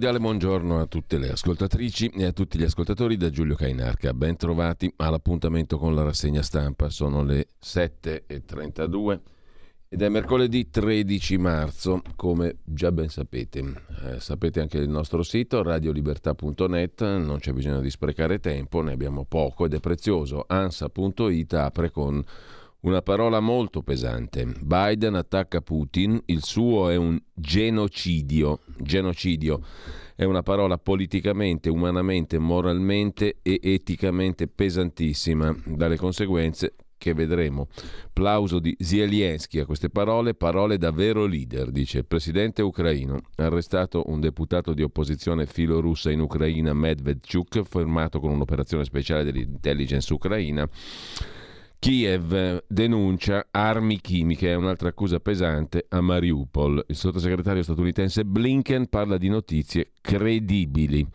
Cordiale buongiorno a tutte le ascoltatrici e a tutti gli ascoltatori da Giulio Cainarca. Ben trovati all'appuntamento con la rassegna stampa. Sono le 7.32 ed è mercoledì 13 marzo, come già ben sapete. Eh, sapete anche il nostro sito radiolibertà.net, non c'è bisogno di sprecare tempo, ne abbiamo poco ed è prezioso. ansa.it apre con una parola molto pesante. Biden attacca Putin, il suo è un genocidio. Genocidio è una parola politicamente, umanamente, moralmente e eticamente pesantissima, dalle conseguenze che vedremo. Plauso di Zelensky a queste parole, parole da vero leader, dice il presidente ucraino. Arrestato un deputato di opposizione filorussa in Ucraina, Medvedchuk, fermato con un'operazione speciale dell'intelligence ucraina. Kiev denuncia armi chimiche, è un'altra accusa pesante a Mariupol. Il sottosegretario statunitense Blinken parla di notizie credibili.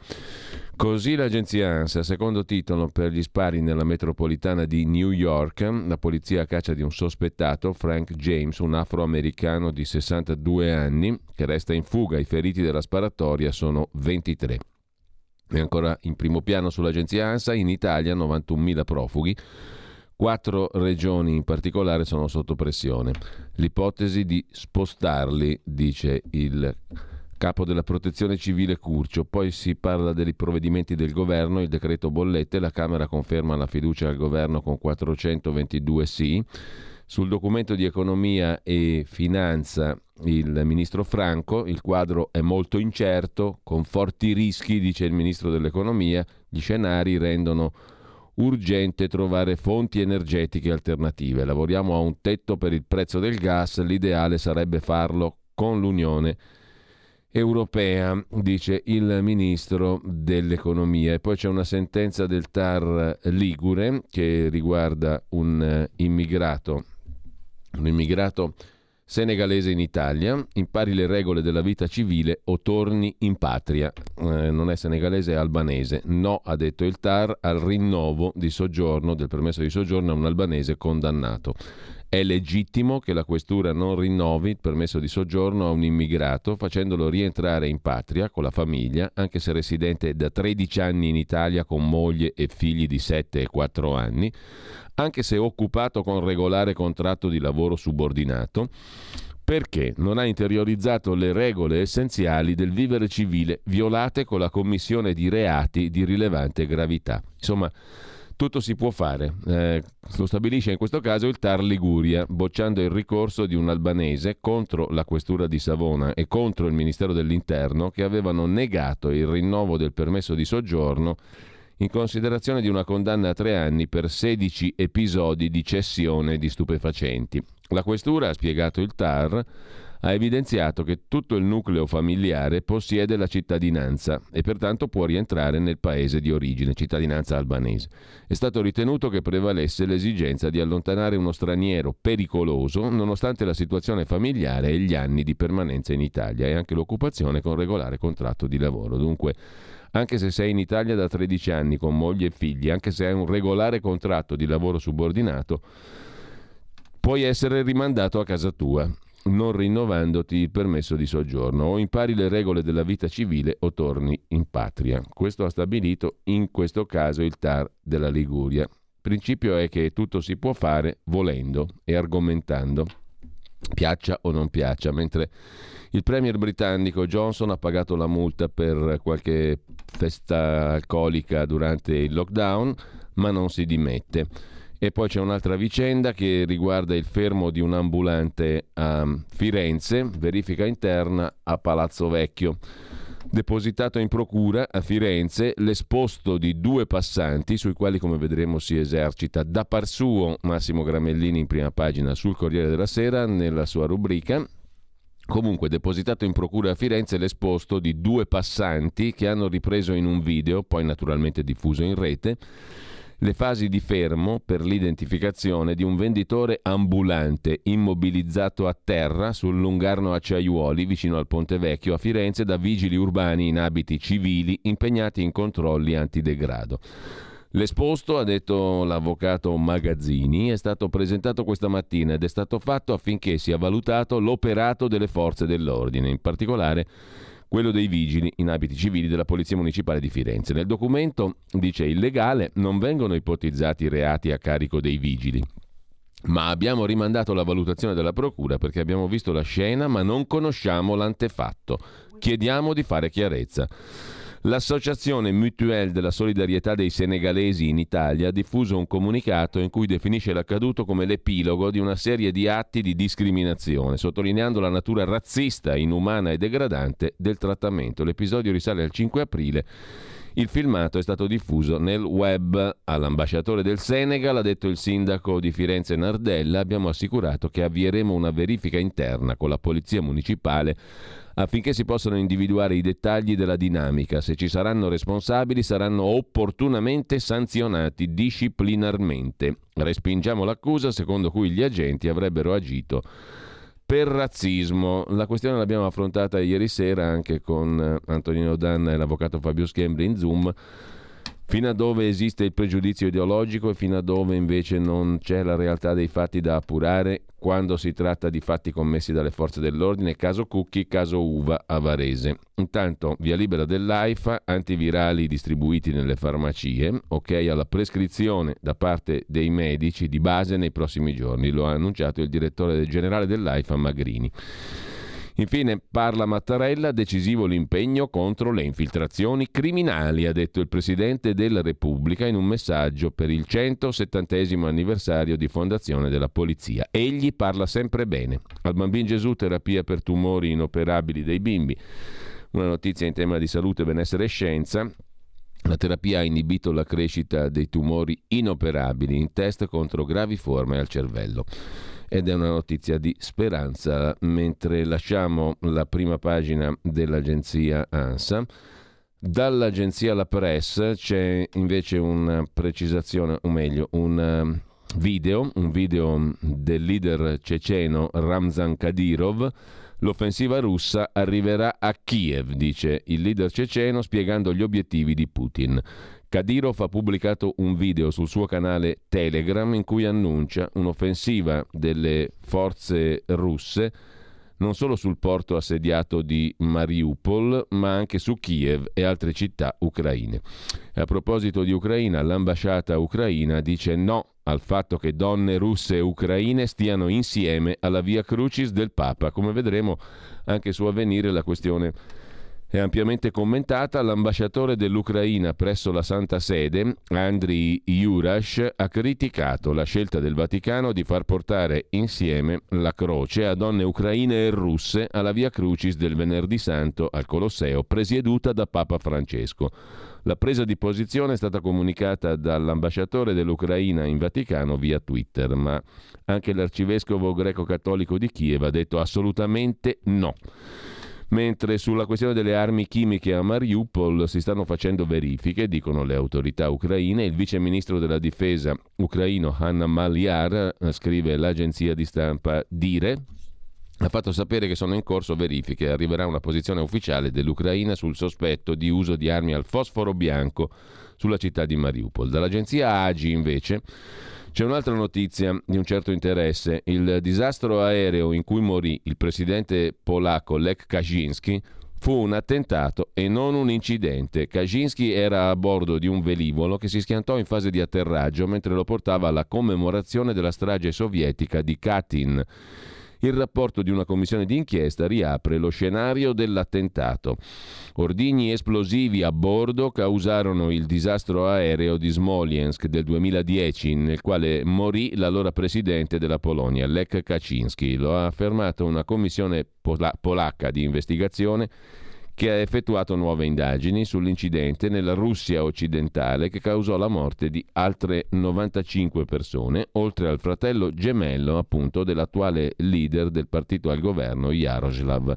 Così l'agenzia ANSA, secondo titolo per gli spari nella metropolitana di New York, la polizia a caccia di un sospettato, Frank James, un afroamericano di 62 anni, che resta in fuga. I feriti della sparatoria sono 23. E ancora in primo piano sull'agenzia ANSA, in Italia 91.000 profughi Quattro regioni in particolare sono sotto pressione. L'ipotesi di spostarli, dice il capo della protezione civile Curcio. Poi si parla dei provvedimenti del governo, il decreto bollette, la Camera conferma la fiducia al governo con 422 sì. Sul documento di economia e finanza il ministro Franco, il quadro è molto incerto, con forti rischi, dice il ministro dell'economia, gli scenari rendono urgente trovare fonti energetiche alternative. Lavoriamo a un tetto per il prezzo del gas, l'ideale sarebbe farlo con l'Unione Europea, dice il ministro dell'economia. E poi c'è una sentenza del TAR Ligure che riguarda un immigrato, un immigrato senegalese in Italia, impari le regole della vita civile o torni in patria. Eh, non è senegalese, è albanese. No, ha detto il TAR, al rinnovo di soggiorno, del permesso di soggiorno a un albanese condannato. È legittimo che la questura non rinnovi il permesso di soggiorno a un immigrato facendolo rientrare in patria con la famiglia, anche se residente da 13 anni in Italia con moglie e figli di 7 e 4 anni, anche se occupato con regolare contratto di lavoro subordinato, perché non ha interiorizzato le regole essenziali del vivere civile violate con la commissione di reati di rilevante gravità. Insomma, tutto si può fare. Eh, lo stabilisce in questo caso il TAR Liguria, bocciando il ricorso di un albanese contro la questura di Savona e contro il Ministero dell'Interno che avevano negato il rinnovo del permesso di soggiorno in considerazione di una condanna a tre anni per 16 episodi di cessione di stupefacenti. La questura, ha spiegato il TAR, ha evidenziato che tutto il nucleo familiare possiede la cittadinanza e pertanto può rientrare nel paese di origine, cittadinanza albanese. È stato ritenuto che prevalesse l'esigenza di allontanare uno straniero pericoloso nonostante la situazione familiare e gli anni di permanenza in Italia e anche l'occupazione con regolare contratto di lavoro. Dunque, anche se sei in Italia da 13 anni con moglie e figli, anche se hai un regolare contratto di lavoro subordinato, puoi essere rimandato a casa tua non rinnovandoti il permesso di soggiorno o impari le regole della vita civile o torni in patria. Questo ha stabilito in questo caso il TAR della Liguria. Il principio è che tutto si può fare volendo e argomentando, piaccia o non piaccia, mentre il premier britannico Johnson ha pagato la multa per qualche festa alcolica durante il lockdown, ma non si dimette. E poi c'è un'altra vicenda che riguarda il fermo di un ambulante a Firenze, verifica interna a Palazzo Vecchio. Depositato in procura a Firenze l'esposto di due passanti, sui quali come vedremo si esercita da par suo Massimo Gramellini in prima pagina sul Corriere della Sera nella sua rubrica. Comunque, depositato in procura a Firenze l'esposto di due passanti che hanno ripreso in un video, poi naturalmente diffuso in rete, le fasi di fermo per l'identificazione di un venditore ambulante immobilizzato a terra sul lungarno Acciaiuoli vicino al Ponte Vecchio a Firenze da vigili urbani in abiti civili impegnati in controlli antidegrado. L'esposto, ha detto l'avvocato Magazzini, è stato presentato questa mattina ed è stato fatto affinché sia valutato l'operato delle forze dell'ordine, in particolare quello dei vigili in abiti civili della Polizia Municipale di Firenze. Nel documento dice illegale non vengono ipotizzati reati a carico dei vigili. Ma abbiamo rimandato la valutazione della Procura perché abbiamo visto la scena ma non conosciamo l'antefatto. Chiediamo di fare chiarezza. L'associazione Mutuelle della solidarietà dei senegalesi in Italia ha diffuso un comunicato in cui definisce l'accaduto come l'epilogo di una serie di atti di discriminazione, sottolineando la natura razzista, inumana e degradante del trattamento. L'episodio risale al 5 aprile. Il filmato è stato diffuso nel web. All'ambasciatore del Senegal, ha detto il sindaco di Firenze Nardella, abbiamo assicurato che avvieremo una verifica interna con la polizia municipale affinché si possano individuare i dettagli della dinamica. Se ci saranno responsabili saranno opportunamente sanzionati disciplinarmente. Respingiamo l'accusa secondo cui gli agenti avrebbero agito per razzismo. La questione l'abbiamo affrontata ieri sera anche con eh, Antonino Danna e l'avvocato Fabio Schembri in Zoom fino a dove esiste il pregiudizio ideologico e fino a dove invece non c'è la realtà dei fatti da appurare quando si tratta di fatti commessi dalle forze dell'ordine, caso Cucchi, caso Uva a Varese. Intanto, via libera dell'AIFA, antivirali distribuiti nelle farmacie, ok alla prescrizione da parte dei medici di base nei prossimi giorni, lo ha annunciato il direttore generale dell'AIFA Magrini. Infine parla Mattarella, decisivo l'impegno contro le infiltrazioni criminali, ha detto il Presidente della Repubblica in un messaggio per il 170 anniversario di fondazione della Polizia. Egli parla sempre bene. Al Bambin Gesù terapia per tumori inoperabili dei bimbi. Una notizia in tema di salute, benessere e scienza. La terapia ha inibito la crescita dei tumori inoperabili in test contro gravi forme al cervello ed è una notizia di speranza, mentre lasciamo la prima pagina dell'agenzia ANSA. Dall'agenzia La Press c'è invece una precisazione, o meglio, un um, video, un video del leader ceceno Ramzan Kadyrov. L'offensiva russa arriverà a Kiev, dice il leader ceceno spiegando gli obiettivi di Putin. Kadyrov ha pubblicato un video sul suo canale Telegram in cui annuncia un'offensiva delle forze russe non solo sul porto assediato di Mariupol, ma anche su Kiev e altre città ucraine. E a proposito di Ucraina, l'ambasciata ucraina dice no al fatto che donne russe e ucraine stiano insieme alla via Crucis del Papa. Come vedremo anche su avvenire la questione è ampiamente commentata, l'ambasciatore dell'Ucraina presso la Santa Sede, Andriy Jurash, ha criticato la scelta del Vaticano di far portare insieme la croce a donne ucraine e russe alla Via Crucis del Venerdì Santo al Colosseo, presieduta da Papa Francesco. La presa di posizione è stata comunicata dall'ambasciatore dell'Ucraina in Vaticano via Twitter, ma anche l'arcivescovo greco-cattolico di Kiev ha detto assolutamente no mentre sulla questione delle armi chimiche a Mariupol si stanno facendo verifiche, dicono le autorità ucraine. Il vice ministro della difesa ucraino Hanna Maliar, eh, scrive l'agenzia di stampa Dire, ha fatto sapere che sono in corso verifiche arriverà una posizione ufficiale dell'Ucraina sul sospetto di uso di armi al fosforo bianco sulla città di Mariupol. Dall'agenzia AGI invece c'è un'altra notizia di un certo interesse. Il disastro aereo in cui morì il presidente polacco Lech Kaczynski fu un attentato e non un incidente. Kaczynski era a bordo di un velivolo che si schiantò in fase di atterraggio mentre lo portava alla commemorazione della strage sovietica di Katyn. Il rapporto di una commissione d'inchiesta riapre lo scenario dell'attentato. Ordigni esplosivi a bordo causarono il disastro aereo di Smolensk del 2010, nel quale morì l'allora presidente della Polonia, Lech Kaczynski. Lo ha affermato una commissione polacca di investigazione che ha effettuato nuove indagini sull'incidente nella Russia occidentale che causò la morte di altre 95 persone, oltre al fratello gemello appunto dell'attuale leader del partito al governo Jaroslav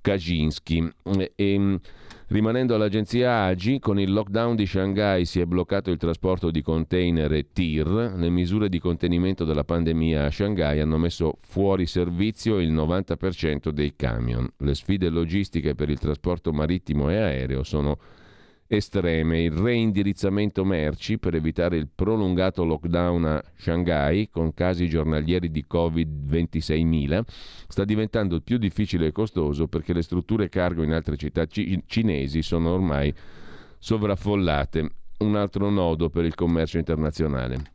Kaczynski. E, Rimanendo all'agenzia AGI, con il lockdown di Shanghai si è bloccato il trasporto di container e tir. Le misure di contenimento della pandemia a Shanghai hanno messo fuori servizio il 90% dei camion. Le sfide logistiche per il trasporto marittimo e aereo sono estreme, il reindirizzamento merci per evitare il prolungato lockdown a Shanghai con casi giornalieri di Covid 26.000 sta diventando più difficile e costoso perché le strutture cargo in altre città ci- cinesi sono ormai sovraffollate. Un altro nodo per il commercio internazionale.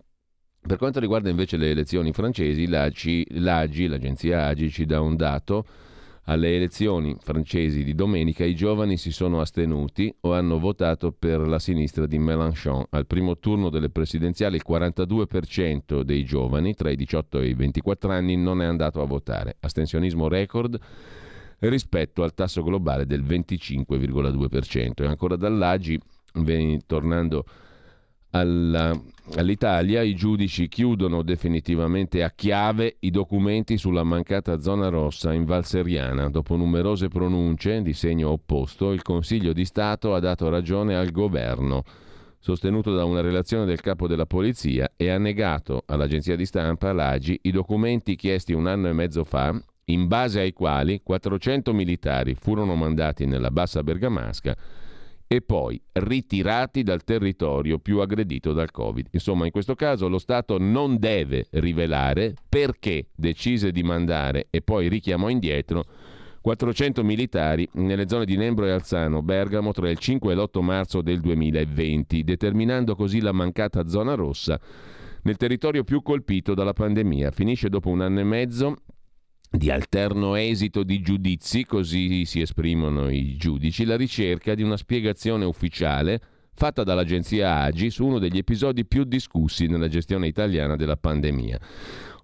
Per quanto riguarda invece le elezioni francesi, l'AGI, l'agenzia AGI ci dà un dato alle elezioni francesi di domenica i giovani si sono astenuti o hanno votato per la sinistra di Mélenchon. Al primo turno delle presidenziali il 42% dei giovani tra i 18 e i 24 anni non è andato a votare. Astensionismo record rispetto al tasso globale del 25,2%. E ancora dall'Agi, tornando alla, all'Italia i giudici chiudono definitivamente a chiave i documenti sulla mancata zona rossa in Valseriana. Dopo numerose pronunce di segno opposto, il Consiglio di Stato ha dato ragione al governo, sostenuto da una relazione del capo della polizia, e ha negato all'agenzia di stampa, l'AGI, i documenti chiesti un anno e mezzo fa, in base ai quali 400 militari furono mandati nella bassa bergamasca e poi ritirati dal territorio più aggredito dal Covid. Insomma, in questo caso lo Stato non deve rivelare perché decise di mandare e poi richiamò indietro 400 militari nelle zone di Nembro e Alzano, Bergamo, tra il 5 e l'8 marzo del 2020, determinando così la mancata zona rossa nel territorio più colpito dalla pandemia. Finisce dopo un anno e mezzo di alterno esito di giudizi, così si esprimono i giudici, la ricerca di una spiegazione ufficiale fatta dall'agenzia AGI su uno degli episodi più discussi nella gestione italiana della pandemia.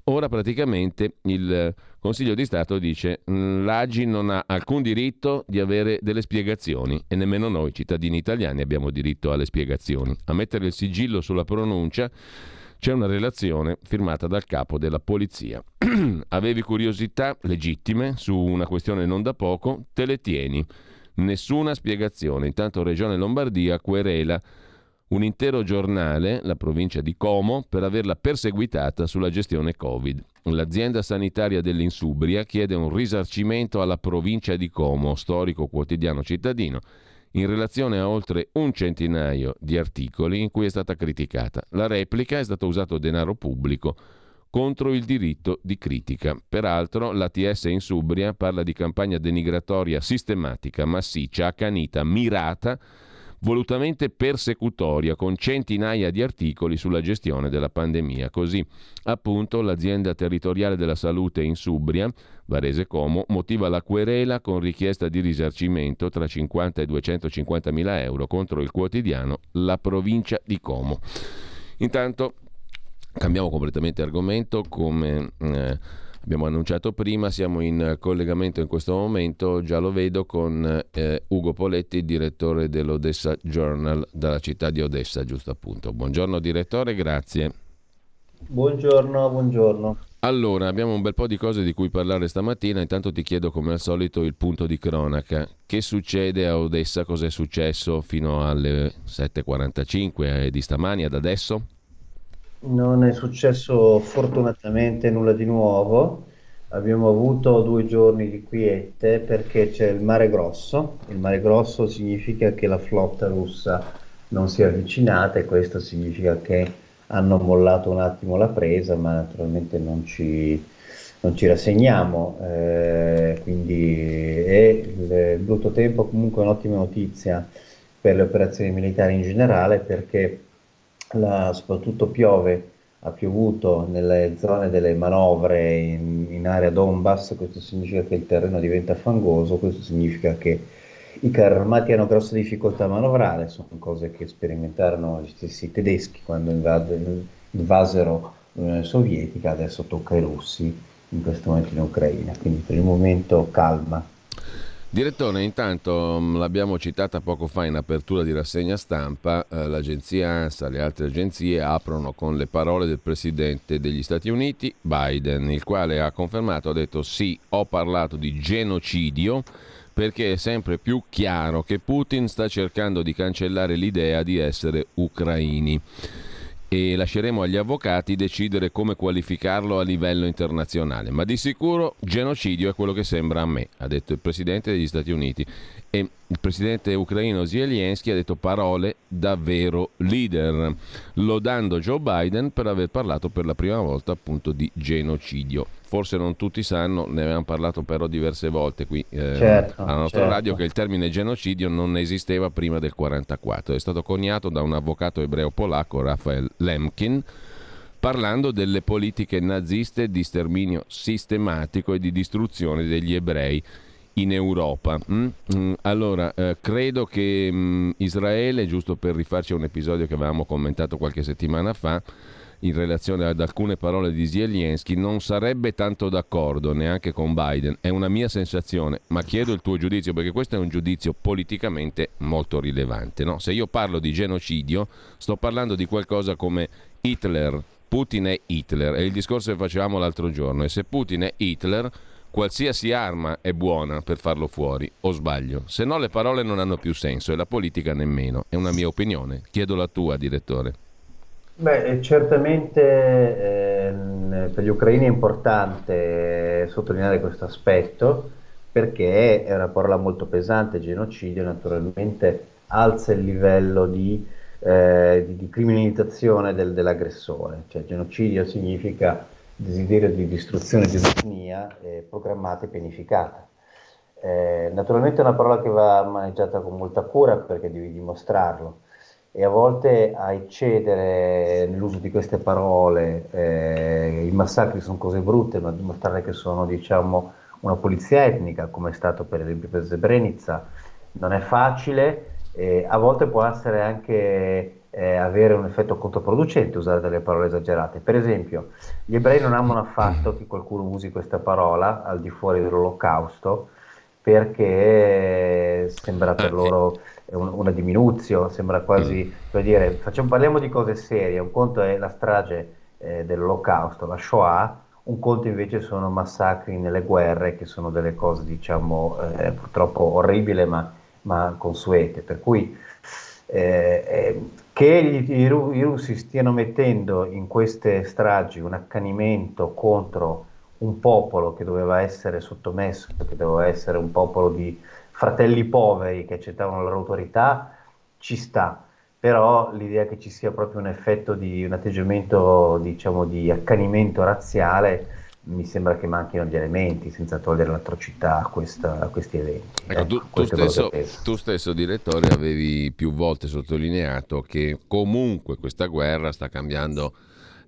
Ora praticamente il Consiglio di Stato dice che mm, l'AGI non ha alcun diritto di avere delle spiegazioni e nemmeno noi cittadini italiani abbiamo diritto alle spiegazioni. A mettere il sigillo sulla pronuncia c'è una relazione firmata dal capo della polizia. Avevi curiosità legittime su una questione non da poco, te le tieni. Nessuna spiegazione. Intanto Regione Lombardia querela un intero giornale, la provincia di Como, per averla perseguitata sulla gestione Covid. L'azienda sanitaria dell'Insubria chiede un risarcimento alla provincia di Como, storico quotidiano cittadino, in relazione a oltre un centinaio di articoli in cui è stata criticata. La replica è stato usato denaro pubblico contro il diritto di critica. Peraltro l'ATS in Subria parla di campagna denigratoria sistematica, massiccia, accanita, mirata volutamente persecutoria con centinaia di articoli sulla gestione della pandemia. Così, appunto, l'azienda territoriale della salute in Subria, Varese Como, motiva la querela con richiesta di risarcimento tra 50 e 250 mila euro contro il quotidiano La Provincia di Como. Intanto cambiamo completamente argomento come... Eh, abbiamo annunciato prima, siamo in collegamento in questo momento, già lo vedo, con eh, Ugo Poletti, direttore dell'Odessa Journal dalla città di Odessa, giusto appunto. Buongiorno direttore, grazie. Buongiorno, buongiorno. Allora, abbiamo un bel po' di cose di cui parlare stamattina, intanto ti chiedo come al solito il punto di cronaca. Che succede a Odessa? Cos'è successo fino alle 7.45 di stamani ad adesso? Non è successo fortunatamente nulla di nuovo. Abbiamo avuto due giorni di quiete perché c'è il mare grosso. Il mare grosso significa che la flotta russa non si è avvicinata e questo significa che hanno mollato un attimo la presa, ma naturalmente non ci, non ci rassegniamo. Eh, quindi è il brutto tempo comunque un'ottima notizia per le operazioni militari in generale perché la, soprattutto piove ha piovuto nelle zone delle manovre in, in area Donbass, questo significa che il terreno diventa fangoso, questo significa che i carri armati hanno grosse difficoltà a manovrare, sono cose che sperimentarono gli stessi tedeschi quando invade, invasero l'Unione Sovietica, adesso tocca ai russi in questo momento in Ucraina, quindi per il momento calma. Direttore, intanto mm, l'abbiamo citata poco fa in apertura di rassegna stampa, eh, l'agenzia ANSA e le altre agenzie aprono con le parole del Presidente degli Stati Uniti, Biden, il quale ha confermato, ha detto sì, ho parlato di genocidio perché è sempre più chiaro che Putin sta cercando di cancellare l'idea di essere ucraini e lasceremo agli avvocati decidere come qualificarlo a livello internazionale. Ma di sicuro genocidio è quello che sembra a me, ha detto il Presidente degli Stati Uniti. E il Presidente ucraino Zelensky ha detto parole davvero leader, lodando Joe Biden per aver parlato per la prima volta appunto di genocidio forse non tutti sanno, ne avevamo parlato però diverse volte qui eh, certo, alla nostra certo. radio, che il termine genocidio non esisteva prima del 1944. È stato coniato da un avvocato ebreo polacco, Rafael Lemkin, parlando delle politiche naziste di sterminio sistematico e di distruzione degli ebrei in Europa. Mm? Mm. Allora, eh, credo che mm, Israele, giusto per rifarci a un episodio che avevamo commentato qualche settimana fa, in relazione ad alcune parole di Zelensky non sarebbe tanto d'accordo neanche con Biden, è una mia sensazione, ma chiedo il tuo giudizio perché questo è un giudizio politicamente molto rilevante. No? Se io parlo di genocidio sto parlando di qualcosa come Hitler, Putin è Hitler, è il discorso che facevamo l'altro giorno e se Putin è Hitler qualsiasi arma è buona per farlo fuori, o sbaglio, se no le parole non hanno più senso e la politica nemmeno, è una mia opinione, chiedo la tua direttore. Beh, certamente eh, per gli ucraini è importante sottolineare questo aspetto perché è una parola molto pesante, genocidio naturalmente alza il livello di, eh, di, di criminalizzazione del, dell'aggressore, cioè genocidio significa desiderio di distruzione di un'etnia eh, programmata e pianificata. Eh, naturalmente è una parola che va maneggiata con molta cura perché devi dimostrarlo e a volte a eccedere nell'uso di queste parole, eh, i massacri sono cose brutte, ma dimostrare che sono diciamo, una polizia etnica, come è stato per esempio per Srebrenica, non è facile, eh, a volte può essere anche eh, avere un effetto controproducente usare delle parole esagerate. Per esempio, gli ebrei non amano affatto che qualcuno usi questa parola al di fuori dell'olocausto, perché sembra per loro un, una diminuzione, sembra quasi, mm. per dire, facciamo, parliamo di cose serie, un conto è la strage eh, dell'olocausto, la Shoah, un conto invece sono massacri nelle guerre, che sono delle cose, diciamo, eh, purtroppo orribili, ma, ma, consuete. Per cui eh, eh che gli, i, i russi stiano mettendo in queste stragi un accanimento contro un popolo che doveva essere sottomesso, che doveva essere un popolo di fratelli poveri che accettavano la loro autorità, ci sta, però l'idea che ci sia proprio un effetto di un atteggiamento diciamo di accanimento razziale mi sembra che manchino gli elementi senza togliere l'atrocità a, questa, a questi eventi. Ecco, tu, tu, stesso, tu, stesso, direttore, avevi più volte sottolineato che comunque questa guerra sta cambiando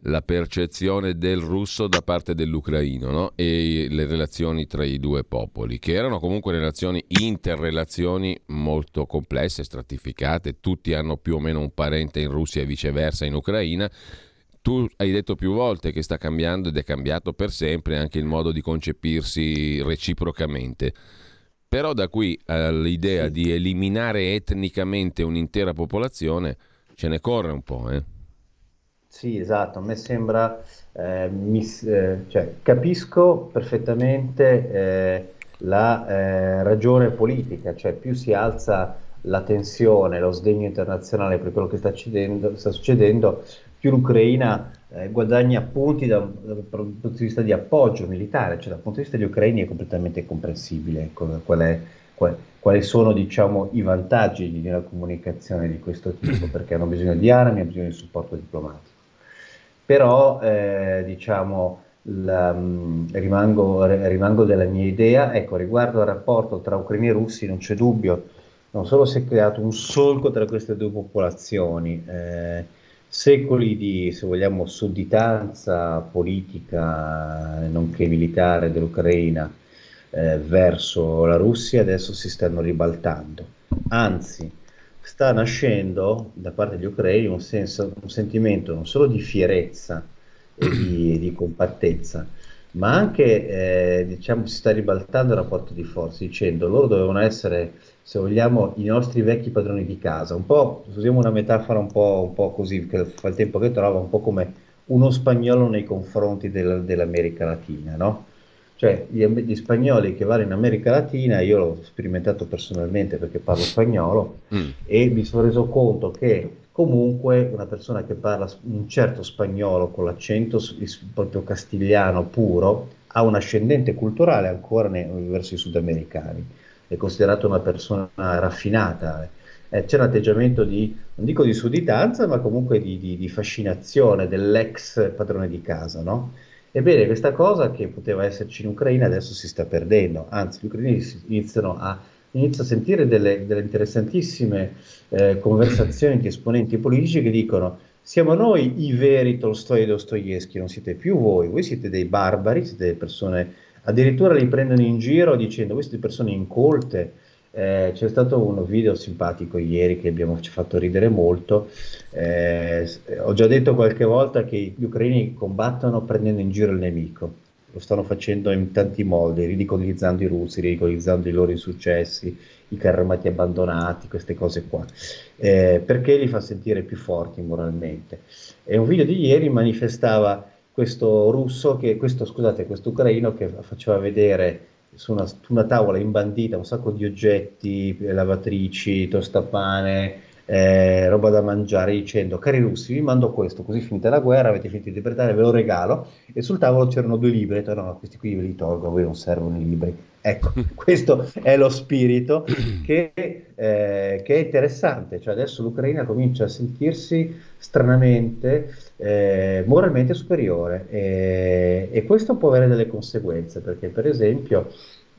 la percezione del russo da parte dell'ucraino no? e le relazioni tra i due popoli, che erano comunque relazioni, interrelazioni molto complesse, stratificate, tutti hanno più o meno un parente in Russia e viceversa in Ucraina. Tu hai detto più volte che sta cambiando ed è cambiato per sempre anche il modo di concepirsi reciprocamente. Però da qui all'idea di eliminare etnicamente un'intera popolazione ce ne corre un po', eh? Sì, esatto, a me sembra, eh, mi, eh, cioè, capisco perfettamente eh, la eh, ragione politica, cioè più si alza la tensione, lo sdegno internazionale per quello che sta, succedendo, sta succedendo più l'Ucraina eh, guadagna punti da, da, dal punto di vista di appoggio militare, cioè dal punto di vista degli ucraini è completamente comprensibile qual è, qual, quali sono diciamo, i vantaggi di una comunicazione di questo tipo, perché hanno bisogno di armi, hanno bisogno di supporto diplomatico però eh, diciamo la, mm, rimango, rimango, della mia idea, ecco, riguardo al rapporto tra ucraini e russi non c'è dubbio, non solo si è creato un solco tra queste due popolazioni, eh, secoli di, se vogliamo, sudditanza politica, nonché militare dell'Ucraina eh, verso la Russia, adesso si stanno ribaltando. Anzi, sta nascendo da parte degli ucraini un, senso, un sentimento non solo di fierezza e di, di compattezza, ma anche eh, diciamo, si sta ribaltando il rapporto di forza dicendo loro dovevano essere, se vogliamo, i nostri vecchi padroni di casa, un po', usiamo una metafora un po', un po così, che fa il tempo che trova, un po' come uno spagnolo nei confronti del, dell'America Latina, no? Cioè, gli, gli, spagnoli che vanno in America Latina, io l'ho sperimentato personalmente perché parlo spagnolo mm. e mi sono reso conto che comunque una persona che parla un certo spagnolo con l'accento proprio castigliano puro ha un ascendente culturale ancora nei, verso i sudamericani, è considerato una persona raffinata. Eh, c'è un atteggiamento di, non dico di sudditanza, ma comunque di, di, di fascinazione dell'ex padrone di casa, no? Ebbene, questa cosa che poteva esserci in Ucraina adesso si sta perdendo, anzi gli ucraini iniziano a, iniziano a sentire delle, delle interessantissime eh, conversazioni di esponenti politici che dicono siamo noi i veri Tolstoi e Dostoevsky, non siete più voi, voi siete dei barbari, siete delle persone, addirittura li prendono in giro dicendo voi siete persone incolte, eh, c'è stato un video simpatico ieri che abbiamo, ci fatto ridere molto. Eh, ho già detto qualche volta che gli ucraini combattono prendendo in giro il nemico. Lo stanno facendo in tanti modi, ridicolizzando i russi, ridicolizzando i loro insuccessi, i carri armati abbandonati, queste cose qua, eh, perché li fa sentire più forti moralmente. E un video di ieri manifestava questo russo, che, questo, scusate, questo ucraino che faceva vedere su una, una, tavola imbandita un sacco di oggetti, lavatrici, tostapane, eh, roba da mangiare, dicendo cari russi vi mando questo, così finita la guerra, avete finito di interpretare, ve lo regalo, e sul tavolo c'erano due libri, ho detto no, questi qui ve li tolgo, a voi non servono i libri. Ecco, questo è lo spirito che, eh, che, è interessante, cioè adesso l'Ucraina comincia a sentirsi stranamente eh, moralmente superiore. E, e questo può avere delle conseguenze, perché per esempio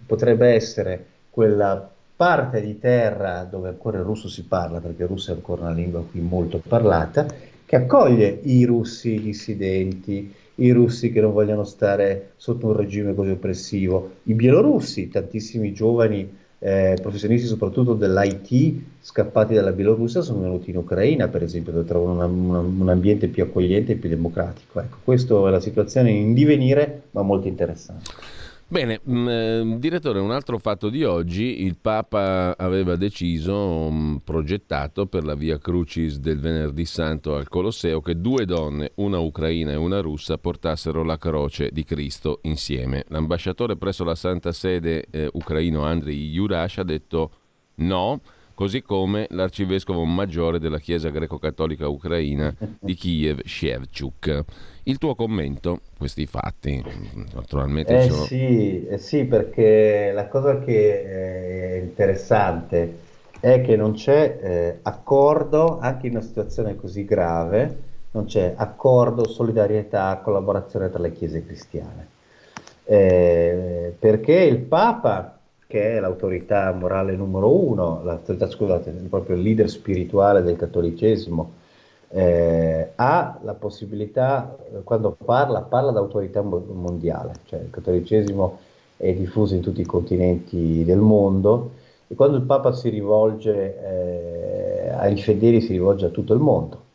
potrebbe essere quella parte di terra dove ancora il russo si parla, perché il russo è ancora una lingua qui molto parlata, che accoglie i russi dissidenti, i russi che non vogliono stare sotto un regime così oppressivo, i bielorussi, tantissimi giovani eh, professionisti soprattutto dell'IT scappati dalla Bielorussia sono venuti in Ucraina per esempio dove trovano una, una, un ambiente più accogliente e più democratico. Ecco, questa è la situazione in divenire ma molto interessante. Bene, mh, mm, eh, direttore, un altro fatto di oggi, il Papa aveva deciso, mh, mm, progettato per la via Crucis del venerdì santo al Colosseo che due donne, una ucraina e una russa, portassero la croce di Cristo insieme. L'ambasciatore presso la Santa Sede eh, ucraino Andriy Jurash ha detto no, così come l'arcivescovo maggiore della Chiesa greco-cattolica ucraina di Kiev, Shevchuk. Il tuo commento, questi fatti, naturalmente... Eh, sono... sì, eh sì, perché la cosa che è interessante è che non c'è eh, accordo, anche in una situazione così grave, non c'è accordo, solidarietà, collaborazione tra le chiese cristiane. Eh, perché il Papa, che è l'autorità morale numero uno, l'autorità, scusate, proprio il leader spirituale del cattolicesimo, eh, ha la possibilità, quando parla, parla d'autorità mondiale, cioè il cattolicesimo è diffuso in tutti i continenti del mondo e quando il Papa si rivolge eh, ai fedeli si rivolge a tutto il mondo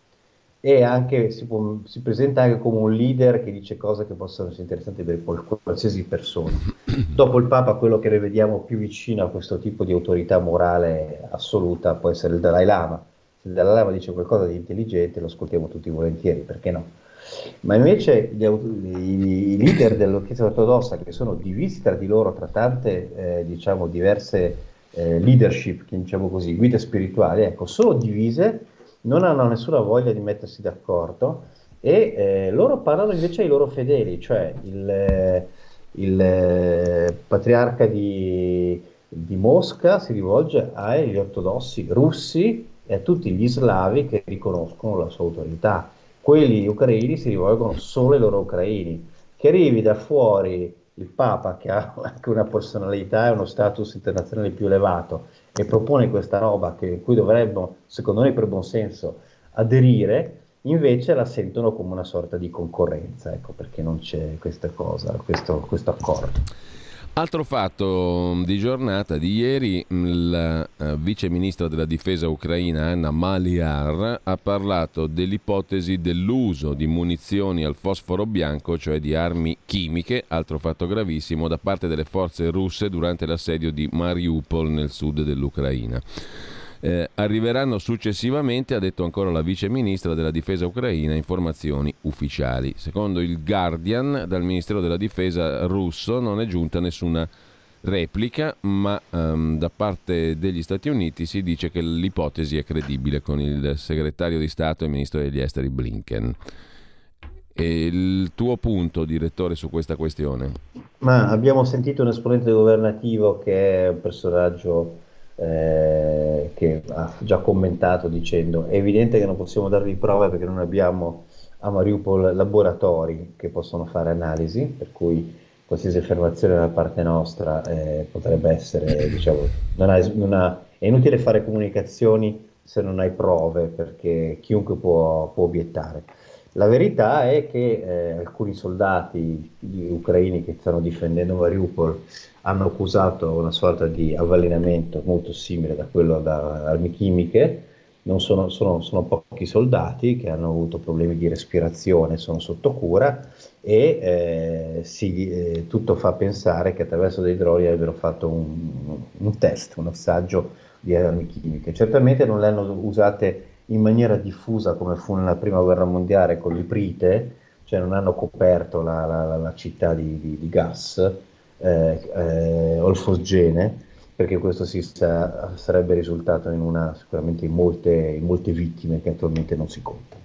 e anche si, può, si, presenta anche come un leader che dice cose che possono essere interessanti per qualsiasi persona. Dopo il Papa, quello che noi vediamo più vicino a questo tipo di autorità morale assoluta può essere il Dalai Lama se il Dalai Lama dice qualcosa di intelligente lo ascoltiamo tutti volentieri, perché no? Ma invece gli, i, leader della Chiesa ortodossa, che sono divisi tra di loro, tra tante eh, diciamo, diverse eh, leadership, diciamo così, guide spirituali, ecco, sono divise, non hanno nessuna voglia di mettersi d'accordo e eh, loro parlano invece ai loro fedeli, cioè il, il eh, patriarca di, di Mosca si rivolge agli ortodossi russi e a tutti gli slavi che riconoscono la sua autorità. Quelli ucraini si rivolgono solo ai loro ucraini. Che arrivi da fuori il Papa, che ha anche una personalità e uno status internazionale più elevato, e propone questa roba che, cui dovremmo, secondo noi per buon senso, aderire, invece la sentono come una sorta di concorrenza, ecco perché non c'è questa cosa, questo, questo accordo. Altro fatto mm, di giornata di ieri, mm, la uh, vice ministra della difesa ucraina Anna Maliar ha parlato dell'ipotesi dell'uso di munizioni al fosforo bianco, cioè di armi chimiche, altro fatto gravissimo, da parte delle forze russe durante l'assedio di Mariupol nel sud dell'Ucraina. Eh, arriveranno successivamente, ha detto ancora la vice ministra della difesa ucraina, informazioni ufficiali. Secondo il Guardian, dal Ministero della difesa russo non è giunta nessuna replica, ma um, da parte degli Stati Uniti si dice che l'ipotesi è credibile con il segretario di Stato e ministro degli esteri Blinken. E il tuo punto, direttore, su questa questione? Ma abbiamo sentito un esponente governativo che è un personaggio eh, che ha già commentato dicendo è evidente che non possiamo darvi prove perché non abbiamo a Mariupol laboratori che possono fare analisi, per cui qualsiasi affermazione da parte nostra eh, potrebbe essere, diciamo, non ha, non ha, è inutile fare comunicazioni se non hai prove perché chiunque può, può obiettare. La verità è che eh, alcuni soldati ucraini che stanno difendendo Mariupol hanno accusato una sorta di avvelenamento molto simile da quello da armi chimiche. Sono, sono, sono, pochi soldati che hanno avuto problemi di respirazione, sono sotto cura e eh, si, eh, tutto fa pensare che attraverso dei droni abbiano fatto un, un test, un assaggio di armi chimiche. Certamente non le hanno usate in maniera diffusa come fu nella prima guerra mondiale con l'iprite, cioè non hanno coperto la, la, la città di, di, di gas eh, eh, olfosgene, perché questo si sa, sarebbe risultato in una, sicuramente in molte, in molte vittime che attualmente non si contano.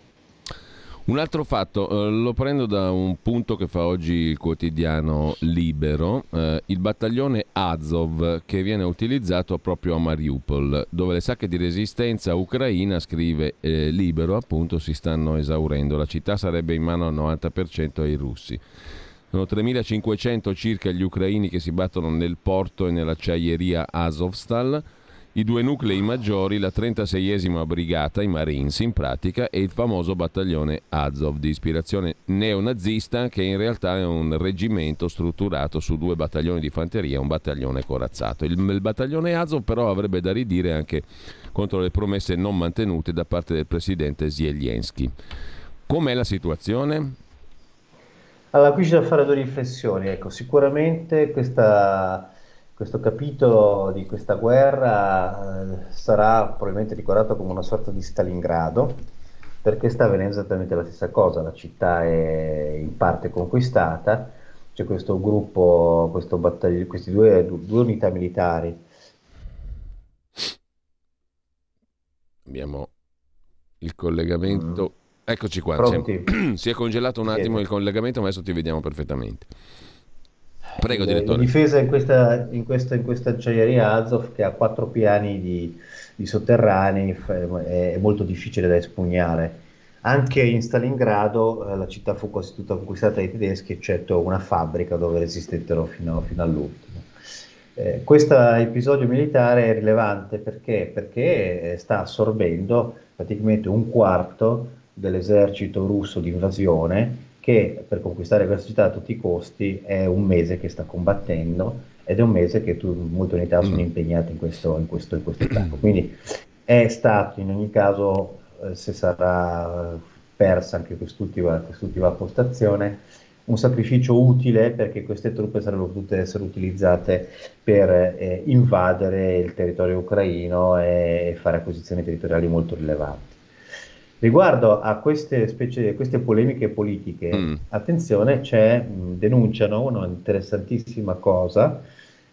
Un altro fatto, eh, lo prendo da un punto che fa oggi il quotidiano Libero, eh, il battaglione Azov che viene utilizzato proprio a Mariupol, dove le sacche di resistenza ucraina, scrive eh, Libero, appunto si stanno esaurendo. La città sarebbe in mano al 90% ai russi. Sono 3.500 circa gli ucraini che si battono nel porto e nell'acciaieria Azovstal, i due nuclei maggiori, la 36esima brigata, i Marines in pratica, e il famoso battaglione Azov di ispirazione neonazista che in realtà è un reggimento strutturato su due battaglioni di fanteria e un battaglione corazzato. Il, il battaglione Azov però avrebbe da ridire anche contro le promesse non mantenute da parte del presidente Zelensky. Com'è la situazione? Allora, qui c'è da fare due riflessioni. Ecco, sicuramente questa, questo capitolo di questa guerra eh, sarà probabilmente ricordato come una sorta di Stalingrado, perché sta avvenendo esattamente la stessa cosa. La città è in parte conquistata, c'è questo gruppo, questo battagli- queste due, due unità militari. Abbiamo il collegamento. Mm Eccoci qua. Si, si è congelato un attimo il collegamento, ma adesso ti vediamo perfettamente. Prego, direttore. La difesa in questa, in questa, in questa acciaieria Azov, che ha quattro piani di, di sotterranei, è molto difficile da espugnare. Anche in Stalingrado eh, la città fu quasi tutta conquistata dai tedeschi, eccetto una fabbrica dove resistettero fino, fino all'ultimo. Eh, questo episodio militare è rilevante perché? perché sta assorbendo praticamente un quarto dell'esercito russo di invasione che per conquistare questa città a tutti i costi è un mese che sta combattendo ed è un mese che tu, molte unità sono mm. impegnate in questo, in questo, in questo campo. Quindi è stato in ogni caso, eh, se sarà persa anche quest'ultima, quest'ultima postazione, un sacrificio utile perché queste truppe sarebbero potute essere utilizzate per eh, invadere il territorio ucraino e fare acquisizioni territoriali molto rilevanti. Riguardo a queste, specie, queste polemiche politiche, mm. attenzione, c'è, denunciano una interessantissima cosa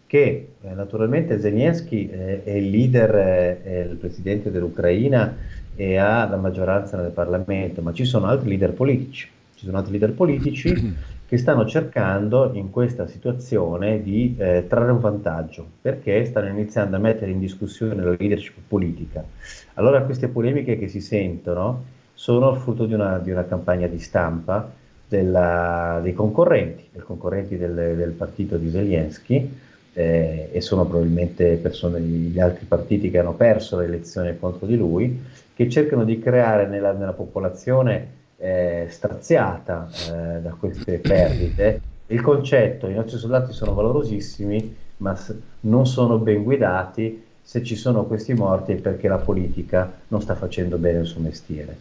che eh, naturalmente Zelensky eh, è il leader, eh, è il presidente dell'Ucraina e ha la maggioranza nel Parlamento, ma ci sono altri leader politici, ci sono altri leader politici che stanno cercando in questa situazione di eh, trarre un vantaggio, perché stanno iniziando a mettere in discussione la leadership politica. Allora queste polemiche che si sentono sono frutto di una, di una campagna di stampa della, dei concorrenti, dei concorrenti del, del, partito di Zelensky, eh, e sono probabilmente persone degli altri partiti che hanno perso le elezioni contro di lui, che cercano di creare nella, nella popolazione eh, straziata eh, da queste perdite il concetto, i nostri soldati sono valorosissimi, ma non sono ben guidati, se ci sono questi morti è perché la politica non sta facendo bene il suo mestiere.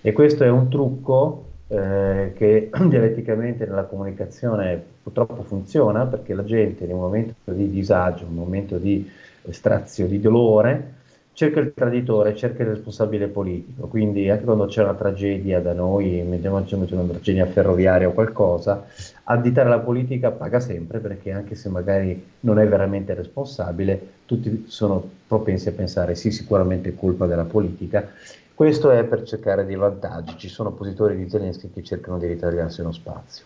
E questo è un trucco eh, che dialetticamente nella comunicazione purtroppo funziona perché la gente in un momento di disagio, in un momento di strazio, di dolore, cerca il traditore, cerca il responsabile politico. Quindi anche quando c'è una tragedia da noi, mettiamoci una tragedia ferroviaria o qualcosa, additare la politica paga sempre perché anche se magari non è veramente responsabile, tutti sono propensi a pensare sì, sicuramente è colpa della politica questo è per cercare dei vantaggi. Ci sono oppositori di Zelensky che cercano di ritagliarsi uno spazio.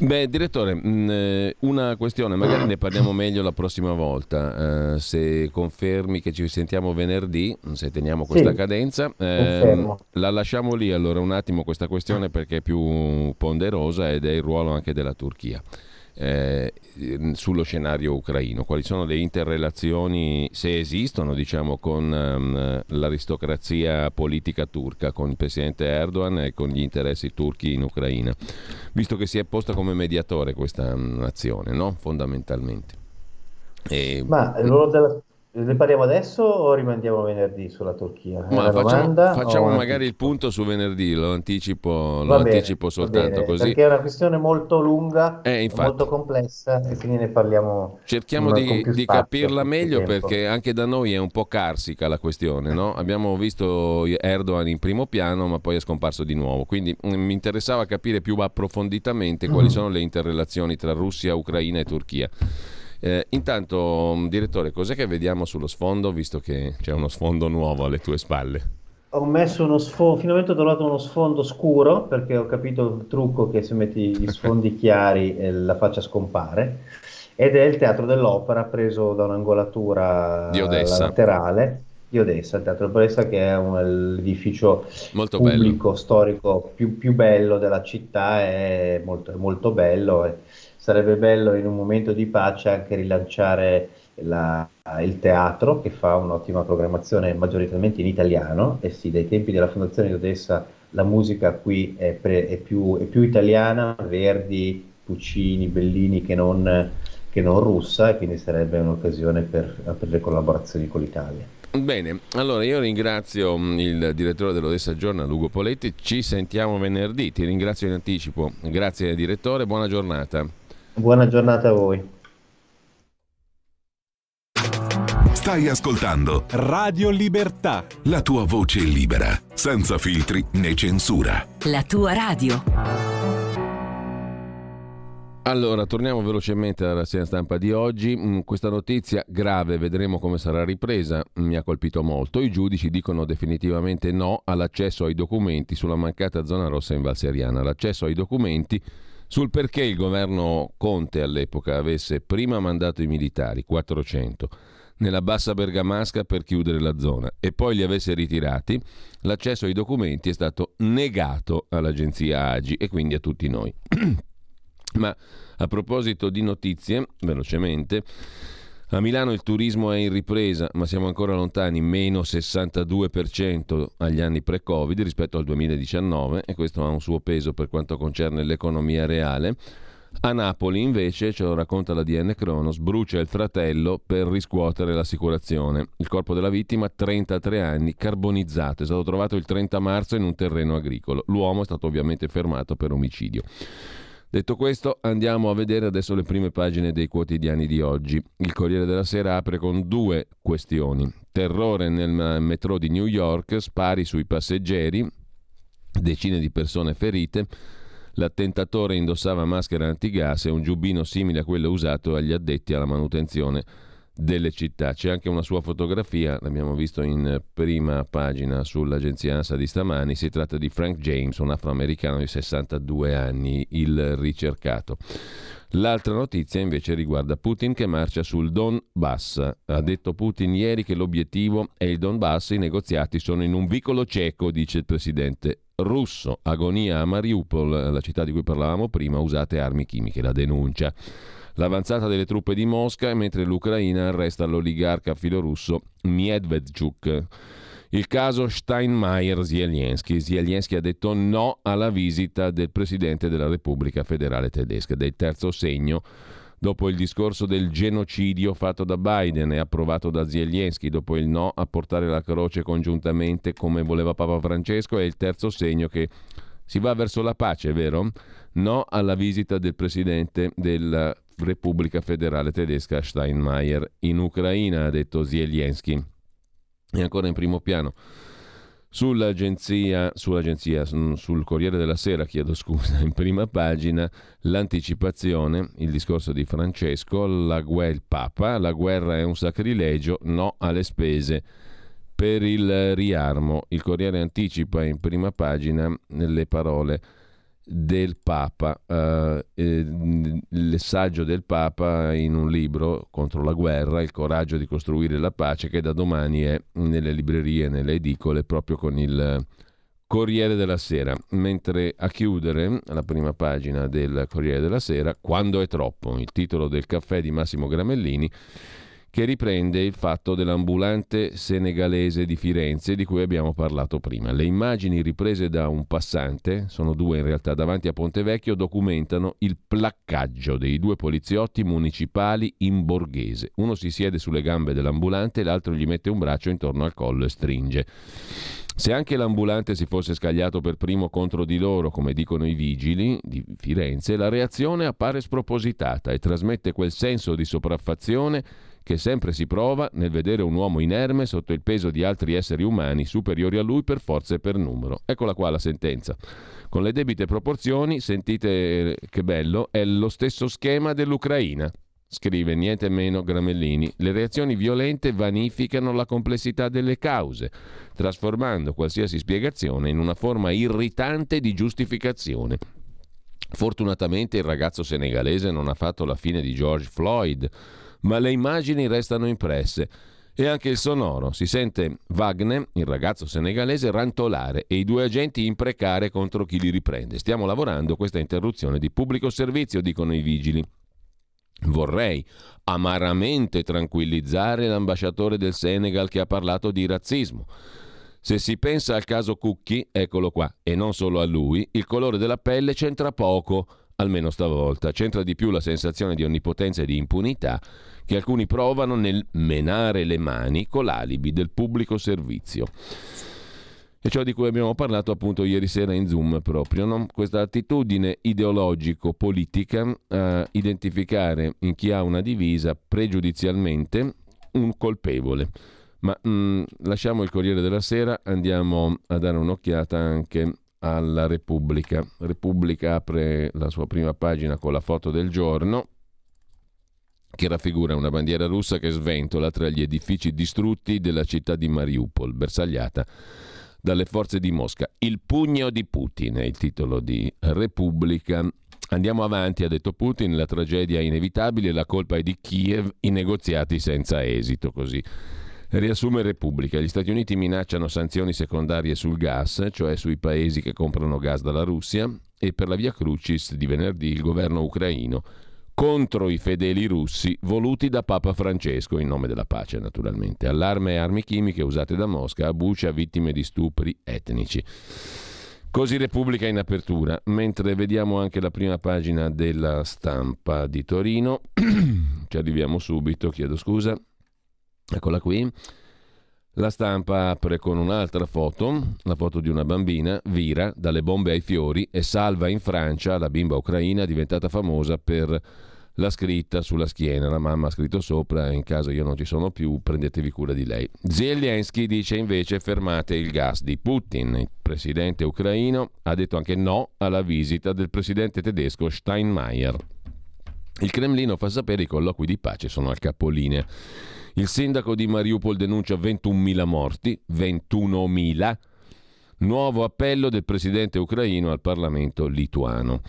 Beh, direttore, mm, eh, una questione, magari ne parliamo meglio la prossima volta, eh, se confermi che ci sentiamo venerdì, se teniamo questa sì, cadenza, eh, la lasciamo lì allora un attimo questa questione perché è più ponderosa ed è il ruolo anche della Turchia eh, sullo scenario ucraino, quali sono le interrelazioni, se esistono, diciamo, con um, l'aristocrazia politica turca, con il presidente Erdogan e con gli interessi turchi in Ucraina, visto che si è posta come mediatore questa nazione, no? fondamentalmente. E... Ma il ruolo della, ne parliamo adesso o rimandiamo venerdì sulla Turchia? Ma facciamo, facciamo magari il punto su venerdì, lo anticipo, lo bene, anticipo soltanto così. Perché è una questione molto lunga, eh, molto complessa e quindi ne parliamo. Cerchiamo di, di capirla meglio perché anche da noi è un po' carsica la questione. No? Abbiamo visto Erdogan in primo piano ma poi è scomparso di nuovo. Quindi mm, mi interessava capire più approfonditamente quali mm. sono le interrelazioni tra Russia, Ucraina e Turchia. Eh, intanto, mm, direttore, cos'è che vediamo sullo sfondo, visto che c'è uno sfondo nuovo alle tue spalle? Ho messo uno sfondo, finalmente ho trovato uno sfondo scuro perché ho capito il trucco che se metti gli sfondi chiari eh, la faccia scompare ed è il Teatro dell'Opera preso da un'angolatura laterale di Odessa, il Teatro dell'Opera che è un, l'edificio molto pubblico, bello. storico più, più, bello della città, è molto, molto bello. È, sarebbe bello in un momento di pace anche rilanciare la, il teatro che fa un'ottima programmazione maggioritariamente in italiano e sì, dai tempi della fondazione di Odessa la musica qui è, pre, è, più, è più, italiana, Verdi, Puccini, Bellini che non, che non russa e quindi sarebbe un'occasione per aprire collaborazioni con l'Italia. Bene, allora io ringrazio mm, il direttore dell'Odessa Journal, Ugo Poletti, ci sentiamo venerdì, ti ringrazio in anticipo, grazie direttore, buona giornata. Buona giornata a voi. Stai ascoltando Radio Libertà. La tua voce libera, senza filtri né censura. La tua radio. Allora, torniamo velocemente alla rassegna stampa di oggi. Mm, questa notizia grave, vedremo come sarà ripresa, mi ha colpito molto. I giudici dicono definitivamente no all'accesso ai documenti sulla mancata zona rossa in Valseriana. L'accesso ai documenti sul perché il governo Conte all'epoca avesse prima mandato i militari, 400, nella bassa bergamasca per chiudere la zona e poi li avesse ritirati, l'accesso ai documenti è stato negato all'agenzia AGI e quindi a tutti noi. Ma a proposito di notizie, velocemente, a Milano il turismo è in ripresa, ma siamo ancora lontani, meno 62% agli anni pre-Covid rispetto al 2019 e questo ha un suo peso per quanto concerne l'economia reale. A Napoli invece, ce lo racconta la DN Cronos, brucia il fratello per riscuotere l'assicurazione. Il corpo della vittima, 33 anni, carbonizzato, è stato trovato il 30 marzo in un terreno agricolo. L'uomo è stato ovviamente fermato per omicidio. Detto questo, andiamo a vedere adesso le prime pagine dei quotidiani di oggi. Il Corriere della Sera apre con due questioni. Terrore nel metro di New York, spari sui passeggeri, decine di persone ferite. L'attentatore indossava maschera antigas e un giubbino simile a quello usato agli addetti alla manutenzione delle città. C'è anche una sua fotografia, l'abbiamo visto in prima pagina sull'agenzia ANSA di stamani, si tratta di Frank James, un afroamericano di 62 anni, il ricercato. L'altra notizia invece riguarda Putin che marcia sul Donbass. Ha detto Putin ieri che l'obiettivo è il Donbass, i negoziati sono in un vicolo cieco, dice il presidente russo. Agonia a Mariupol, la città di cui parlavamo prima, usate armi chimiche, la denuncia. L'avanzata delle truppe di Mosca mentre l'Ucraina arresta l'oligarca filorusso Medvedchuk. Il caso Steinmeier-Zelensky. Zelensky ha detto no alla visita del Presidente della Repubblica Federale Tedesca, del terzo segno dopo il discorso del genocidio fatto da Biden e approvato da Zelensky, dopo il no a portare la croce congiuntamente come voleva Papa Francesco, è il terzo segno che si va verso la pace, vero? No alla visita del Presidente della Repubblica Federale Tedesca Steinmeier in Ucraina, ha detto Zelensky. E ancora in primo piano. Sull'agenzia, sull'agenzia, sul Corriere della Sera, chiedo scusa, in prima pagina, l'anticipazione, il discorso di Francesco, la guerra, il Papa, la guerra è un sacrilegio, no alle spese per il riarmo. Il Corriere anticipa in prima pagina le parole del Papa, eh, il saggio del Papa in un libro contro la guerra, il coraggio di costruire la pace, che da domani è nelle librerie, nelle edicole, proprio con il Corriere della Sera. Mentre a chiudere la prima pagina del Corriere della Sera, Quando è troppo, il titolo del caffè di Massimo Gramellini, che riprende il fatto dell'ambulante senegalese di Firenze di cui abbiamo parlato prima. Le immagini riprese da un passante, sono due in realtà davanti a Ponte Vecchio, documentano il placcaggio dei due poliziotti municipali in borghese. Uno si siede sulle gambe dell'ambulante, l'altro gli mette un braccio intorno al collo e stringe. Se anche l'ambulante si fosse scagliato per primo contro di loro, come dicono i vigili di Firenze, la reazione appare spropositata e trasmette quel senso di sopraffazione che sempre si prova nel vedere un uomo inerme sotto il peso di altri esseri umani superiori a lui per forza e per numero. Eccola qua la sentenza. Con le debite proporzioni, sentite eh, che bello, è lo stesso schema dell'Ucraina. Scrive niente meno Gramellini, le reazioni violente vanificano la complessità delle cause, trasformando qualsiasi spiegazione in una forma irritante di giustificazione. Fortunatamente il ragazzo senegalese non ha fatto la fine di George Floyd, ma le immagini restano impresse. E anche il sonoro. Si sente Wagner, il ragazzo senegalese, rantolare e i due agenti imprecare contro chi li riprende. Stiamo lavorando questa interruzione di pubblico servizio, dicono i vigili. Vorrei amaramente tranquillizzare l'ambasciatore del Senegal che ha parlato di razzismo. Se si pensa al caso Cucchi, eccolo qua, e non solo a lui, il colore della pelle c'entra poco, almeno stavolta. C'entra di più la sensazione di onnipotenza e di impunità che alcuni provano nel menare le mani con l'alibi del pubblico servizio. E ciò di cui abbiamo parlato appunto ieri sera in Zoom proprio, no? questa attitudine ideologico-politica a identificare in chi ha una divisa pregiudizialmente un colpevole. Ma mh, mm, lasciamo il Corriere della Sera, andiamo a dare un'occhiata anche alla Repubblica. Repubblica apre la sua prima pagina con la foto del giorno che raffigura una bandiera russa che sventola tra gli edifici distrutti della città di Mariupol, bersagliata dalle forze di Mosca. Il pugno di Putin è il titolo di Repubblica. Andiamo avanti, ha detto Putin, la tragedia è inevitabile, la colpa è di Kiev, i negoziati senza esito, così. Riassume Repubblica. Gli Stati Uniti minacciano sanzioni secondarie sul gas, cioè sui paesi che comprano gas dalla Russia, e per la via Crucis di venerdì il governo ucraino contro i fedeli russi voluti da Papa Francesco in nome della pace naturalmente. Allarme e armi chimiche usate da Mosca a Bucia vittime di stupri etnici. Così Repubblica in apertura, mentre vediamo anche la prima pagina della stampa di Torino, ci arriviamo subito, chiedo scusa, eccola qui. La stampa apre con un'altra foto, la foto di una bambina, vira dalle bombe ai fiori e salva in Francia la bimba ucraina diventata famosa per la scritta sulla schiena. La mamma ha scritto sopra, in caso io non ci sono più, prendetevi cura di lei. Zelensky dice invece fermate il gas di Putin. Il presidente ucraino ha detto anche no alla visita del presidente tedesco Steinmeier. Il Cremlino fa sapere i colloqui di pace sono al capolinea. Il sindaco di Mariupol denuncia 21.000 morti, 21.000. Nuovo appello del presidente ucraino al Parlamento lituano.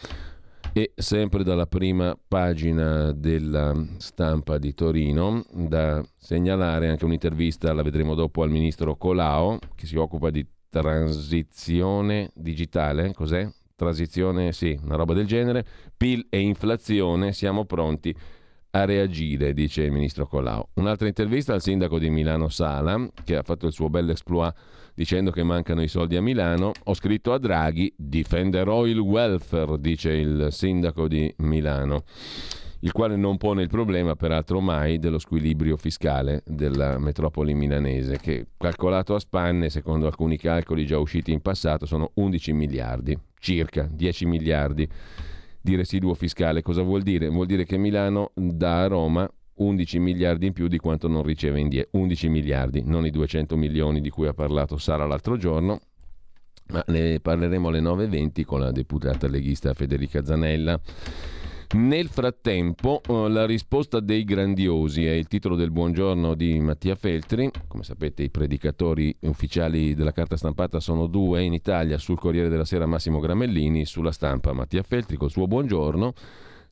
E sempre dalla prima pagina della stampa di Torino, da segnalare anche un'intervista, la vedremo dopo, al ministro Colao, che si occupa di transizione digitale, cos'è? transizione sì, una roba del genere, PIL e inflazione, siamo pronti a reagire, dice il ministro Colau. Un'altra intervista al sindaco di Milano Sala, che ha fatto il suo bel exploit dicendo che mancano i soldi a Milano. Ho scritto a Draghi, difenderò il welfare, dice il sindaco di Milano il quale non pone il problema, peraltro mai, dello squilibrio fiscale della metropoli milanese, che calcolato a spanne, secondo alcuni calcoli già usciti in passato, sono 11 miliardi, circa 10 miliardi di residuo fiscale. Cosa vuol dire? Vuol dire che Milano dà a Roma 11 miliardi in più di quanto non riceve indietro. 11 miliardi, non i 200 milioni di cui ha parlato Sara l'altro giorno, ma ne parleremo alle 9.20 con la deputata leghista Federica Zanella. Nel frattempo, eh, la risposta dei grandiosi è il titolo del buongiorno di Mattia Feltri. Come sapete, i predicatori ufficiali della carta stampata sono due in Italia, sul Corriere della Sera Massimo Gramellini, sulla stampa Mattia Feltri col suo buongiorno.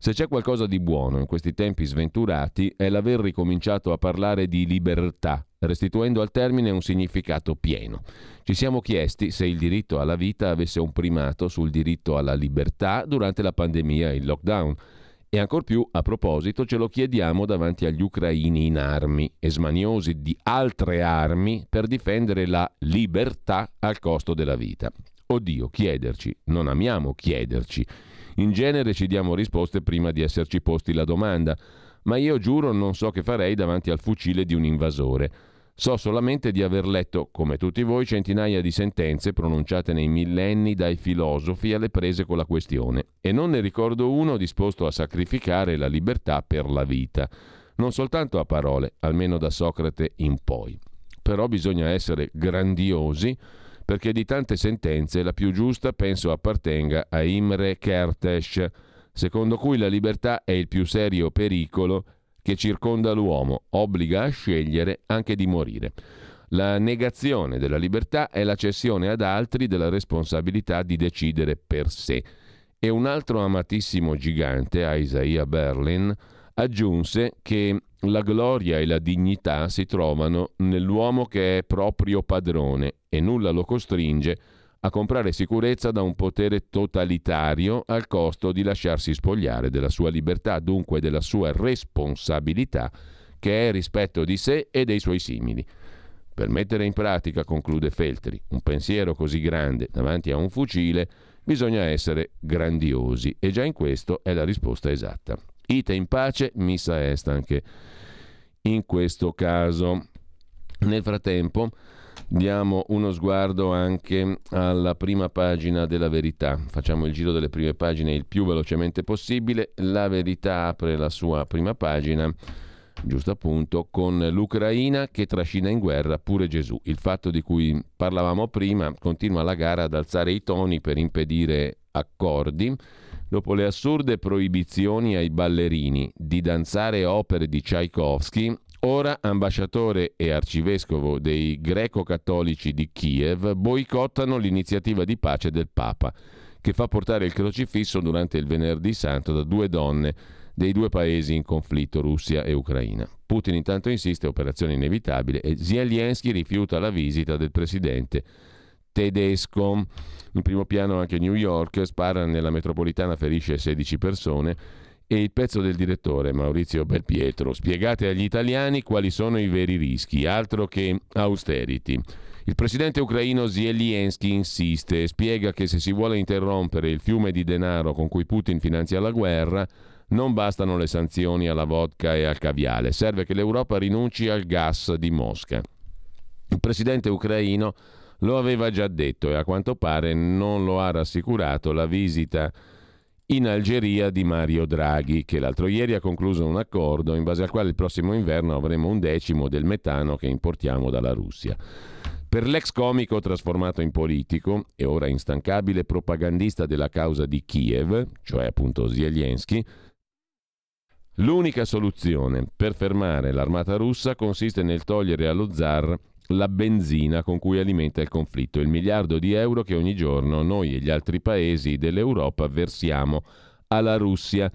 Se c'è qualcosa di buono in questi tempi sventurati è l'aver ricominciato a parlare di libertà, restituendo al termine un significato pieno. Ci siamo chiesti se il diritto alla vita avesse un primato sul diritto alla libertà durante la pandemia e il lockdown. E ancor più, a proposito, ce lo chiediamo davanti agli ucraini in armi e smaniosi di altre armi per difendere la libertà al costo della vita. Oddio, chiederci, non amiamo chiederci. In genere ci diamo risposte prima di esserci posti la domanda, ma io giuro non so che farei davanti al fucile di un invasore. So solamente di aver letto, come tutti voi, centinaia di sentenze pronunciate nei millenni dai filosofi alle prese con la questione, e non ne ricordo uno disposto a sacrificare la libertà per la vita, non soltanto a parole, almeno da Socrate in poi. Però bisogna essere grandiosi perché di tante sentenze la più giusta penso appartenga a Imre Kertész, secondo cui la libertà è il più serio pericolo che circonda l'uomo, obbliga a scegliere anche di morire. La negazione della libertà è la cessione ad altri della responsabilità di decidere per sé. E un altro amatissimo gigante, Isaiah Berlin, aggiunse che la gloria e la dignità si trovano nell'uomo che è proprio padrone e nulla lo costringe a comprare sicurezza da un potere totalitario al costo di lasciarsi spogliare della sua libertà, dunque della sua responsabilità, che è rispetto di sé e dei suoi simili. Per mettere in pratica, conclude Feltri, un pensiero così grande davanti a un fucile, bisogna essere grandiosi e già in questo è la risposta esatta. Ite in pace, missa est anche in questo caso. Nel frattempo diamo uno sguardo anche alla prima pagina della verità. Facciamo il giro delle prime pagine il più velocemente possibile. La verità apre la sua prima pagina giusto appunto, con l'Ucraina che trascina in guerra pure Gesù. Il fatto di cui parlavamo prima continua la gara ad alzare i toni per impedire accordi dopo le assurde proibizioni ai ballerini di danzare opere di Tchaikovsky, ora ambasciatore e arcivescovo dei greco-cattolici di Kiev boicottano l'iniziativa di pace del Papa, che fa portare il crocifisso durante il venerdì santo da due donne dei due paesi in conflitto, Russia e Ucraina. Putin intanto insiste, operazione inevitabile, e Zelensky rifiuta la visita del presidente tedesco. In primo piano anche New York, spara nella metropolitana, ferisce 16 persone. E il pezzo del direttore Maurizio Belpietro. Spiegate agli italiani quali sono i veri rischi, altro che austerity. Il presidente ucraino Zelensky insiste e spiega che se si vuole interrompere il fiume di denaro con cui Putin finanzia la guerra, non bastano le sanzioni alla vodka e al caviale, serve che l'Europa rinunci al gas di Mosca. Il presidente ucraino lo aveva già detto e a quanto pare non lo ha rassicurato la visita in Algeria di Mario Draghi, che l'altro ieri ha concluso un accordo in base al quale il prossimo inverno avremo un decimo del metano che importiamo dalla Russia. Per l'ex comico trasformato in politico e ora instancabile propagandista della causa di Kiev, cioè appunto Zelensky, l'unica soluzione per fermare l'armata russa consiste nel togliere allo zar la benzina con cui alimenta il conflitto, il miliardo di euro che ogni giorno noi e gli altri paesi dell'Europa versiamo alla Russia.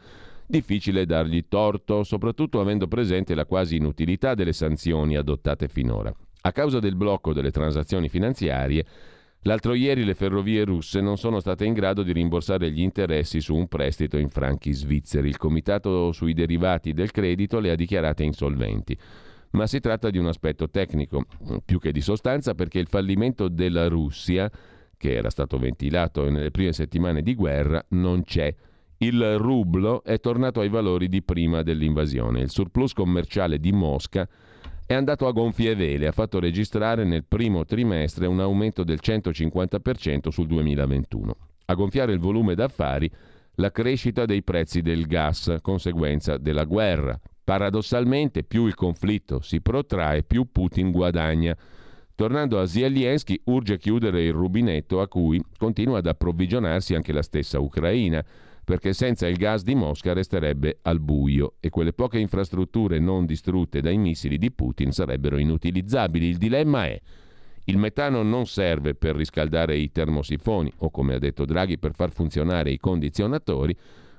Difficile dargli torto, soprattutto avendo presente la quasi inutilità delle sanzioni adottate finora. A causa del blocco delle transazioni finanziarie, L'altro ieri le ferrovie russe non sono state in grado di rimborsare gli interessi su un prestito in franchi svizzeri. Il comitato sui derivati del credito le ha dichiarate insolventi. Ma si tratta di un aspetto tecnico, più che di sostanza, perché il fallimento della Russia, che era stato ventilato nelle prime settimane di guerra, non c'è. Il rublo è tornato ai valori di prima dell'invasione. Il surplus commerciale di Mosca è andato a gonfie vele, ha fatto registrare nel primo trimestre un aumento del 150% sul 2021. A gonfiare il volume d'affari la crescita dei prezzi del gas, conseguenza della guerra. Paradossalmente, più il conflitto si protrae, più Putin guadagna. Tornando a Zelensky, urge chiudere il rubinetto a cui continua ad approvvigionarsi anche la stessa Ucraina perché senza il gas di Mosca resterebbe al buio e quelle poche infrastrutture non distrutte dai missili di Putin sarebbero inutilizzabili. Il dilemma è il metano non serve per riscaldare i termosifoni o, come ha detto Draghi, per far funzionare i condizionatori,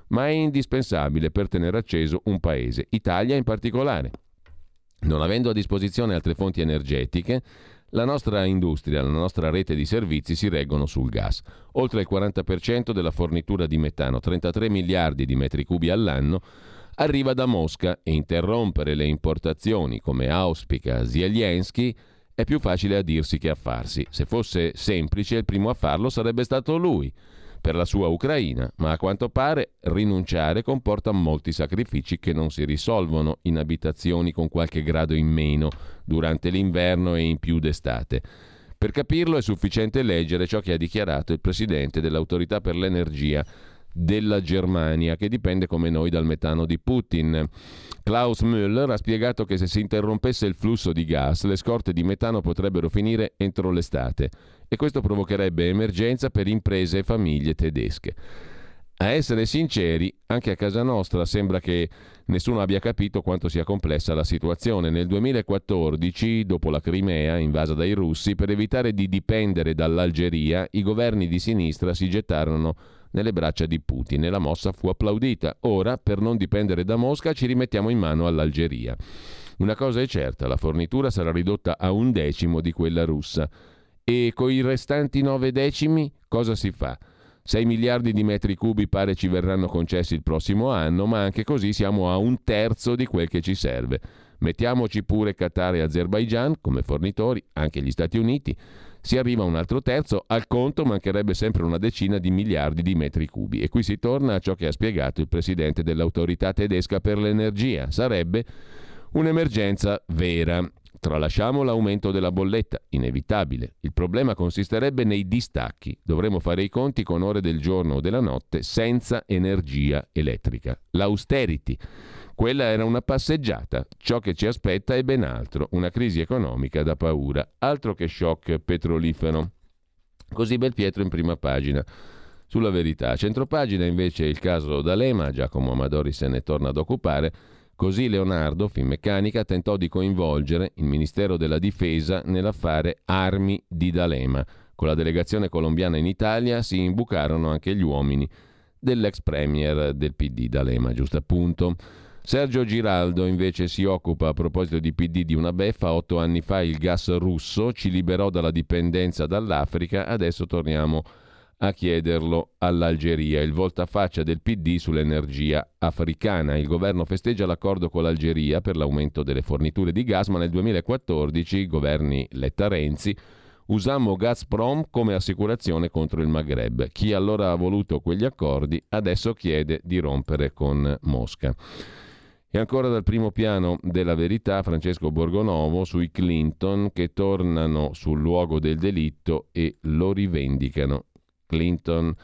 ma è indispensabile per tenere acceso un paese, Italia in particolare. Non avendo a disposizione altre fonti energetiche, la nostra industria, la nostra rete di servizi si reggono sul gas. Oltre il 40% della fornitura di metano, 33 miliardi di metri cubi all'anno, arriva da Mosca e interrompere le importazioni, come auspica Zelensky, è più facile a dirsi che a farsi. Se fosse semplice, il primo a farlo sarebbe stato lui per la sua Ucraina, ma a quanto pare rinunciare comporta molti sacrifici che non si risolvono in abitazioni con qualche grado in meno durante l'inverno e in più d'estate. Per capirlo è sufficiente leggere ciò che ha dichiarato il presidente dell'autorità per l'energia della Germania, che dipende come noi dal metano di Putin. Klaus Müller ha spiegato che se si interrompesse il flusso di gas, le scorte di metano potrebbero finire entro l'estate e questo provocherebbe emergenza per imprese e famiglie tedesche. A essere sinceri, anche a casa nostra sembra che nessuno abbia capito quanto sia complessa la situazione. Nel 2014, dopo la Crimea invasa dai russi, per evitare di dipendere dall'Algeria, i governi di sinistra si gettarono nelle braccia di Putin e la mossa fu applaudita. Ora, per non dipendere da Mosca, ci rimettiamo in mano all'Algeria. Una cosa è certa, la fornitura sarà ridotta a un decimo di quella russa. E con i restanti nove decimi cosa si fa? 6 miliardi di metri cubi pare ci verranno concessi il prossimo anno, ma anche così siamo a un terzo di quel che ci serve. Mettiamoci pure Qatar e Azerbaijan come fornitori, anche gli Stati Uniti. Si arriva a un altro terzo, al conto mancherebbe sempre una decina di miliardi di metri cubi. E qui si torna a ciò che ha spiegato il presidente dell'autorità tedesca per l'energia. Sarebbe un'emergenza vera. Tralasciamo l'aumento della bolletta, inevitabile. Il problema consisterebbe nei distacchi. Dovremo fare i conti con ore del giorno o della notte senza energia elettrica. L'austerity. Quella era una passeggiata. Ciò che ci aspetta è ben altro, una crisi economica da paura, altro che shock petrolifero. Così Belpietro in prima pagina. Sulla verità, a centropagina invece il caso D'Alema, Giacomo Amadori se ne torna ad occupare, Così Leonardo, Finmeccanica, tentò di coinvolgere il Ministero della Difesa nell'affare Armi di D'Alema. Con la delegazione colombiana in Italia si imbucarono anche gli uomini dell'ex premier del PD D'Alema, giusto appunto. Sergio Giraldo invece si occupa a proposito di PD di una beffa, otto anni fa il gas russo ci liberò dalla dipendenza dall'Africa, adesso torniamo a chiederlo all'Algeria, il voltafaccia del PD sull'energia africana. Il governo festeggia l'accordo con l'Algeria per l'aumento delle forniture di gas, ma nel 2014 i governi Letta-Renzi usammo Gazprom come assicurazione contro il Maghreb. Chi allora ha voluto quegli accordi adesso chiede di rompere con Mosca. E ancora dal primo piano della verità Francesco Borgonovo sui Clinton che tornano sul luogo del delitto e lo rivendicano. Clinton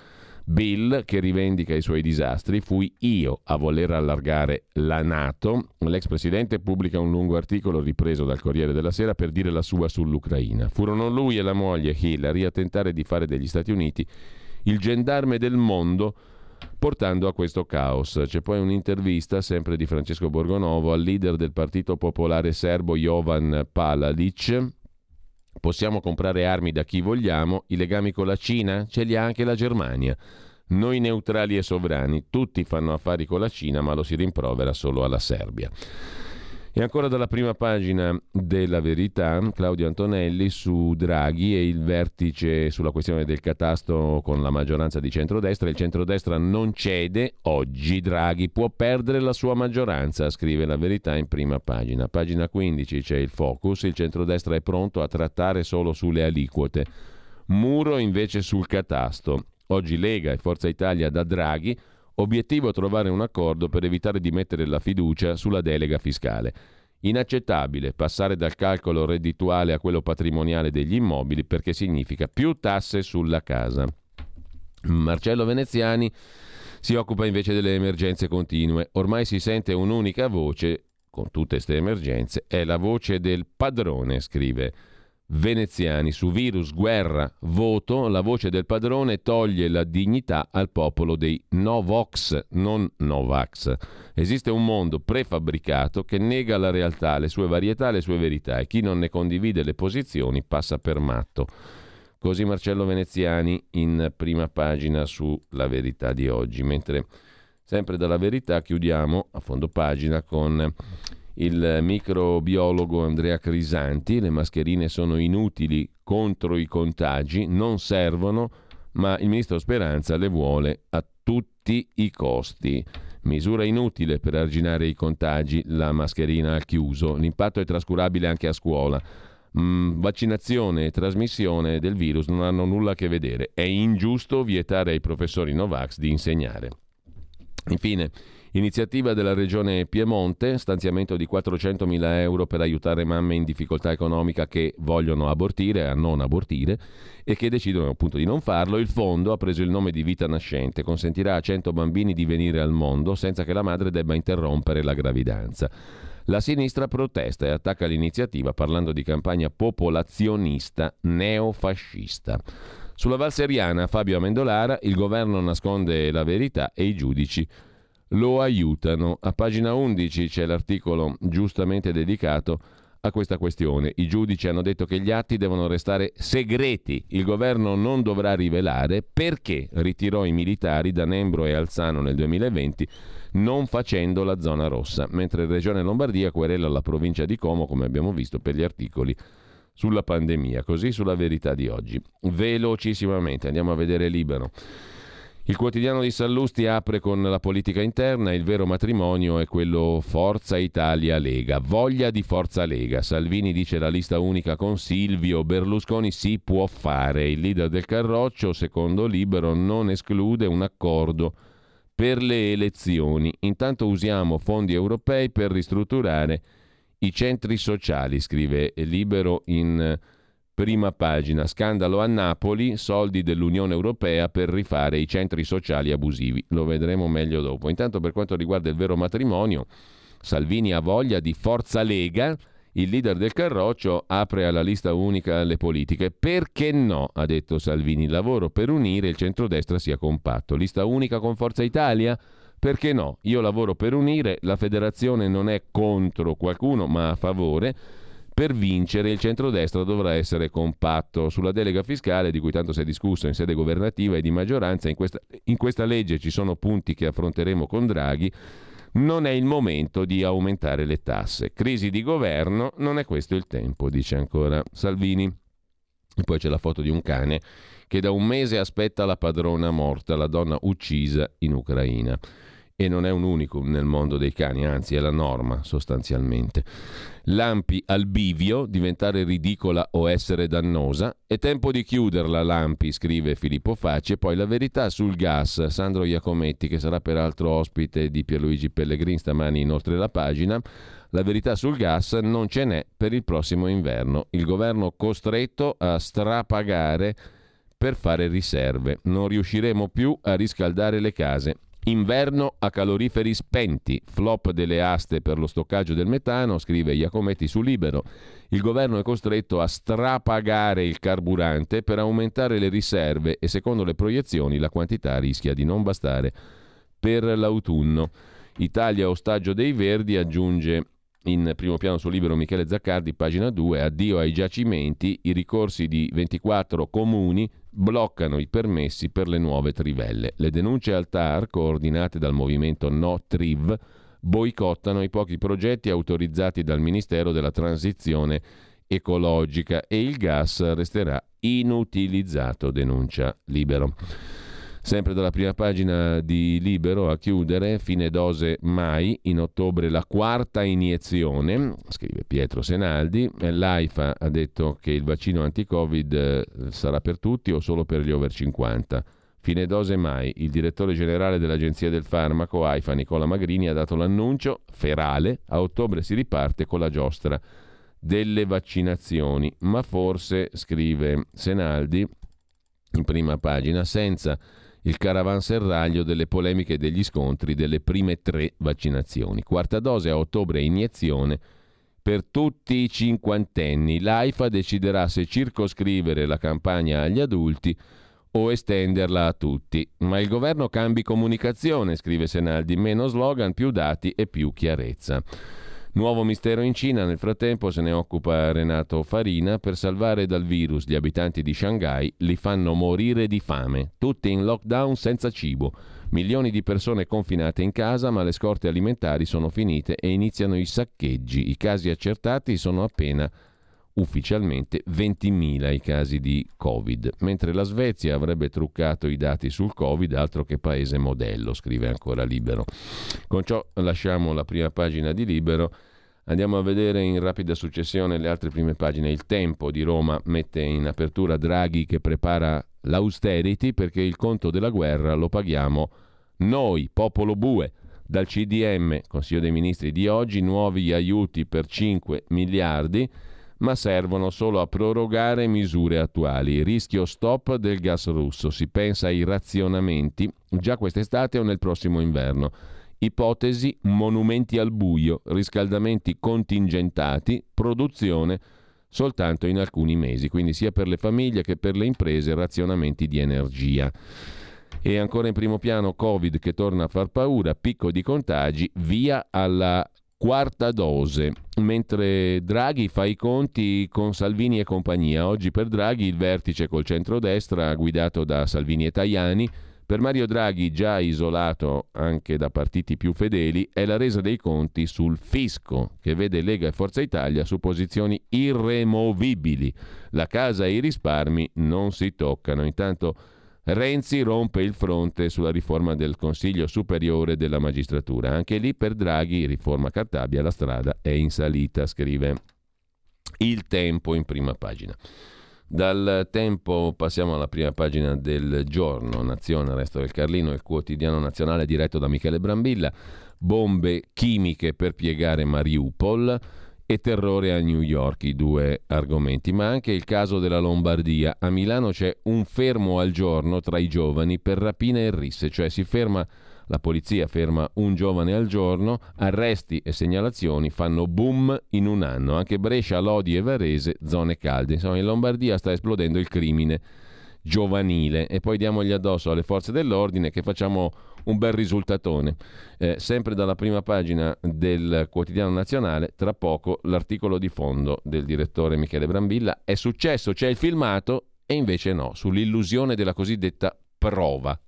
Bill, che rivendica i suoi disastri, fui io a voler allargare la Nato. L'ex presidente pubblica un lungo articolo ripreso dal Corriere della Sera per dire la sua sull'Ucraina. Furono lui e la moglie Hillary a tentare di fare degli Stati Uniti il gendarme del mondo portando a questo caos. C'è poi un'intervista, sempre di Francesco Borgonovo, al leader del Partito Popolare Serbo Jovan Palalic, Possiamo comprare armi da chi vogliamo, i legami con la Cina ce li ha anche la Germania. Noi neutrali e sovrani, tutti fanno affari con la Cina, ma lo si rimprovera solo alla Serbia. E ancora dalla prima pagina della verità, Claudio Antonelli su Draghi e il vertice sulla questione del catasto con la maggioranza di centrodestra. Il centrodestra non cede, oggi Draghi può perdere la sua maggioranza, scrive la verità in prima pagina. Pagina 15 c'è il focus, il centrodestra è pronto a trattare solo sulle aliquote. Muro invece sul catasto. Oggi Lega e Forza Italia da Draghi Obiettivo trovare un accordo per evitare di mettere la fiducia sulla delega fiscale. Inaccettabile passare dal calcolo reddituale a quello patrimoniale degli immobili perché significa più tasse sulla casa. Marcello Veneziani si occupa invece delle emergenze continue. Ormai si sente un'unica voce, con tutte queste emergenze, è la voce del padrone, scrive veneziani su virus, guerra, voto, la voce del padrone toglie la dignità al popolo dei Novox, non Novax. Esiste un mondo prefabbricato che nega la realtà, le sue varietà, le sue verità e chi non ne condivide le posizioni passa per matto. Così Marcello Veneziani in prima pagina su La verità di oggi, mentre sempre dalla verità chiudiamo a fondo pagina con il microbiologo Andrea Crisanti, le mascherine sono inutili contro i contagi, non servono, ma il ministro Speranza le vuole a tutti i costi. Misura inutile per arginare i contagi, la mascherina al chiuso. L'impatto è trascurabile anche a scuola. Mm, vaccinazione e trasmissione del virus non hanno nulla a che vedere. È ingiusto vietare ai professori Novax di insegnare. Infine, Iniziativa della Regione Piemonte, stanziamento di 400.000 euro per aiutare mamme in difficoltà economica che vogliono abortire a non abortire e che decidono appunto di non farlo. Il fondo ha preso il nome di Vita Nascente, consentirà a 100 bambini di venire al mondo senza che la madre debba interrompere la gravidanza. La sinistra protesta e attacca l'iniziativa parlando di campagna popolazionista neofascista. Sulla Valseriana, Fabio Amendolara, il governo nasconde la verità e i giudici lo aiutano. A pagina 11 c'è l'articolo giustamente dedicato a questa questione. I giudici hanno detto che gli atti devono restare segreti. Il governo non dovrà rivelare perché ritirò i militari da Nembro e Alzano nel 2020 non facendo la zona rossa, mentre Regione Lombardia querela la provincia di Como, come abbiamo visto, per gli articoli sulla pandemia. Così sulla verità di oggi. Velocissimamente andiamo a vedere libero. Il quotidiano di Sallusti apre con la politica interna, il vero matrimonio è quello Forza Italia Lega, voglia di Forza Lega. Salvini dice la lista unica con Silvio, Berlusconi si può fare. Il leader del Carroccio, secondo Libero, non esclude un accordo per le elezioni. Intanto usiamo fondi europei per ristrutturare i centri sociali, scrive Libero in Prima pagina, scandalo a Napoli, soldi dell'Unione Europea per rifare i centri sociali abusivi. Lo vedremo meglio dopo. Intanto per quanto riguarda il vero matrimonio, Salvini ha voglia di forza Lega, il leader del Carroccio apre alla lista unica le politiche. Perché no? ha detto Salvini. Lavoro per unire il centrodestra sia compatto. Lista unica con Forza Italia? Perché no? Io lavoro per unire, la federazione non è contro qualcuno ma a favore per vincere il centrodestra dovrà essere compatto. Sulla delega fiscale, di cui tanto si è discusso in sede governativa e di maggioranza, in questa, in questa legge ci sono punti che affronteremo con Draghi. Non è il momento di aumentare le tasse. Crisi di governo, non è questo il tempo, dice ancora Salvini. E poi c'è la foto di un cane che da un mese aspetta la padrona morta, la donna uccisa in Ucraina e non è un unicum nel mondo dei cani, anzi è la norma sostanzialmente. Lampi al bivio, diventare ridicola o essere dannosa. È tempo di chiuderla, Lampi, scrive Filippo Facci. E poi la verità sul gas. Sandro Iacometti, che sarà peraltro ospite di Pierluigi Pellegrin stamani inoltre la pagina. La verità sul gas non ce n'è per il prossimo inverno. Il governo costretto a strapagare per fare riserve. Non riusciremo più a riscaldare le case. Inverno a caloriferi spenti, flop delle aste per lo stoccaggio del metano, scrive Iacometti su Libero. Il governo è costretto a strapagare il carburante per aumentare le riserve e secondo le proiezioni la quantità rischia di non bastare per l'autunno. Italia ostaggio dei Verdi aggiunge in primo piano sul libro Michele Zaccardi, pagina 2, addio ai giacimenti, i ricorsi di 24 comuni bloccano i permessi per le nuove trivelle. Le denunce al TAR, coordinate dal movimento No Triv, boicottano i pochi progetti autorizzati dal Ministero della Transizione ecologica e il gas resterà inutilizzato, denuncia Libero. Sempre dalla prima pagina di Libero a chiudere, fine dose mai, in ottobre la quarta iniezione, scrive Pietro Senaldi, l'AIFA ha detto che il vaccino anti-Covid eh, sarà per tutti o solo per gli over 50. Fine dose mai, il direttore generale dell'Agenzia del Farmaco, AIFA, Nicola Magrini, ha dato l'annuncio ferale, a ottobre si riparte con la giostra delle vaccinazioni, ma forse, scrive Senaldi, in prima pagina, senza il caravanserraglio delle polemiche e degli scontri delle prime tre vaccinazioni. Quarta dose a ottobre iniezione per tutti i cinquantenni. L'AIFA deciderà se circoscrivere la campagna agli adulti o estenderla a tutti. Ma il governo cambi comunicazione, scrive Senaldi, meno slogan, più dati e più chiarezza. Nuovo mistero in Cina, nel frattempo se ne occupa Renato Farina, per salvare dal virus gli abitanti di Shanghai li fanno morire di fame, tutti in lockdown senza cibo. Milioni di persone confinate in casa, ma le scorte alimentari sono finite e iniziano i saccheggi. I casi accertati sono appena ufficialmente 20.000 i casi di Covid, mentre la Svezia avrebbe truccato i dati sul Covid, altro che paese modello, scrive ancora Libero. Con ciò lasciamo la prima pagina di Libero. Andiamo a vedere in rapida successione le altre prime pagine. Il Tempo di Roma mette in apertura Draghi che prepara l'austerity perché il conto della guerra lo paghiamo noi, popolo bue. Dal CDM, Consiglio dei Ministri di oggi, nuovi aiuti per 5 miliardi ma servono solo a prorogare misure attuali. Rischio stop del gas russo. Si pensa ai razionamenti già quest'estate o nel prossimo inverno. Ipotesi monumenti al buio, riscaldamenti contingentati, produzione soltanto in alcuni mesi, quindi sia per le famiglie che per le imprese razionamenti di energia. E ancora in primo piano Covid che torna a far paura, picco di contagi, via alla quarta dose, mentre Draghi fa i conti con Salvini e compagnia. Oggi per Draghi il vertice col centrodestra guidato da Salvini e Tajani. Per Mario Draghi, già isolato anche da partiti più fedeli, è la resa dei conti sul fisco, che vede Lega e Forza Italia su posizioni irremovibili. La casa e i risparmi non si toccano. Intanto Renzi rompe il fronte sulla riforma del Consiglio Superiore della Magistratura. Anche lì per Draghi, riforma Cartabia, la strada è in salita, scrive il tempo in prima pagina. Dal tempo passiamo alla prima pagina del giorno, Nazione, Resto del Carlino, il quotidiano nazionale diretto da Michele Brambilla, bombe chimiche per piegare Mariupol e terrore a New York, i due argomenti, ma anche il caso della Lombardia. A Milano c'è un fermo al giorno tra i giovani per rapine e risse, cioè si ferma la polizia ferma un giovane al giorno, arresti e segnalazioni fanno boom in un anno. Anche Brescia, Lodi e Varese, zone calde. Insomma, in Lombardia sta esplodendo il crimine giovanile e poi diamogli addosso alle forze dell'ordine che facciamo un bel risultatone. Eh, sempre dalla prima pagina del quotidiano nazionale, tra poco l'articolo di fondo del direttore Michele Brambilla. È successo, c'è il filmato e invece no, sull'illusione della cosiddetta prova.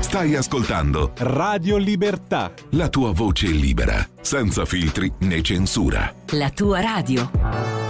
Stai ascoltando Radio Libertà. La tua voce libera, senza filtri né censura. La tua radio.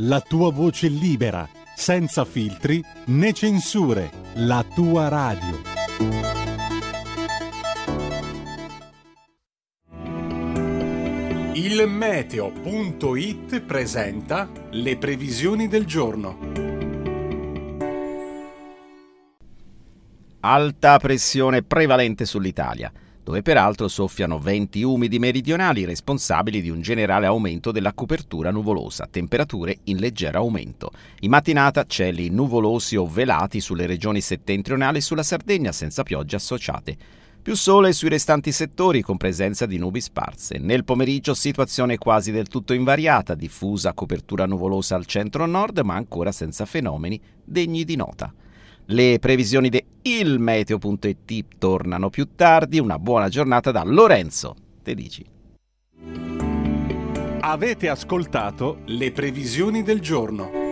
la tua voce libera, senza filtri né censure, la tua radio. Il meteo.it presenta le previsioni del giorno. Alta pressione prevalente sull'Italia. Dove peraltro soffiano venti umidi meridionali responsabili di un generale aumento della copertura nuvolosa, temperature in leggero aumento. In mattinata cieli nuvolosi o velati sulle regioni settentrionali e sulla Sardegna senza piogge associate. Più sole sui restanti settori con presenza di nubi sparse. Nel pomeriggio situazione quasi del tutto invariata, diffusa copertura nuvolosa al centro-nord ma ancora senza fenomeni degni di nota. Le previsioni di ilmeteo.it tornano più tardi. Una buona giornata da Lorenzo Te dici. Avete ascoltato le previsioni del giorno.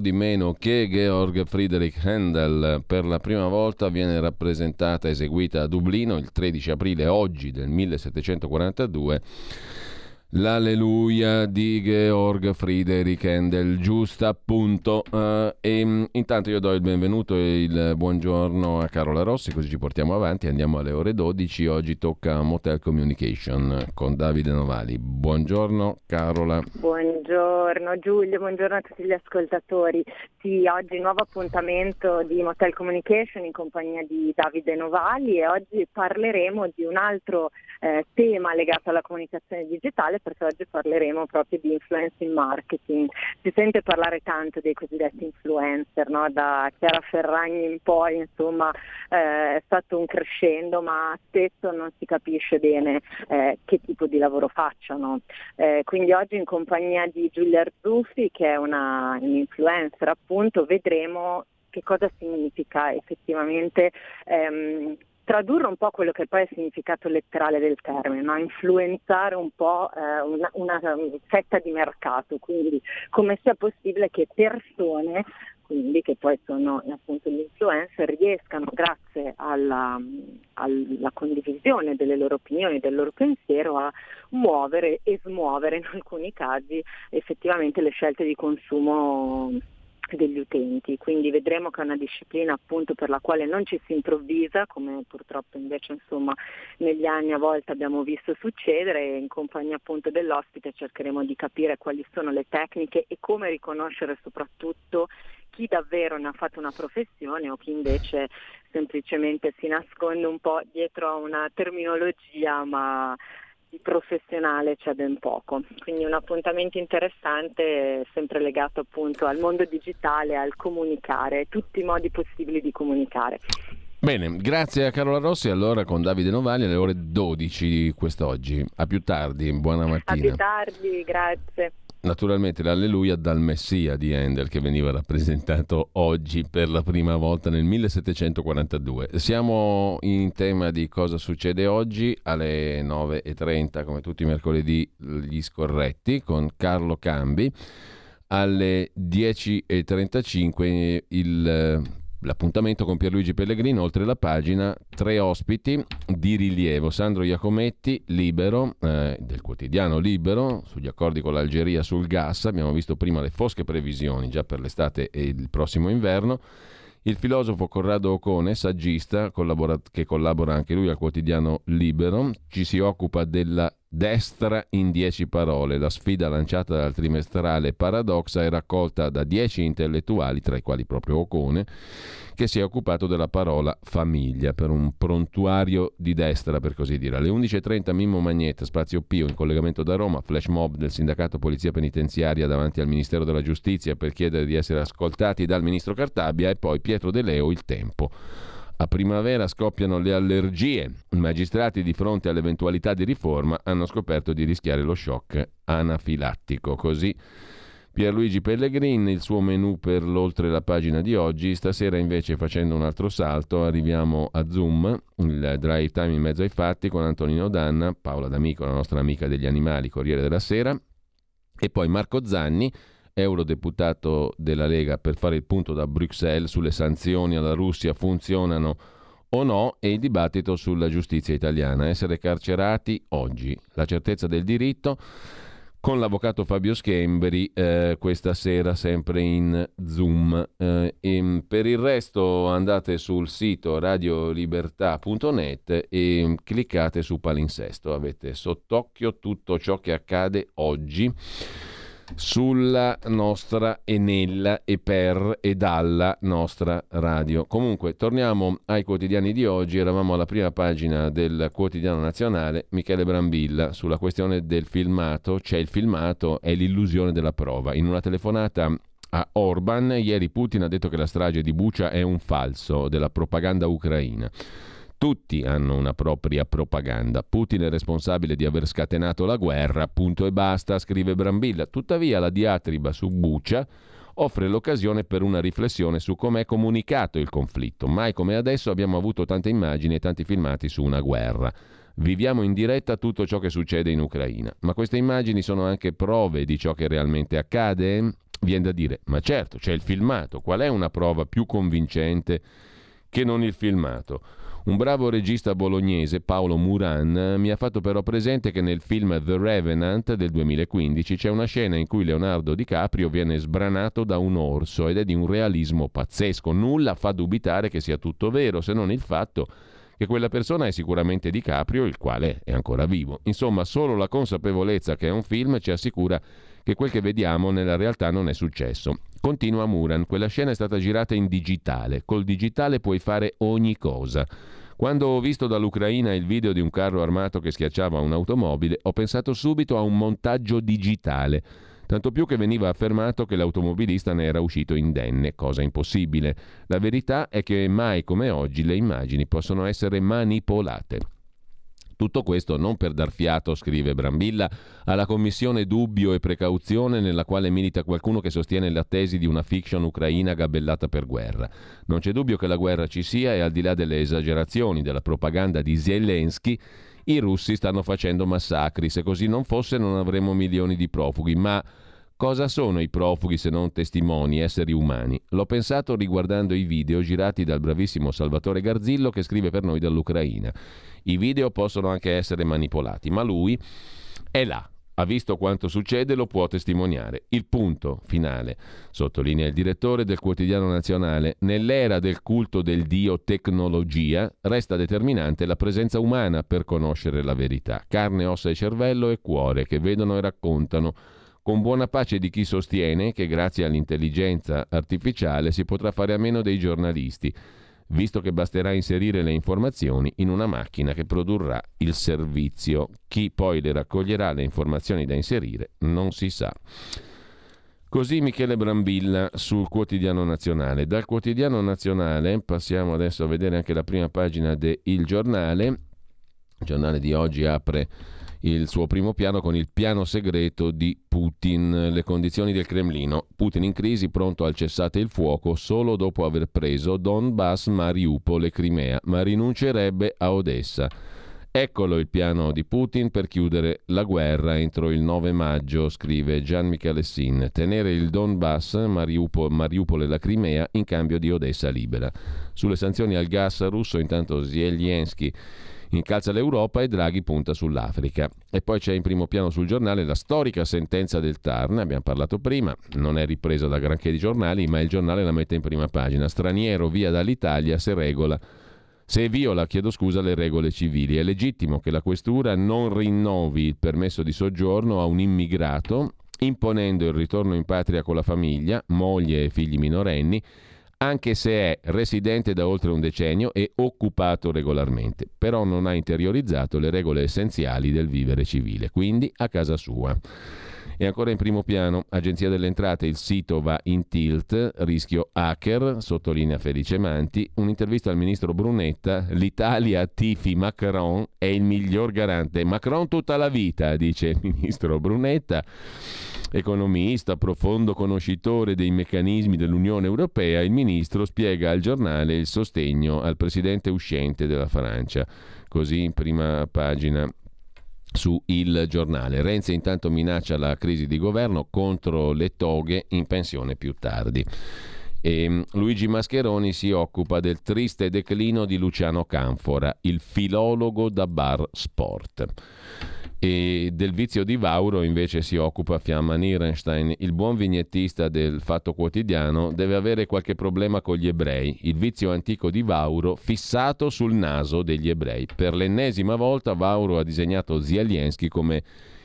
Po' di meno che Georg Friedrich Handel per la prima volta viene rappresentata eseguita a Dublino il 13 aprile oggi del 1742 L'Alleluia di Georg Friedrich Handel, giusto appunto. Uh, e mm, intanto io do il benvenuto e il buongiorno a Carola Rossi, così ci portiamo avanti. Andiamo alle ore 12. Oggi tocca Motel Communication con Davide Novali. Buongiorno Carola. Buongiorno Giulio, buongiorno a tutti gli ascoltatori. Sì, oggi nuovo appuntamento di Motel Communication in compagnia di Davide Novali e oggi parleremo di un altro eh, tema legato alla comunicazione digitale perché oggi parleremo proprio di influencing marketing. Si sente parlare tanto dei cosiddetti influencer, no? da Chiara Ferragni in poi, insomma eh, è stato un crescendo, ma spesso non si capisce bene eh, che tipo di lavoro facciano. Eh, quindi oggi in compagnia di Giulia Arzuffi, che è una, un influencer appunto, vedremo che cosa significa effettivamente ehm, tradurre un po' quello che poi è il significato letterale del termine, no? influenzare un po' eh, una, una, fetta di mercato, quindi come sia possibile che persone quindi che poi sono appunto gli influencer, riescano grazie alla, alla, condivisione delle loro opinioni, del loro pensiero a muovere e smuovere in alcuni casi effettivamente le scelte di consumo degli utenti, quindi vedremo che è una disciplina appunto per la quale non ci si improvvisa, come purtroppo invece insomma negli anni a volte abbiamo visto succedere e in compagnia appunto dell'ospite cercheremo di capire quali sono le tecniche e come riconoscere soprattutto chi davvero ne ha fatto una professione o chi invece semplicemente si nasconde un po' dietro a una terminologia ma di professionale c'è ben poco, quindi un appuntamento interessante sempre legato appunto al mondo digitale, al comunicare, tutti i modi possibili di comunicare. Bene, grazie a Carola Rossi, allora con Davide Novali alle ore 12 di quest'oggi. A più tardi, buona mattina. A più tardi, grazie. Naturalmente l'Alleluia dal Messia di Handel che veniva rappresentato oggi per la prima volta nel 1742. Siamo in tema di cosa succede oggi alle 9.30 come tutti i mercoledì gli scorretti con Carlo Cambi. Alle 10.35 il L'appuntamento con Pierluigi Pellegrino, oltre la pagina, tre ospiti di rilievo. Sandro Iacometti, libero, eh, del quotidiano Libero, sugli accordi con l'Algeria sul gas. Abbiamo visto prima le fosche previsioni già per l'estate e il prossimo inverno. Il filosofo Corrado Ocone, saggista, collabora- che collabora anche lui al quotidiano Libero, ci si occupa della destra in dieci parole. La sfida lanciata dal trimestrale Paradoxa è raccolta da dieci intellettuali, tra i quali proprio Ocone, che si è occupato della parola famiglia per un prontuario di destra, per così dire. Alle 11.30 Mimmo Magnetta, Spazio Pio, in collegamento da Roma, flash mob del sindacato Polizia Penitenziaria davanti al Ministero della Giustizia per chiedere di essere ascoltati dal ministro Cartabia e poi Pietro De Leo, il tempo. A primavera scoppiano le allergie. I magistrati di fronte all'eventualità di riforma hanno scoperto di rischiare lo shock anafilattico. Così Pierluigi Pellegrin, il suo menù per l'oltre la pagina di oggi. Stasera invece facendo un altro salto arriviamo a Zoom, il drive time in mezzo ai fatti con Antonino Danna, Paola D'Amico, la nostra amica degli animali, Corriere della Sera, e poi Marco Zanni, eurodeputato della Lega, per fare il punto da Bruxelles sulle sanzioni alla Russia funzionano o no e il dibattito sulla giustizia italiana. Essere carcerati oggi, la certezza del diritto con l'avvocato Fabio Schembri eh, questa sera sempre in Zoom. Eh, e per il resto andate sul sito radiolibertà.net e cliccate su palinsesto. Avete sott'occhio tutto ciò che accade oggi sulla nostra e nella e per e dalla nostra radio. Comunque, torniamo ai quotidiani di oggi. Eravamo alla prima pagina del quotidiano nazionale. Michele Brambilla sulla questione del filmato. C'è il filmato, è l'illusione della prova. In una telefonata a Orban, ieri Putin ha detto che la strage di Bucia è un falso della propaganda ucraina. Tutti hanno una propria propaganda. Putin è responsabile di aver scatenato la guerra, punto e basta, scrive Brambilla. Tuttavia la diatriba su Bucia offre l'occasione per una riflessione su come è comunicato il conflitto. Mai come adesso abbiamo avuto tante immagini e tanti filmati su una guerra. Viviamo in diretta tutto ciò che succede in Ucraina, ma queste immagini sono anche prove di ciò che realmente accade? Viene da dire, ma certo, c'è il filmato, qual è una prova più convincente che non il filmato? Un bravo regista bolognese, Paolo Muran, mi ha fatto però presente che nel film The Revenant del 2015 c'è una scena in cui Leonardo DiCaprio viene sbranato da un orso ed è di un realismo pazzesco. Nulla fa dubitare che sia tutto vero, se non il fatto che quella persona è sicuramente DiCaprio, il quale è ancora vivo. Insomma, solo la consapevolezza che è un film ci assicura che quel che vediamo nella realtà non è successo. Continua Muran, quella scena è stata girata in digitale, col digitale puoi fare ogni cosa. Quando ho visto dall'Ucraina il video di un carro armato che schiacciava un'automobile, ho pensato subito a un montaggio digitale. Tanto più che veniva affermato che l'automobilista ne era uscito indenne, cosa impossibile. La verità è che mai come oggi le immagini possono essere manipolate. Tutto questo non per dar fiato, scrive Brambilla, alla commissione dubbio e precauzione nella quale milita qualcuno che sostiene la tesi di una fiction ucraina gabellata per guerra. Non c'è dubbio che la guerra ci sia e al di là delle esagerazioni della propaganda di Zelensky, i russi stanno facendo massacri. Se così non fosse non avremmo milioni di profughi, ma Cosa sono i profughi se non testimoni, esseri umani? L'ho pensato riguardando i video girati dal bravissimo Salvatore Garzillo che scrive per noi dall'Ucraina. I video possono anche essere manipolati, ma lui è là, ha visto quanto succede, lo può testimoniare. Il punto finale, sottolinea il direttore del quotidiano nazionale, nell'era del culto del dio tecnologia resta determinante la presenza umana per conoscere la verità. Carne, ossa e cervello e cuore che vedono e raccontano con buona pace di chi sostiene che grazie all'intelligenza artificiale si potrà fare a meno dei giornalisti, visto che basterà inserire le informazioni in una macchina che produrrà il servizio. Chi poi le raccoglierà le informazioni da inserire non si sa. Così Michele Brambilla sul quotidiano nazionale. Dal quotidiano nazionale passiamo adesso a vedere anche la prima pagina del Giornale. Il giornale di oggi apre il suo primo piano con il piano segreto di Putin, le condizioni del Cremlino. Putin in crisi, pronto al cessate il fuoco solo dopo aver preso Donbass, Mariupol e Crimea, ma rinuncerebbe a Odessa. Eccolo il piano di Putin per chiudere la guerra entro il 9 maggio, scrive Gian Michalessin. Tenere il Donbass, Mariupol, Mariupol e la Crimea in cambio di Odessa libera. Sulle sanzioni al gas russo, intanto Zelensky incalza l'Europa e Draghi punta sull'Africa. E poi c'è in primo piano sul giornale la storica sentenza del TAR, ne abbiamo parlato prima, non è ripresa da granché di giornali, ma il giornale la mette in prima pagina. Straniero via dall'Italia se regola se viola, chiedo scusa, le regole civili. È legittimo che la questura non rinnovi il permesso di soggiorno a un immigrato, imponendo il ritorno in patria con la famiglia, moglie e figli minorenni, anche se è residente da oltre un decennio e occupato regolarmente, però non ha interiorizzato le regole essenziali del vivere civile, quindi a casa sua. E ancora in primo piano, Agenzia delle Entrate, il sito va in tilt, rischio hacker, sottolinea Felice Manti, un'intervista al ministro Brunetta, l'Italia tifi Macron è il miglior garante. Macron tutta la vita, dice il ministro Brunetta economista, profondo conoscitore dei meccanismi dell'Unione Europea, il ministro spiega al giornale il sostegno al presidente uscente della Francia. Così in prima pagina su Il Giornale. Renzi intanto minaccia la crisi di governo contro le toghe in pensione più tardi. E mm, Luigi Mascheroni si occupa del triste declino di Luciano Canfora, il filologo da bar sport e del vizio di Vauro invece si occupa Fiamma Nierenstein. Il buon vignettista del Fatto Quotidiano deve avere qualche problema con gli ebrei. Il vizio antico di Vauro fissato sul naso degli ebrei. Per l'ennesima volta Vauro ha disegnato Zialiensky come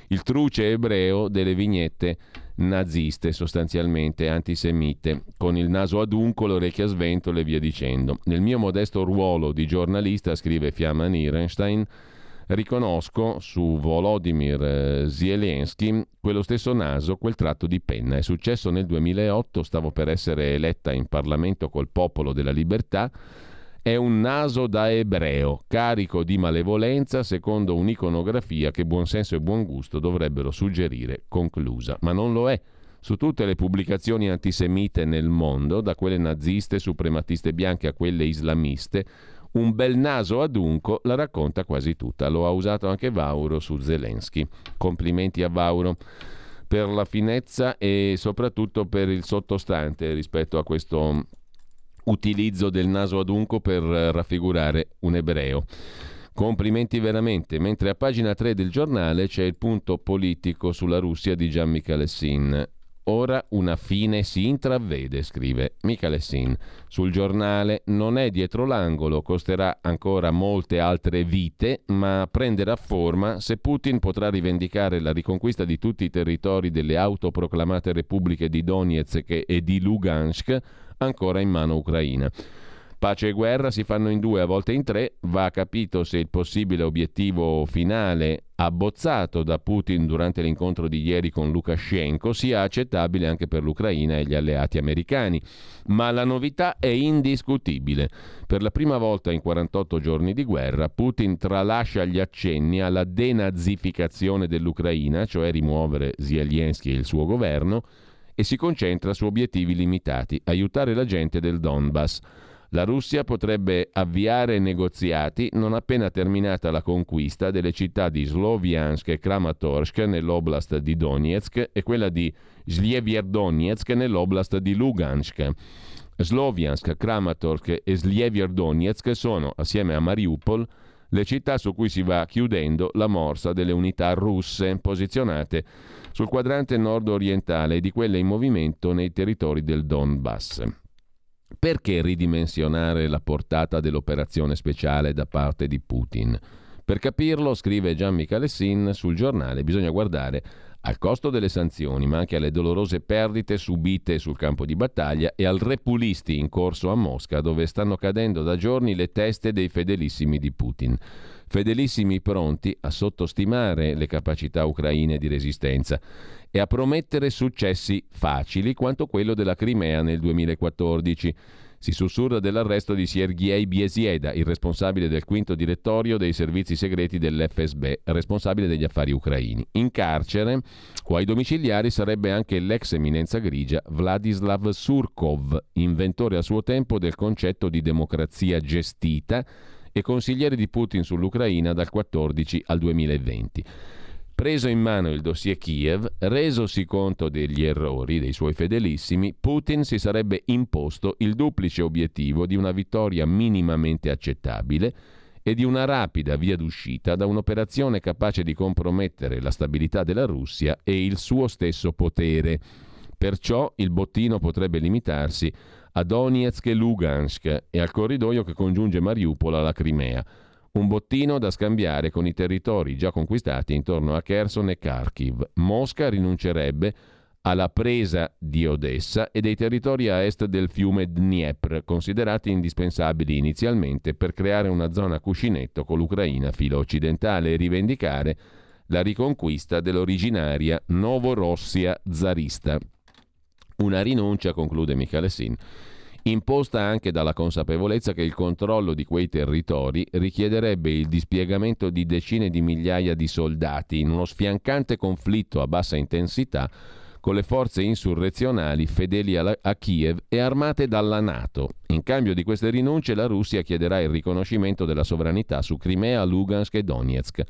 il truce ebreo delle vignette naziste, sostanzialmente antisemite, con il naso adunco, le orecchie a sventole e via dicendo. Nel mio modesto ruolo di giornalista, scrive Fiamma Nierenstein, riconosco su Volodymyr eh, Zelensky quello stesso naso, quel tratto di penna. È successo nel 2008, stavo per essere eletta in Parlamento col popolo della libertà. È un naso da ebreo, carico di malevolenza secondo un'iconografia che buonsenso e buon gusto dovrebbero suggerire conclusa, ma non lo è. Su tutte le pubblicazioni antisemite nel mondo, da quelle naziste, suprematiste bianche a quelle islamiste, un bel naso adunco la racconta quasi tutta. Lo ha usato anche Vauro su Zelensky. Complimenti a Vauro per la finezza e soprattutto per il sottostante rispetto a questo utilizzo del naso adunco per raffigurare un ebreo. Complimenti veramente, mentre a pagina 3 del giornale c'è il punto politico sulla Russia di Gian Michalessin. Ora una fine si intravede, scrive Michalessin. Sul giornale non è dietro l'angolo, costerà ancora molte altre vite, ma prenderà forma se Putin potrà rivendicare la riconquista di tutti i territori delle autoproclamate repubbliche di Donetsk e di Lugansk ancora in mano ucraina. Pace e guerra si fanno in due, a volte in tre. Va capito se il possibile obiettivo finale abbozzato da Putin durante l'incontro di ieri con Lukashenko sia accettabile anche per l'Ucraina e gli alleati americani. Ma la novità è indiscutibile. Per la prima volta in 48 giorni di guerra, Putin tralascia gli accenni alla denazificazione dell'Ucraina, cioè rimuovere Zelensky e il suo governo, e si concentra su obiettivi limitati, aiutare la gente del Donbass. La Russia potrebbe avviare negoziati non appena terminata la conquista delle città di Sloviansk e Kramatorsk nell'oblast di Donetsk e quella di Slievierdonetsk nell'oblast di Lugansk. Sloviansk, Kramatorsk e Slievierdonetsk sono, assieme a Mariupol, le città su cui si va chiudendo la morsa delle unità russe posizionate sul quadrante nord-orientale e di quelle in movimento nei territori del Donbass. Perché ridimensionare la portata dell'operazione speciale da parte di Putin? Per capirlo, scrive Gian Michalessin sul giornale, bisogna guardare al costo delle sanzioni, ma anche alle dolorose perdite subite sul campo di battaglia e al repulisti in corso a Mosca, dove stanno cadendo da giorni le teste dei fedelissimi di Putin. Fedelissimi pronti a sottostimare le capacità ucraine di resistenza e a promettere successi facili quanto quello della Crimea nel 2014. Si sussurra dell'arresto di Sergei Biesieda, il responsabile del quinto direttorio dei servizi segreti dell'FSB, responsabile degli affari ucraini. In carcere, o ai domiciliari, sarebbe anche l'ex eminenza grigia Vladislav Surkov, inventore a suo tempo del concetto di democrazia gestita e consigliere di Putin sull'Ucraina dal 14 al 2020. Preso in mano il dossier Kiev, resosi conto degli errori dei suoi fedelissimi, Putin si sarebbe imposto il duplice obiettivo di una vittoria minimamente accettabile e di una rapida via d'uscita da un'operazione capace di compromettere la stabilità della Russia e il suo stesso potere. Perciò il bottino potrebbe limitarsi a Donetsk e Lugansk e al corridoio che congiunge Mariupol alla Crimea un bottino da scambiare con i territori già conquistati intorno a Kherson e Kharkiv. Mosca rinuncerebbe alla presa di Odessa e dei territori a est del fiume Dniepr, considerati indispensabili inizialmente per creare una zona cuscinetto con l'Ucraina filo occidentale e rivendicare la riconquista dell'originaria Novorossia zarista. Una rinuncia, conclude Michalessin, imposta anche dalla consapevolezza che il controllo di quei territori richiederebbe il dispiegamento di decine di migliaia di soldati in uno sfiancante conflitto a bassa intensità con le forze insurrezionali fedeli a Kiev e armate dalla Nato. In cambio di queste rinunce la Russia chiederà il riconoscimento della sovranità su Crimea, Lugansk e Donetsk.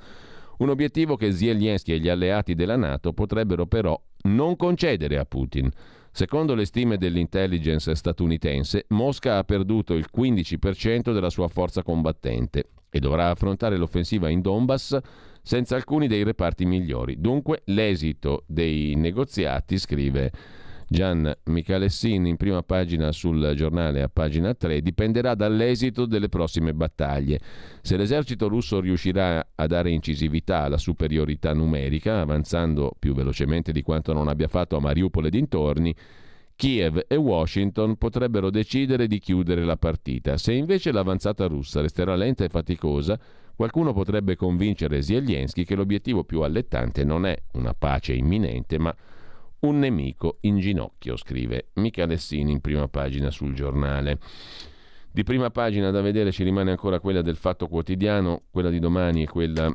Un obiettivo che Zelensky e gli alleati della Nato potrebbero però non concedere a Putin. Secondo le stime dell'intelligence statunitense, Mosca ha perduto il 15% della sua forza combattente e dovrà affrontare l'offensiva in Donbass senza alcuni dei reparti migliori. Dunque l'esito dei negoziati, scrive Gian Michalessin in prima pagina sul giornale a pagina 3 dipenderà dall'esito delle prossime battaglie. Se l'esercito russo riuscirà a dare incisività alla superiorità numerica, avanzando più velocemente di quanto non abbia fatto a Mariupol e dintorni, Kiev e Washington potrebbero decidere di chiudere la partita. Se invece l'avanzata russa resterà lenta e faticosa, qualcuno potrebbe convincere Zelensky che l'obiettivo più allettante non è una pace imminente, ma un nemico in ginocchio, scrive Mica Lessini in prima pagina sul giornale. Di prima pagina da vedere ci rimane ancora quella del Fatto Quotidiano, quella di domani e quella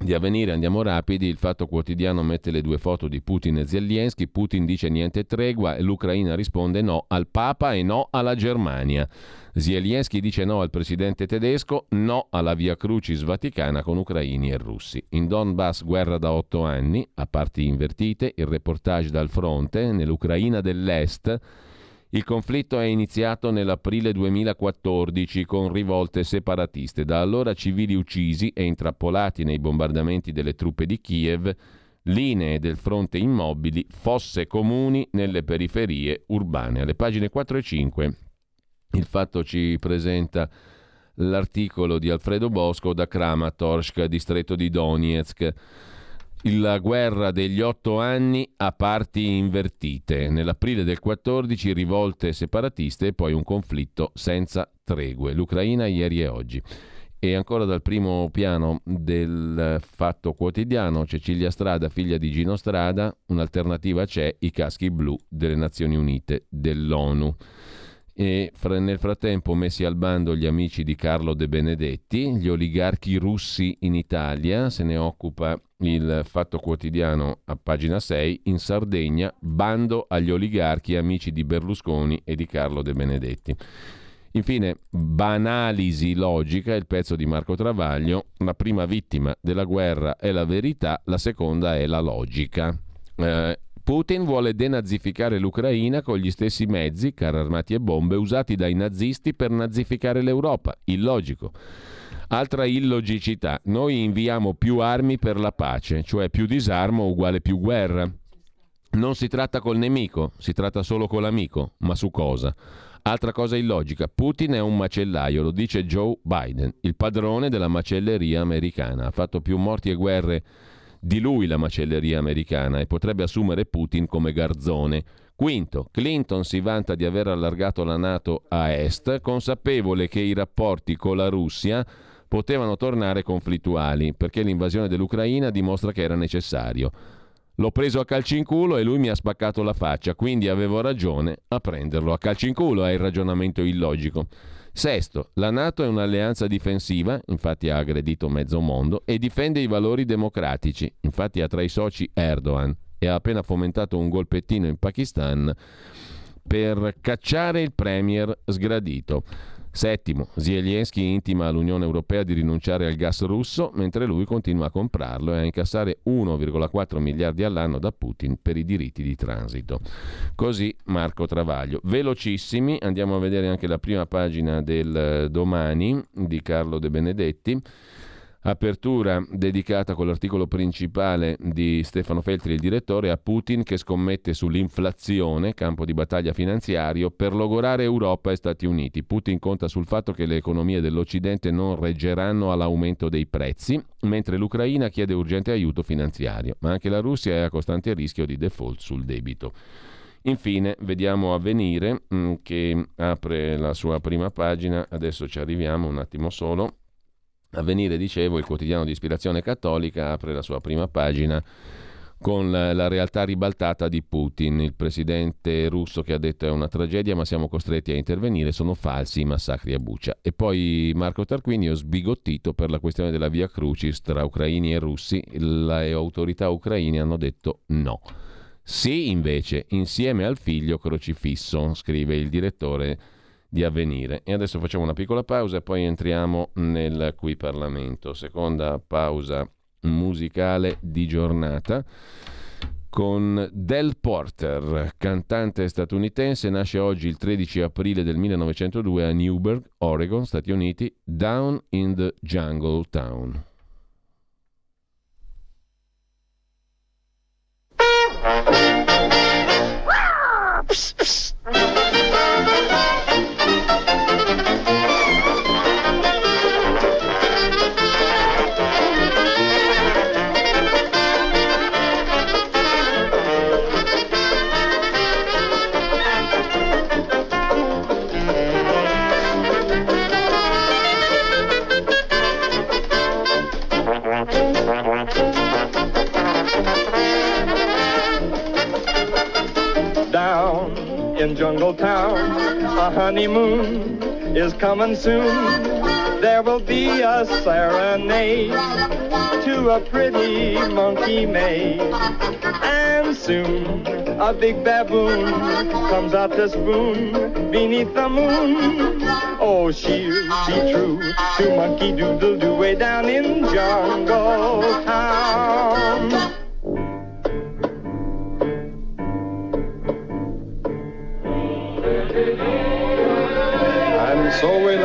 di avvenire, andiamo rapidi, il Fatto Quotidiano mette le due foto di Putin e Zelensky, Putin dice niente tregua e l'Ucraina risponde no al Papa e no alla Germania. Zelensky dice no al presidente tedesco, no alla via Crucis vaticana con ucraini e russi. In Donbass guerra da otto anni, a parti invertite, il reportage dal fronte, nell'Ucraina dell'Est. Il conflitto è iniziato nell'aprile 2014 con rivolte separatiste. Da allora civili uccisi e intrappolati nei bombardamenti delle truppe di Kiev, linee del fronte immobili, fosse comuni nelle periferie urbane. Alle pagine 4 e 5 il fatto ci presenta l'articolo di Alfredo Bosco da Kramatorsk, distretto di Donetsk. La guerra degli otto anni a parti invertite. Nell'aprile del 14 rivolte separatiste e poi un conflitto senza tregue. L'Ucraina ieri e oggi. E ancora dal primo piano del Fatto Quotidiano, Cecilia Strada, figlia di Gino Strada, un'alternativa c'è, i caschi blu delle Nazioni Unite, dell'ONU. E nel frattempo messi al bando gli amici di Carlo De Benedetti, gli oligarchi russi in Italia, se ne occupa il Fatto Quotidiano a pagina 6, in Sardegna, bando agli oligarchi amici di Berlusconi e di Carlo De Benedetti. Infine, Banalisi logica, il pezzo di Marco Travaglio, la prima vittima della guerra è la verità, la seconda è la logica. Eh, Putin vuole denazificare l'Ucraina con gli stessi mezzi, carri armati e bombe, usati dai nazisti per nazificare l'Europa. Illogico. Altra illogicità, noi inviamo più armi per la pace, cioè più disarmo uguale più guerra. Non si tratta col nemico, si tratta solo con l'amico, ma su cosa? Altra cosa illogica, Putin è un macellaio, lo dice Joe Biden, il padrone della macelleria americana. Ha fatto più morti e guerre di lui la macelleria americana e potrebbe assumere Putin come garzone. Quinto, Clinton si vanta di aver allargato la Nato a est, consapevole che i rapporti con la Russia potevano tornare conflittuali, perché l'invasione dell'Ucraina dimostra che era necessario. L'ho preso a calci in culo e lui mi ha spaccato la faccia, quindi avevo ragione a prenderlo a calci in culo, è il ragionamento illogico. Sesto, la Nato è un'alleanza difensiva, infatti ha aggredito mezzo mondo, e difende i valori democratici, infatti ha tra i soci Erdogan e ha appena fomentato un golpettino in Pakistan per cacciare il premier sgradito. Settimo, Zelensky intima all'Unione Europea di rinunciare al gas russo, mentre lui continua a comprarlo e a incassare 1,4 miliardi all'anno da Putin per i diritti di transito. Così Marco Travaglio. Velocissimi, andiamo a vedere anche la prima pagina del domani di Carlo De Benedetti. Apertura dedicata con l'articolo principale di Stefano Feltri, il direttore, a Putin che scommette sull'inflazione, campo di battaglia finanziario, per logorare Europa e Stati Uniti. Putin conta sul fatto che le economie dell'Occidente non reggeranno all'aumento dei prezzi, mentre l'Ucraina chiede urgente aiuto finanziario, ma anche la Russia è a costante rischio di default sul debito. Infine, vediamo Avvenire mm, che apre la sua prima pagina, adesso ci arriviamo un attimo solo Avvenire, dicevo, il quotidiano di ispirazione cattolica apre la sua prima pagina con la, realtà ribaltata di Putin, il presidente russo che ha detto è una tragedia ma siamo costretti a intervenire, sono falsi i massacri a Bucia. E poi Marco Tarquinio sbigottito per la questione della via Crucis tra ucraini e russi, le autorità ucraine hanno detto no. Sì invece, insieme al figlio crocifisso, scrive il direttore di avvenire. E adesso facciamo una piccola pausa e poi entriamo nel qui Parlamento. Seconda pausa musicale di giornata con Del Porter, cantante statunitense, nasce oggi il 13 aprile del 1902 a Newburgh, Oregon, Stati Uniti, Down in the Jungle Town. In Jungle Town. A honeymoon is coming soon. There will be a serenade to a pretty monkey maid. And soon a big baboon comes out to spoon beneath the moon. Oh, she'll be true to Monkey Doodle Doo way down in Jungle Town.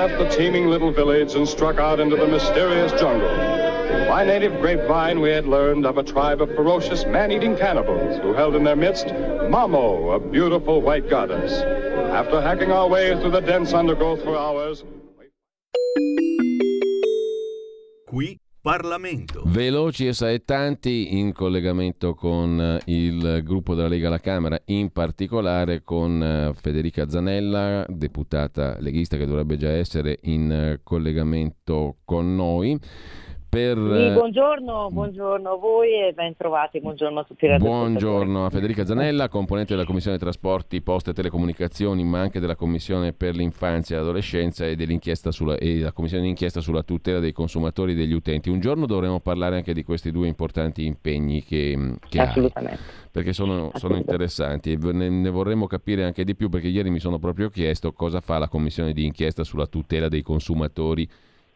Left the teeming little village and struck out into the mysterious jungle. By native grapevine, we had learned of a tribe of ferocious man-eating cannibals who held in their midst Mamo, a beautiful white goddess. After hacking our way through the dense undergrowth for hours... Qui Parlamento. Veloci e saettanti in collegamento con eh, il gruppo della Lega alla Camera, in particolare con eh, Federica Zanella, deputata leghista che dovrebbe già essere in eh, collegamento con noi. Per... Sì, buongiorno, buongiorno, a voi e ben trovati, buongiorno a tutti Buongiorno a Federica Zanella, componente della Commissione Trasporti, Poste e Telecomunicazioni, ma anche della Commissione per l'infanzia e l'adolescenza e, dell'inchiesta sulla, e la Commissione d'inchiesta sulla tutela dei consumatori e degli utenti. Un giorno dovremo parlare anche di questi due importanti impegni che, che Assolutamente. Hai, perché sono, sono interessanti e ne, ne vorremmo capire anche di più perché ieri mi sono proprio chiesto cosa fa la Commissione di inchiesta sulla tutela dei consumatori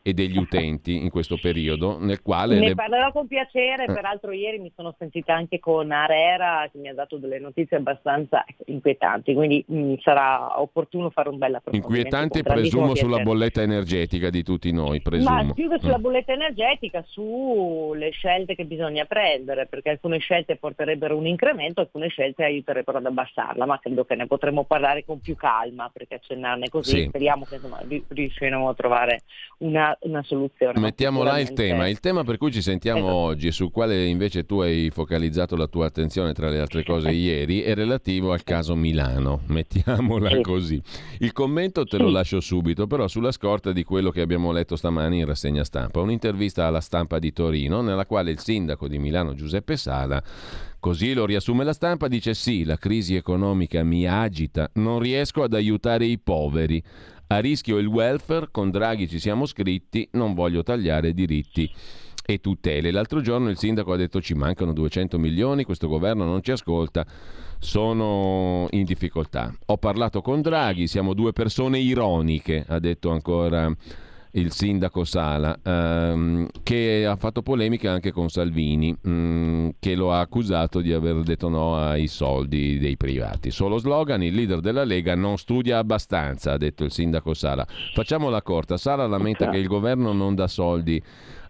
e degli utenti in questo periodo, nel quale... Ne le... parlerò con piacere, eh. peraltro ieri mi sono sentita anche con Arera che mi ha dato delle notizie abbastanza inquietanti, quindi mh, mm, sarà opportuno fare un bel approfondimento. Inquietanti presumo sulla bolletta energetica di tutti noi, presumo. Ma più che sulla mm. bolletta energetica, sulle scelte che bisogna prendere, perché alcune scelte porterebbero un incremento, alcune scelte aiuterebbero ad abbassarla, ma credo che ne potremo parlare con più calma, perché accennarne così, sì. speriamo che insomma, riusciremo a trovare una una soluzione. Mettiamo là il tema. Il tema per cui ci sentiamo esatto. oggi e sul quale invece tu hai focalizzato la tua attenzione tra le altre cose ieri è relativo al caso Milano. Mettiamola sì. così. Il commento te lo lascio subito, però sulla scorta di quello che abbiamo letto stamani in rassegna stampa. Un'intervista alla stampa di Torino nella quale il sindaco di Milano Giuseppe Sala Così lo riassume la stampa, dice sì, la crisi economica mi agita, non riesco ad aiutare i poveri. A rischio il welfare, con Draghi ci siamo scritti, non voglio tagliare diritti e tutele. L'altro giorno il sindaco ha detto ci mancano 200 milioni, questo governo non ci ascolta, sono in difficoltà. Ho parlato con Draghi, siamo due persone ironiche, ha detto ancora il sindaco Sala, ehm, che ha fatto polemica anche con Salvini, mh, mm, che lo ha accusato di aver detto no ai soldi dei privati. Solo slogan, il leader della Lega non studia abbastanza, ha detto il sindaco Sala. Facciamola corta, Sala lamenta che il governo non dà soldi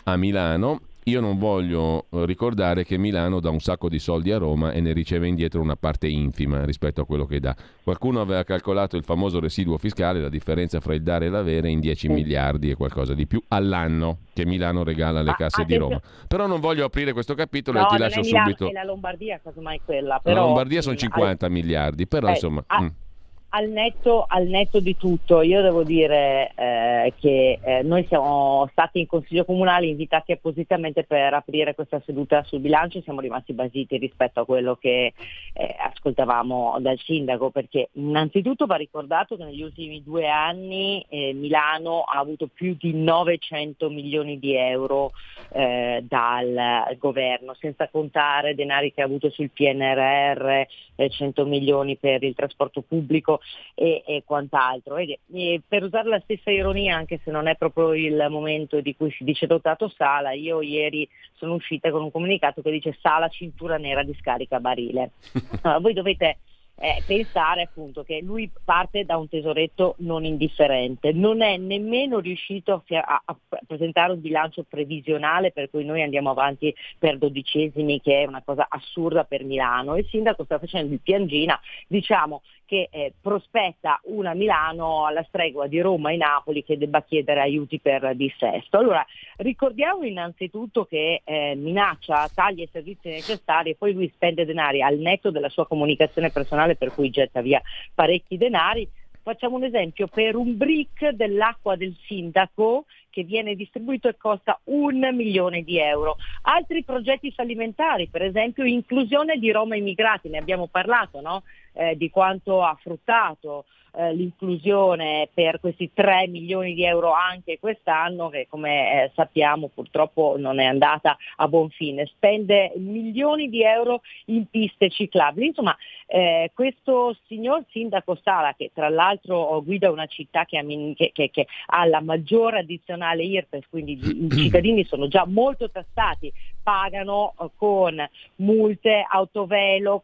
a Milano io non voglio eh, ricordare che Milano dà un sacco di soldi a Roma e ne riceve indietro una parte infima rispetto a quello che dà. Qualcuno aveva calcolato il famoso residuo fiscale, la differenza fra il dare e l'avere, in 10 miliardi e qualcosa di più all'anno che Milano regala alle casse di Roma. Però non voglio aprire questo capitolo no, e ti lascio Milano, subito. È la Lombardia, casomai quella. Però... La Lombardia sono 50 al... miliardi, però eh, insomma... A... Mm al netto, al netto, di tutto, io devo dire eh, che eh, noi siamo stati in Consiglio Comunale invitati appositamente per aprire questa seduta sul bilancio. E siamo rimasti basiti rispetto a quello che eh, ascoltavamo dal Sindaco, perché innanzitutto va ricordato che negli ultimi due anni eh, Milano ha avuto più di 900 milioni di euro eh, dal governo, senza contare denari che ha avuto sul PNRR, 100 eh, milioni per il trasporto pubblico e, e quant'altro. E, e per usare la stessa ironia, anche se non è proprio il momento di cui si dice dotato Sala, io ieri sono uscita con un comunicato che dice Sala cintura nera di scarica barile. Allora, voi dovete eh, pensare appunto che lui parte da un tesoretto non indifferente, non è nemmeno riuscito a, a, a, presentare un bilancio previsionale per cui noi andiamo avanti per dodicesimi che è una cosa assurda per Milano. Il sindaco sta facendo il piangina, diciamo che eh, prospetta una Milano alla stregua di Roma e Napoli che debba chiedere aiuti per dissesto. Allora ricordiamo innanzitutto che eh, minaccia tagli ai servizi necessari e poi lui spende denari al netto della sua comunicazione personale per cui getta via parecchi denari. Facciamo un esempio, per un brick dell'acqua del sindaco che viene distribuito e costa un milione di euro. Altri progetti fallimentari, per esempio inclusione di Roma immigrati, ne abbiamo parlato, no? eh, di quanto ha fruttato eh, l'inclusione per questi 3 milioni di euro anche quest'anno che come eh, sappiamo purtroppo non è andata a buon fine, spende milioni di euro in piste ciclabili. Insomma eh, questo signor sindaco Sala che tra l'altro guida una città che ha, che, che, che ha la maggiore addizionale IRPES, quindi i cittadini sono già molto tassati, pagano eh, con multe, autovelox,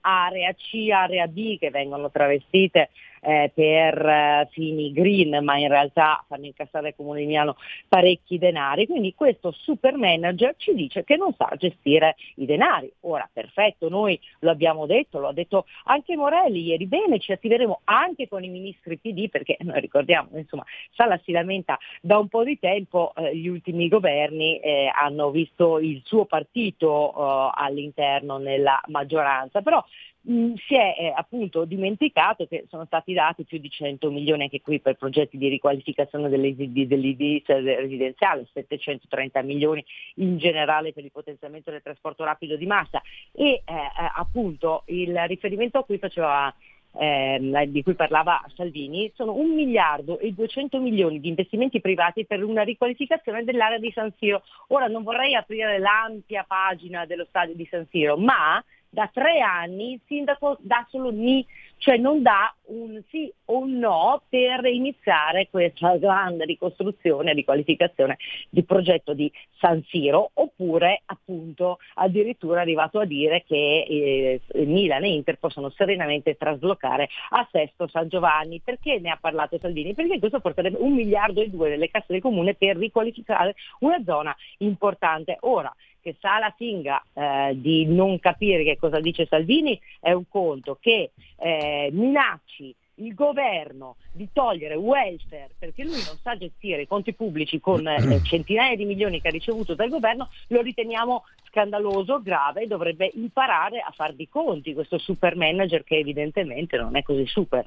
area C, area B che vengono travestite eh, per eh, fini green, ma in realtà fanno incassare al Comune di Milano parecchi denari. Quindi questo super manager ci dice che non sa gestire i denari. Ora, perfetto, noi lo abbiamo detto, lo ha detto anche Morelli ieri, bene, ci attiveremo anche con i ministri PD perché noi ricordiamo, insomma, Sala si lamenta da un po' di tempo, eh, gli ultimi governi eh, hanno visto il suo partito eh, all'interno nella maggioranza, però mh, si è eh, appunto dimenticato che sono stati dati più di 100 milioni anche qui per progetti di riqualificazione dell'edilizia residenziale, 730 milioni in generale per il potenziamento del trasporto rapido di massa e eh, eh, appunto il riferimento a cui faceva eh, di cui parlava Salvini, sono un miliardo e 200 milioni di investimenti privati per una riqualificazione dell'area di San Siro. Ora non vorrei aprire l'ampia pagina dello stadio di San Siro, ma da tre anni il sindaco dà solo ni, cioè non dà un sì o un no per iniziare questa grande ricostruzione, riqualificazione di progetto di San Siro, oppure appunto addirittura è arrivato a dire che eh, Milan e Inter possono serenamente traslocare a Sesto San Giovanni. Perché ne ha parlato Salvini? Perché questo porterebbe un miliardo e due nelle casse del comune per riqualificare una zona importante. Ora, che Sala Singa eh, di non capire che cosa dice Salvini è un conto, che eh, minacci il governo di togliere welfare perché lui non sa gestire i conti pubblici con eh, centinaia di milioni che ha ricevuto dal governo, lo riteniamo scandaloso, grave e dovrebbe imparare a far di conti questo super manager che evidentemente non è così super.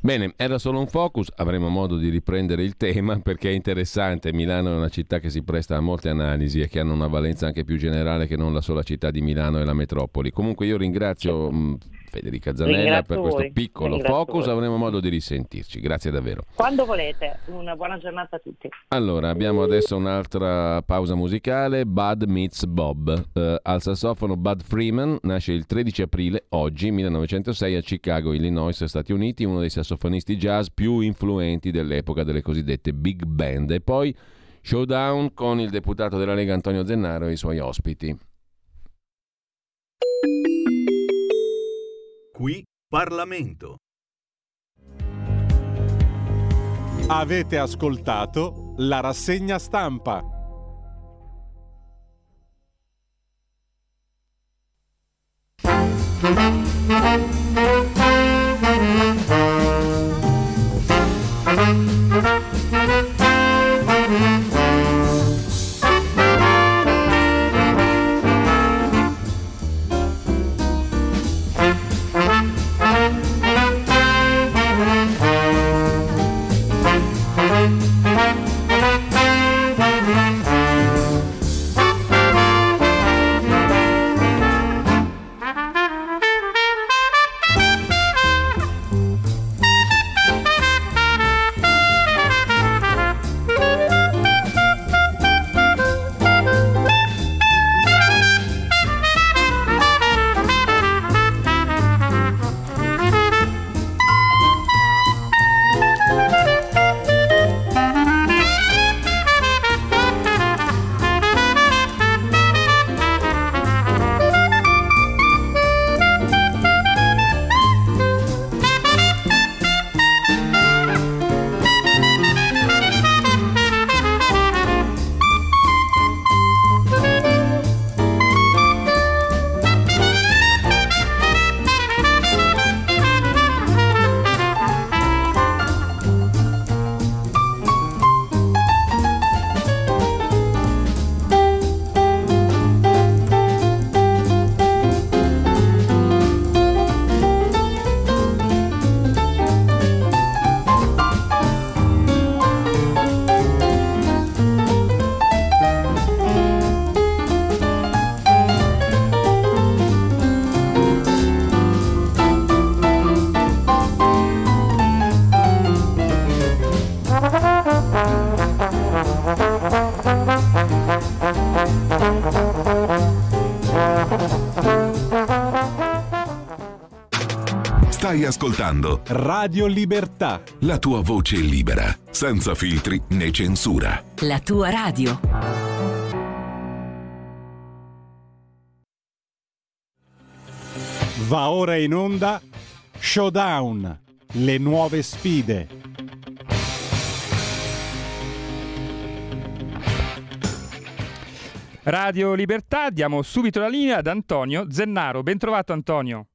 Bene, era solo un focus, avremo modo di riprendere il tema perché è interessante, Milano è una città che si presta a molte analisi e che hanno una valenza anche più generale che non la sola città di Milano e la metropoli. Comunque io ringrazio Federica Zanella per questo piccolo focus, avremo modo di risentirci, grazie davvero. Quando volete, una buona giornata a tutti. Allora, abbiamo adesso un'altra pausa musicale, Bud meets Bob. Uh, al sassofono Bud Freeman nasce il 13 aprile, oggi, 1906, a Chicago, Illinois, Stati Uniti, uno dei sassofonisti jazz più influenti dell'epoca delle cosiddette big band. E poi showdown con il deputato della Lega Antonio Zennaro e i suoi ospiti. Qui Parlamento. Avete ascoltato la rassegna stampa. Stai ascoltando Radio Libertà. La tua voce libera, senza filtri né censura. La tua radio. Va ora in onda Showdown le nuove sfide. Radio Libertà, diamo subito la linea ad Antonio Zennaro. Bentrovato Antonio.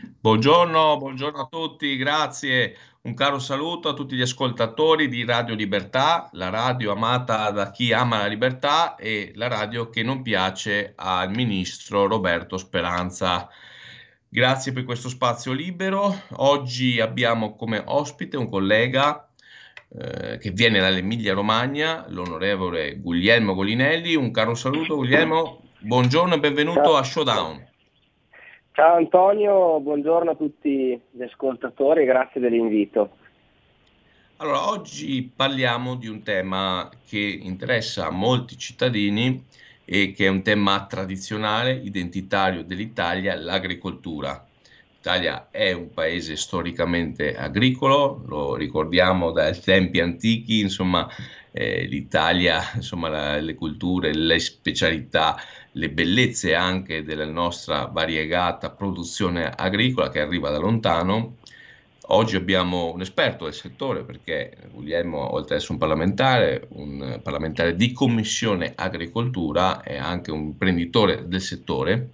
Buongiorno, buongiorno a tutti, grazie. Un caro saluto a tutti gli ascoltatori di Radio Libertà, la radio amata da chi ama la libertà e la radio che non piace al ministro Roberto Speranza. Grazie per questo spazio libero. Oggi abbiamo come ospite un collega eh, che viene dall'Emilia Romagna, l'onorevole Guglielmo Golinelli. Un caro saluto Guglielmo, buongiorno e benvenuto a Showdown. Ciao Antonio, buongiorno a tutti gli ascoltatori grazie dell'invito. Allora, oggi parliamo di un tema che interessa molti cittadini e che è un tema tradizionale, identitario dell'Italia, l'agricoltura. L'Italia è un paese storicamente agricolo, lo ricordiamo dai tempi antichi, insomma eh, l'Italia, insomma la, le culture, le specialità, le bellezze anche della nostra variegata produzione agricola che arriva da lontano Oggi abbiamo un esperto del settore perché Guglielmo, oltre ad essere un parlamentare, un parlamentare di Commissione Agricoltura, è anche un imprenditore del settore.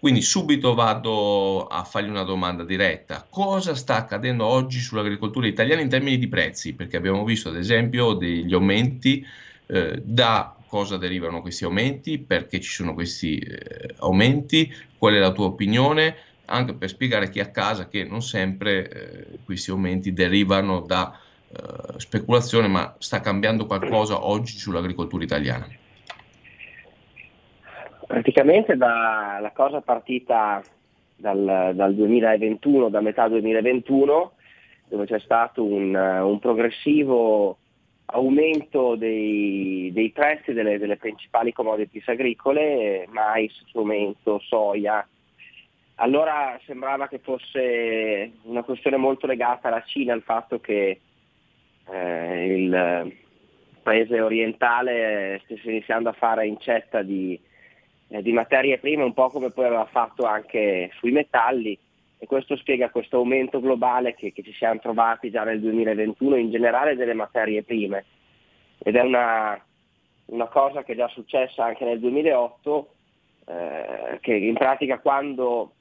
Quindi subito vado a fargli una domanda diretta. Cosa sta accadendo oggi sull'agricoltura italiana in termini di prezzi? Perché abbiamo visto ad esempio degli aumenti, eh, da cosa derivano questi aumenti, perché ci sono questi eh, aumenti, qual è la tua opinione? anche per spiegare a chi a casa che non sempre eh, questi aumenti derivano da eh, speculazione, ma sta cambiando qualcosa oggi sull'agricoltura italiana. Praticamente da, la cosa è partita dal, dal, 2021, da metà 2021, dove c'è stato un, un progressivo aumento dei, dei prezzi delle, delle, principali commodities agricole, mais, frumento, soia, allora sembrava che fosse una questione molto legata alla Cina, al fatto che eh, il paese orientale stesse iniziando a fare incetta di, eh, di materie prime, un po' come poi aveva fatto anche sui metalli, e questo spiega questo aumento globale che, che, ci siamo trovati già nel 2021 in generale delle materie prime. Ed è una, una cosa che è già successa anche nel 2008, eh, che in pratica quando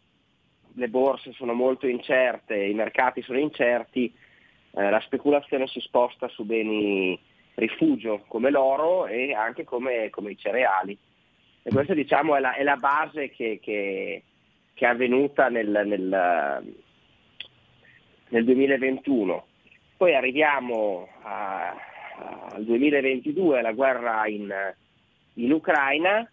le borse sono molto incerte, i mercati sono incerti, eh, la speculazione si sposta su beni rifugio come l'oro e anche come, come i cereali. E questa diciamo è la, è la base che, che, che, è avvenuta nel, nel, nel 2021. Poi arriviamo a, al 2022, la guerra in, in Ucraina,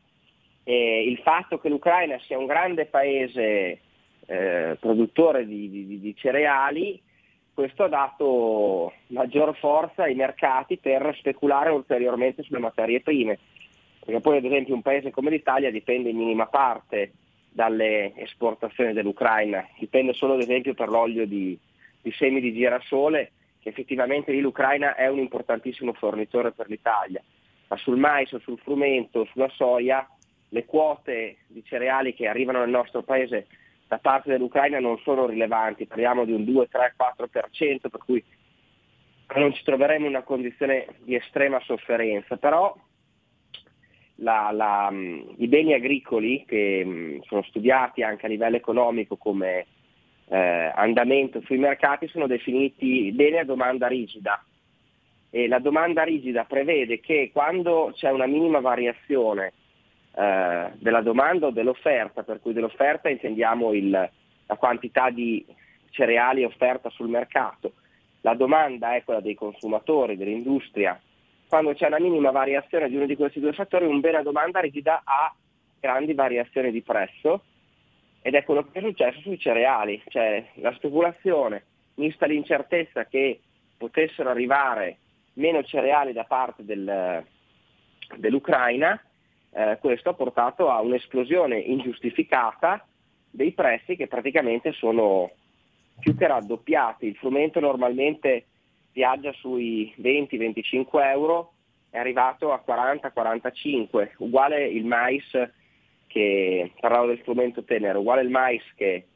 e il fatto che l'Ucraina sia un grande paese eh, produttore di, di, di, cereali, questo ha dato maggior forza ai mercati per speculare ulteriormente sulle materie prime, perché poi ad esempio un paese come l'Italia dipende in minima parte dalle esportazioni dell'Ucraina, dipende solo ad esempio per l'olio di, di semi di girasole, che effettivamente lì l'Ucraina è un importantissimo fornitore per l'Italia, ma sul mais, sul frumento, sulla soia, le quote di cereali che arrivano nel nostro paese da parte dell'Ucraina non sono rilevanti, parliamo di un 2, 3, 4%, per cui non ci troveremo in una condizione di estrema sofferenza, però la, la, i beni agricoli che sono studiati anche a livello economico come eh, andamento sui mercati sono definiti beni a domanda rigida e la domanda rigida prevede che quando c'è una minima variazione eh, della domanda o dell'offerta, per cui dell'offerta intendiamo il, la quantità di cereali offerta sul mercato, la domanda è quella dei consumatori, dell'industria. Quando c'è una minima variazione di uno di questi due fattori, un bene a domanda rigida ha grandi variazioni di prezzo ed è quello che è successo sui cereali, cioè la speculazione, mista l'incertezza che potessero arrivare meno cereali da parte del, dell'Ucraina, eh, questo ha portato a un'esplosione ingiustificata dei prezzi che praticamente sono più che raddoppiati. Il frumento normalmente viaggia sui 20-25 euro, è arrivato a 40-45, uguale il mais che, parlavo del frumento tenero, uguale il mais che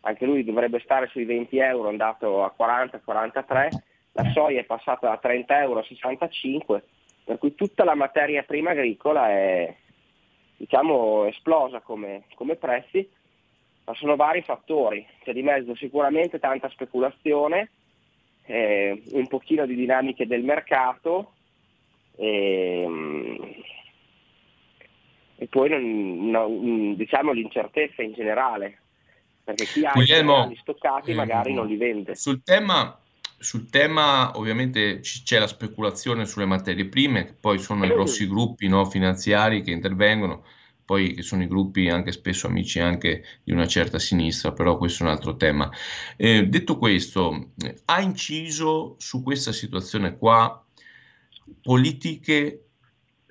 anche lui dovrebbe stare sui 20 euro, è andato a 40-43, la soia è passata da 30 euro a 65, per cui tutta la materia prima agricola è diciamo, esplosa come, come prezzi, ma sono vari fattori, c'è di mezzo sicuramente tanta speculazione, eh, un pochino di dinamiche del mercato e, e poi non, diciamo l'incertezza in generale, perché chi ha Guglielmo, i stoccati magari ehm, non li vende. Sul tema, sul tema ovviamente c- c'è la speculazione sulle materie prime, che poi sono i grossi gruppi no, finanziari che intervengono, poi che sono i gruppi anche spesso amici anche di una certa sinistra, però questo è un altro tema. Eh, detto questo, ha inciso su questa situazione qua politiche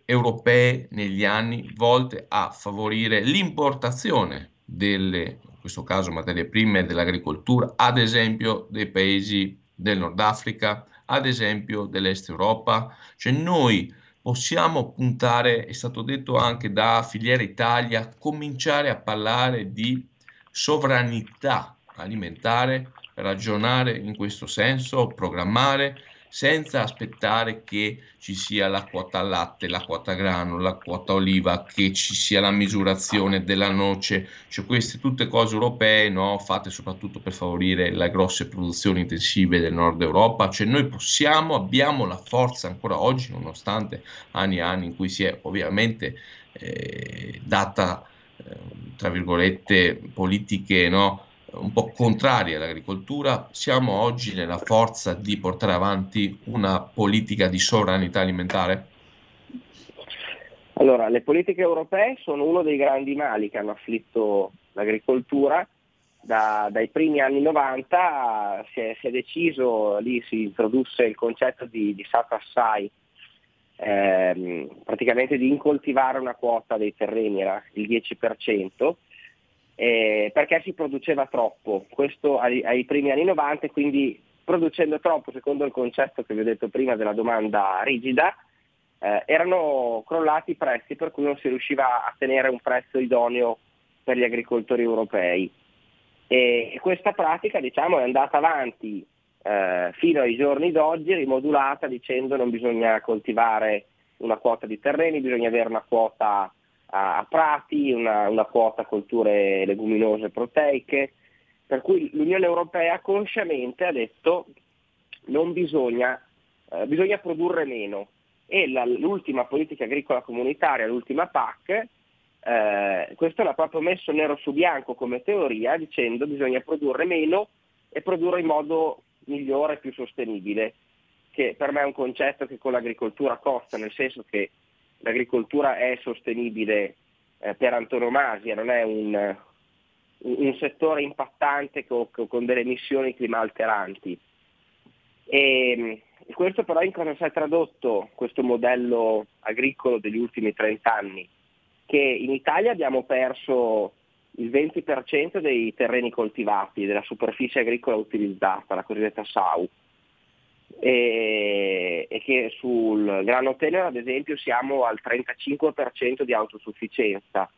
europee negli anni volte a favorire l'importazione delle, in questo caso materie prime dell'agricoltura, ad esempio dei paesi del Nord Africa, ad esempio dell'Est Europa, cioè noi possiamo puntare, è stato detto anche da Filiera Italia, cominciare a parlare di sovranità alimentare, ragionare in questo senso, programmare senza aspettare che ci sia la quota latte, la quota grano, la quota oliva, che ci sia la misurazione della noce, cioè queste tutte cose europee no, fatte soprattutto per favorire le grosse produzioni intensive del nord Europa, cioè noi possiamo, abbiamo la forza ancora oggi, nonostante anni e anni in cui si è ovviamente eh, data, eh, tra virgolette, politiche no, un po' contrari all'agricoltura, siamo oggi nella forza di portare avanti una politica di sovranità alimentare? Allora, le politiche europee sono uno dei grandi mali che hanno afflitto l'agricoltura. Da, dai primi anni 90 si è, si è, deciso, lì si introdusse il concetto di, di SAT ehm, praticamente di incoltivare una quota dei terreni, era il 10%, eh, perché si produceva troppo, questo ai, ai, primi anni 90, quindi producendo troppo, secondo il concetto che vi ho detto prima della domanda rigida, eh, erano crollati i prezzi per cui non si riusciva a tenere un prezzo idoneo per gli agricoltori europei. E, e questa pratica diciamo, è andata avanti eh, fino ai giorni d'oggi, rimodulata dicendo non bisogna coltivare una quota di terreni, bisogna avere una quota a, prati, una, una quota colture leguminose proteiche, per cui l'Unione Europea consciamente ha detto non bisogna, eh, bisogna produrre meno. E la, l'ultima politica agricola comunitaria, l'ultima PAC, eh, questo l'ha proprio messo nero su bianco come teoria dicendo bisogna produrre meno e produrre in modo migliore e più sostenibile, che per me è un concetto che con l'agricoltura costa, nel senso che l'agricoltura è sostenibile eh, per antonomasia, non è un, un settore impattante con, con, delle emissioni climalteranti. E, questo però in cosa si è tradotto questo modello agricolo degli ultimi 30 anni? Che in Italia abbiamo perso il 20% dei terreni coltivati, della superficie agricola utilizzata, la cosiddetta SAU, e, e che sul grano tenero ad esempio siamo al 35% di autosufficienza,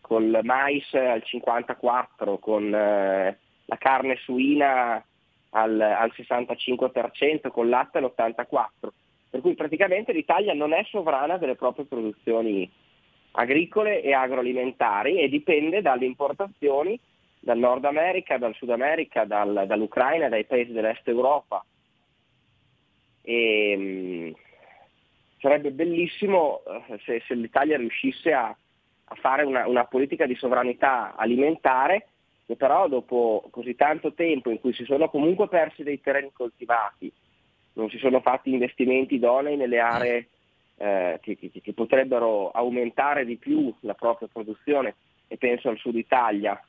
con il mais al 54%, con eh, la carne suina al, al 65%, con il latte all'84%. Per cui praticamente l'Italia non è sovrana delle proprie produzioni agricole e agroalimentari e dipende dalle importazioni dal Nord America, dal Sud America, dal, dall'Ucraina, dai paesi dell'Est Europa. E, mh, sarebbe bellissimo eh, se, se, l'Italia riuscisse a, a fare una, una, politica di sovranità alimentare che però dopo così tanto tempo in cui si sono comunque persi dei terreni coltivati, non si sono fatti investimenti idonei nelle aree eh, che, che, che potrebbero aumentare di più la propria produzione e penso al sud Italia,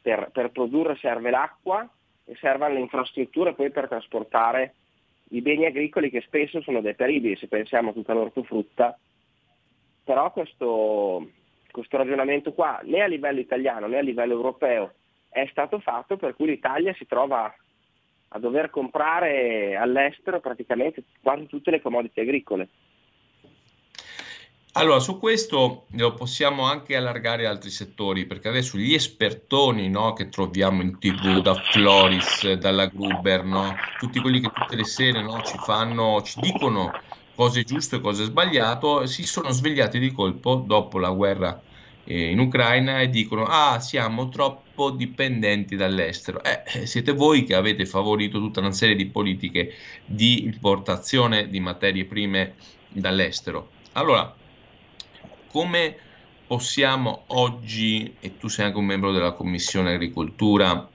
per, per produrre serve l'acqua e servono le infrastrutture poi per trasportare i beni agricoli che spesso sono deperibili, se pensiamo a tutta l'ortofrutta, però questo, questo ragionamento qua né a livello italiano né a livello europeo è stato fatto per cui l'Italia si trova a dover comprare all'estero praticamente quasi tutte le commodity agricole. Allora, su questo lo possiamo anche allargare a altri settori, perché adesso gli espertoni no, che troviamo in tv, da Floris, dalla Gruber, no, tutti quelli che tutte le sere no, ci fanno, ci dicono cosa è giusto e cosa è sbagliato, si sono svegliati di colpo dopo la guerra eh, in Ucraina e dicono ah siamo troppo dipendenti dall'estero. Eh, siete voi che avete favorito tutta una serie di politiche di importazione di materie prime dall'estero. Allora, come possiamo oggi, e tu sei anche un membro della Commissione Agricoltura,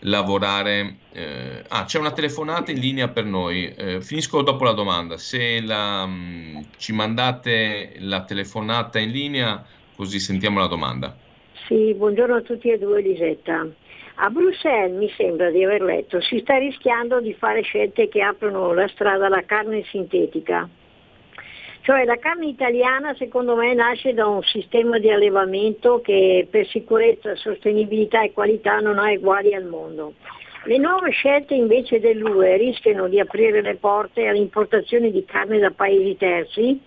lavorare. Eh, ah, c'è una telefonata in linea per noi. Eh, finisco dopo la domanda. Se la, mh, mm, ci mandate la telefonata in linea, così sentiamo la domanda. Sì, buongiorno a tutti e due Lisetta. A Bruxelles mi sembra di aver letto si sta rischiando di fare scelte che aprono la strada alla carne sintetica. Cioè la carne italiana secondo me nasce da un sistema di allevamento che per sicurezza, sostenibilità e qualità non ha uguali al mondo. Le nuove scelte invece dell'UE rischiano di aprire le porte all'importazione di carne da paesi terzi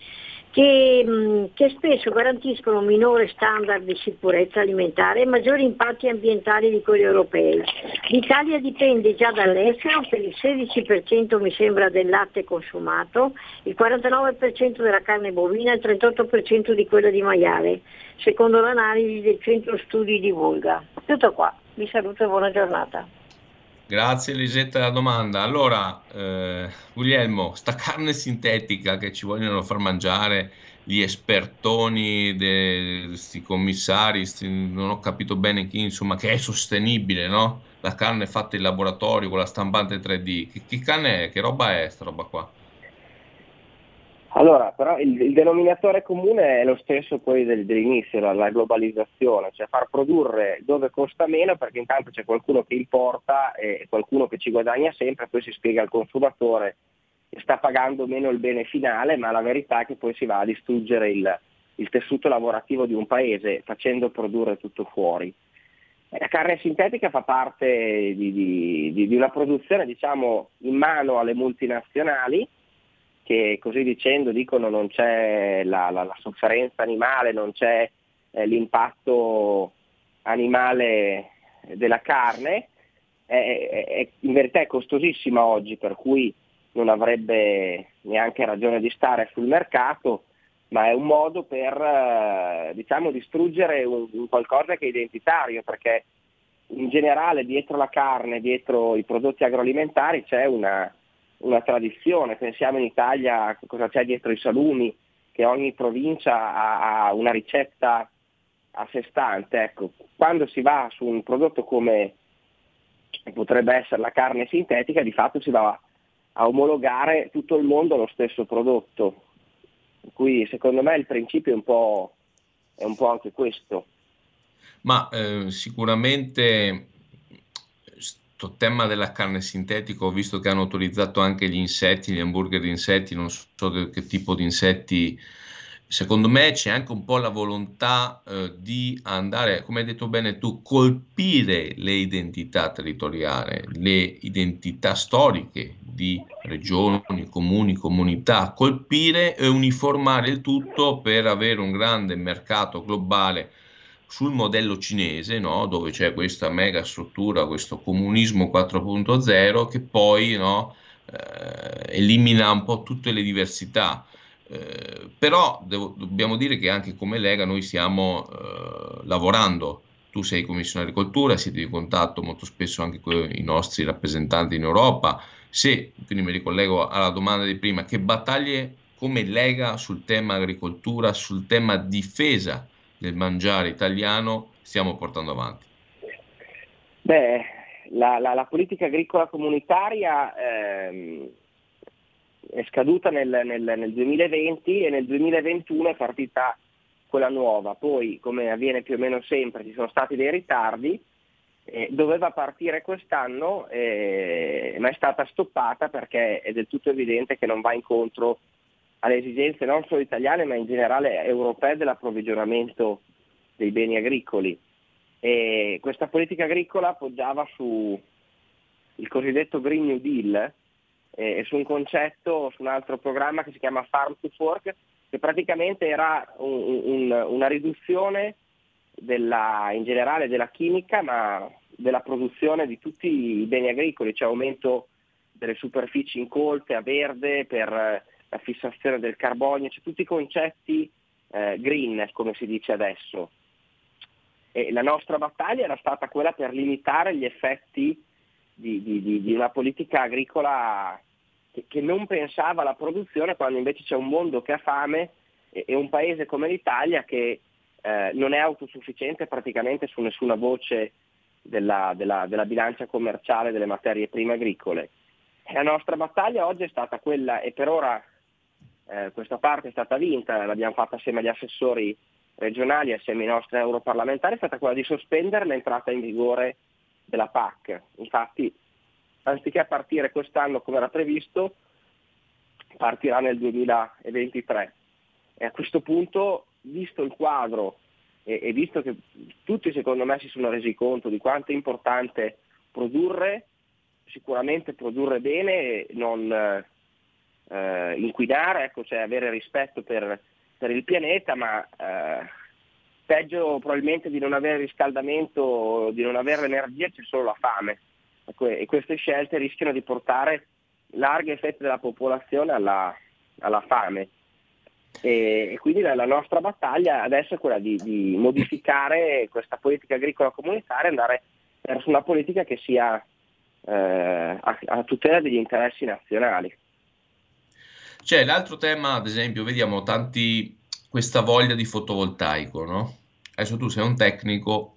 che, che, spesso garantiscono minore standard di sicurezza alimentare e maggiori impatti ambientali di quelli europei. L'Italia dipende già dall'estero per il 16% mi sembra del latte consumato, il 49% della carne bovina e il 38% di quella di maiale, secondo l'analisi del centro studi di Volga. Tutto qua, vi saluto e buona giornata. Grazie Elisetta della domanda. Allora, eh, Guglielmo, sta carne sintetica che ci vogliono far mangiare gli espertoni, questi commissari, sti, non ho capito bene chi, insomma, che è sostenibile, no? La carne fatta in laboratorio con la stampante 3D. Che, che carne è? Che roba è sta roba qua? Allora, però il, il, denominatore comune è lo stesso poi del, dell'inizio, la, la, globalizzazione, cioè far produrre dove costa meno perché intanto c'è qualcuno che importa e qualcuno che ci guadagna sempre, poi si spiega al consumatore che sta pagando meno il bene finale, ma la verità è che poi si va a distruggere il, il tessuto lavorativo di un paese facendo produrre tutto fuori. La carne sintetica fa parte di, di, di una produzione diciamo, in mano alle multinazionali che così dicendo dicono non c'è la, la, la sofferenza animale, non c'è eh, l'impatto animale della carne, è, è, in verità è costosissima oggi, per cui non avrebbe neanche ragione di stare sul mercato, ma è un modo per eh, diciamo, distruggere un, un qualcosa che è identitario, perché in generale dietro la carne, dietro i prodotti agroalimentari c'è una, una tradizione, pensiamo in Italia a cosa c'è dietro i salumi, che ogni provincia ha, una ricetta a sé stante. Ecco, quando si va su un prodotto come potrebbe essere la carne sintetica, di fatto si va a omologare tutto il mondo allo stesso prodotto. Qui secondo me il principio è un po', è un po anche questo. Ma eh, sicuramente tema della carne sintetica, ho visto che hanno autorizzato anche gli insetti, gli hamburger di insetti, non so che, tipo di insetti. Secondo me c'è anche un po' la volontà eh, di andare, come hai detto bene tu, colpire le identità territoriali, le identità storiche di regioni, comuni, comunità, colpire e uniformare il tutto per avere un grande mercato globale sul modello cinese, no? dove c'è questa mega struttura, questo comunismo 4.0 che poi no, eh, elimina un po' tutte le diversità. Eh, però devo, dobbiamo dire che anche come Lega noi stiamo eh, lavorando. Tu sei commissionario agricoltura, siete in contatto molto spesso anche con i nostri rappresentanti in Europa. Se, quindi mi ricollego alla domanda di prima, che battaglie come Lega sul tema agricoltura, sul tema difesa del mangiare italiano stiamo portando avanti? Beh, la, la, la politica agricola comunitaria ehm, è scaduta nel, nel, nel 2020 e nel 2021 è partita quella nuova. Poi, come avviene più o meno sempre, ci sono stati dei ritardi. Eh, doveva partire quest'anno, eh, ma è stata stoppata perché è del tutto evidente che non va incontro alle esigenze non solo italiane ma in generale europee dell'approvvigionamento dei beni agricoli. E questa politica agricola appoggiava sul cosiddetto Green New Deal eh, e su un concetto, su un altro programma che si chiama Farm to Fork, che praticamente era un, un, una riduzione della, in generale della chimica, ma della produzione di tutti i beni agricoli, cioè aumento delle superfici incolte a verde per la fissazione del carbonio, cioè tutti i concetti eh, green, come si dice adesso. E la nostra battaglia era stata quella per limitare gli effetti di, di, di, una politica agricola che, che, non pensava alla produzione quando invece c'è un mondo che ha fame e, e un paese come l'Italia che eh, non è autosufficiente praticamente su nessuna voce della, della, della bilancia commerciale delle materie prime agricole. La nostra battaglia oggi è stata quella, e per ora eh, questa parte è stata vinta, l'abbiamo fatta assieme agli assessori regionali, assieme ai nostri europarlamentari, è stata quella di sospendere l'entrata in vigore della PAC. Infatti, anziché partire quest'anno come era previsto, partirà nel 2023. E a questo punto, visto il quadro e, e visto che tutti secondo me si sono resi conto di quanto è importante produrre, sicuramente produrre bene non eh, inquinare, ecco, cioè avere rispetto per, per il pianeta, ma eh, peggio probabilmente di non avere riscaldamento, di non avere energia, c'è solo la fame. Ecco, e queste scelte rischiano di portare larghe fette della popolazione alla, alla fame. E, e, quindi la, la, nostra battaglia adesso è quella di, di, modificare questa politica agricola comunitaria e andare verso una politica che sia eh, a, a, tutela degli interessi nazionali. C'è l'altro tema, ad esempio, vediamo tanti questa voglia di fotovoltaico, no? Adesso tu sei un tecnico.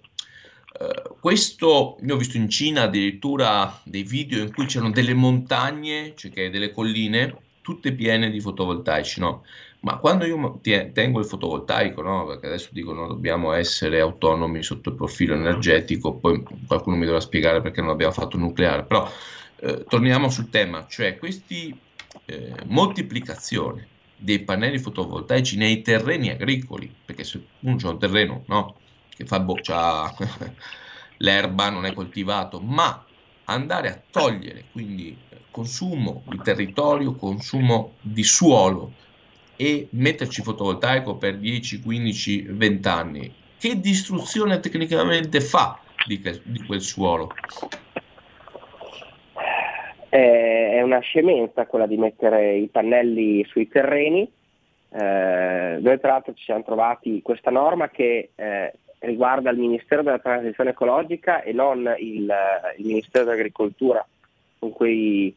Uh, questo io ho visto in Cina addirittura dei video in cui c'erano delle montagne, cioè delle colline, tutte piene di fotovoltaici, no? Ma quando io tengo il fotovoltaico, no? perché adesso dicono dobbiamo essere autonomi sotto il profilo energetico, poi qualcuno mi dovrà spiegare perché non abbiamo fatto nucleare, però eh, torniamo sul tema, cioè questa eh, moltiplicazione dei pannelli fotovoltaici nei terreni agricoli, perché se uno c'è un terreno no? che fa boccia, l'erba non è coltivato, ma andare a togliere quindi consumo di territorio, consumo di suolo, e metterci fotovoltaico per 10, 15, 20 anni, che distruzione tecnicamente fa di, quel suolo? È una scemenza quella di mettere i pannelli sui terreni. Eh, noi tra l'altro ci siamo trovati questa norma che eh, riguarda il Ministero della Transizione Ecologica e non il, il Ministero dell'Agricoltura, con quei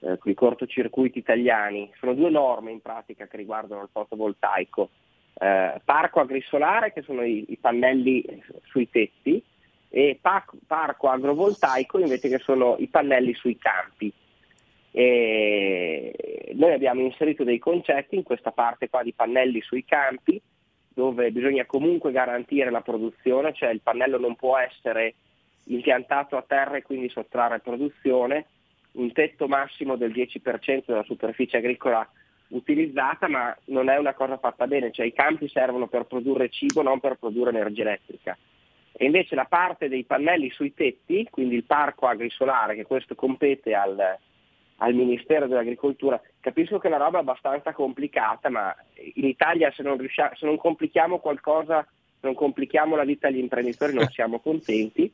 eh, i cortocircuiti italiani. Sono due norme in pratica che riguardano il fotovoltaico. Eh, parco agrisolare, che sono i, i, pannelli sui tetti, e parco, agrovoltaico invece che sono i pannelli sui campi. E noi abbiamo inserito dei concetti in questa parte qua di pannelli sui campi, dove bisogna comunque garantire la produzione, cioè il pannello non può essere impiantato a terra e quindi sottrarre produzione, un tetto massimo del 10% della superficie agricola utilizzata, ma non è una cosa fatta bene, cioè i campi servono per produrre cibo, non per produrre energia elettrica. E invece la parte dei pannelli sui tetti, quindi il parco agrisolare, che questo compete al, al Ministero dell'Agricoltura, capisco che è una roba abbastanza complicata, ma in Italia se non, se non complichiamo qualcosa, se non complichiamo la vita agli imprenditori non siamo contenti.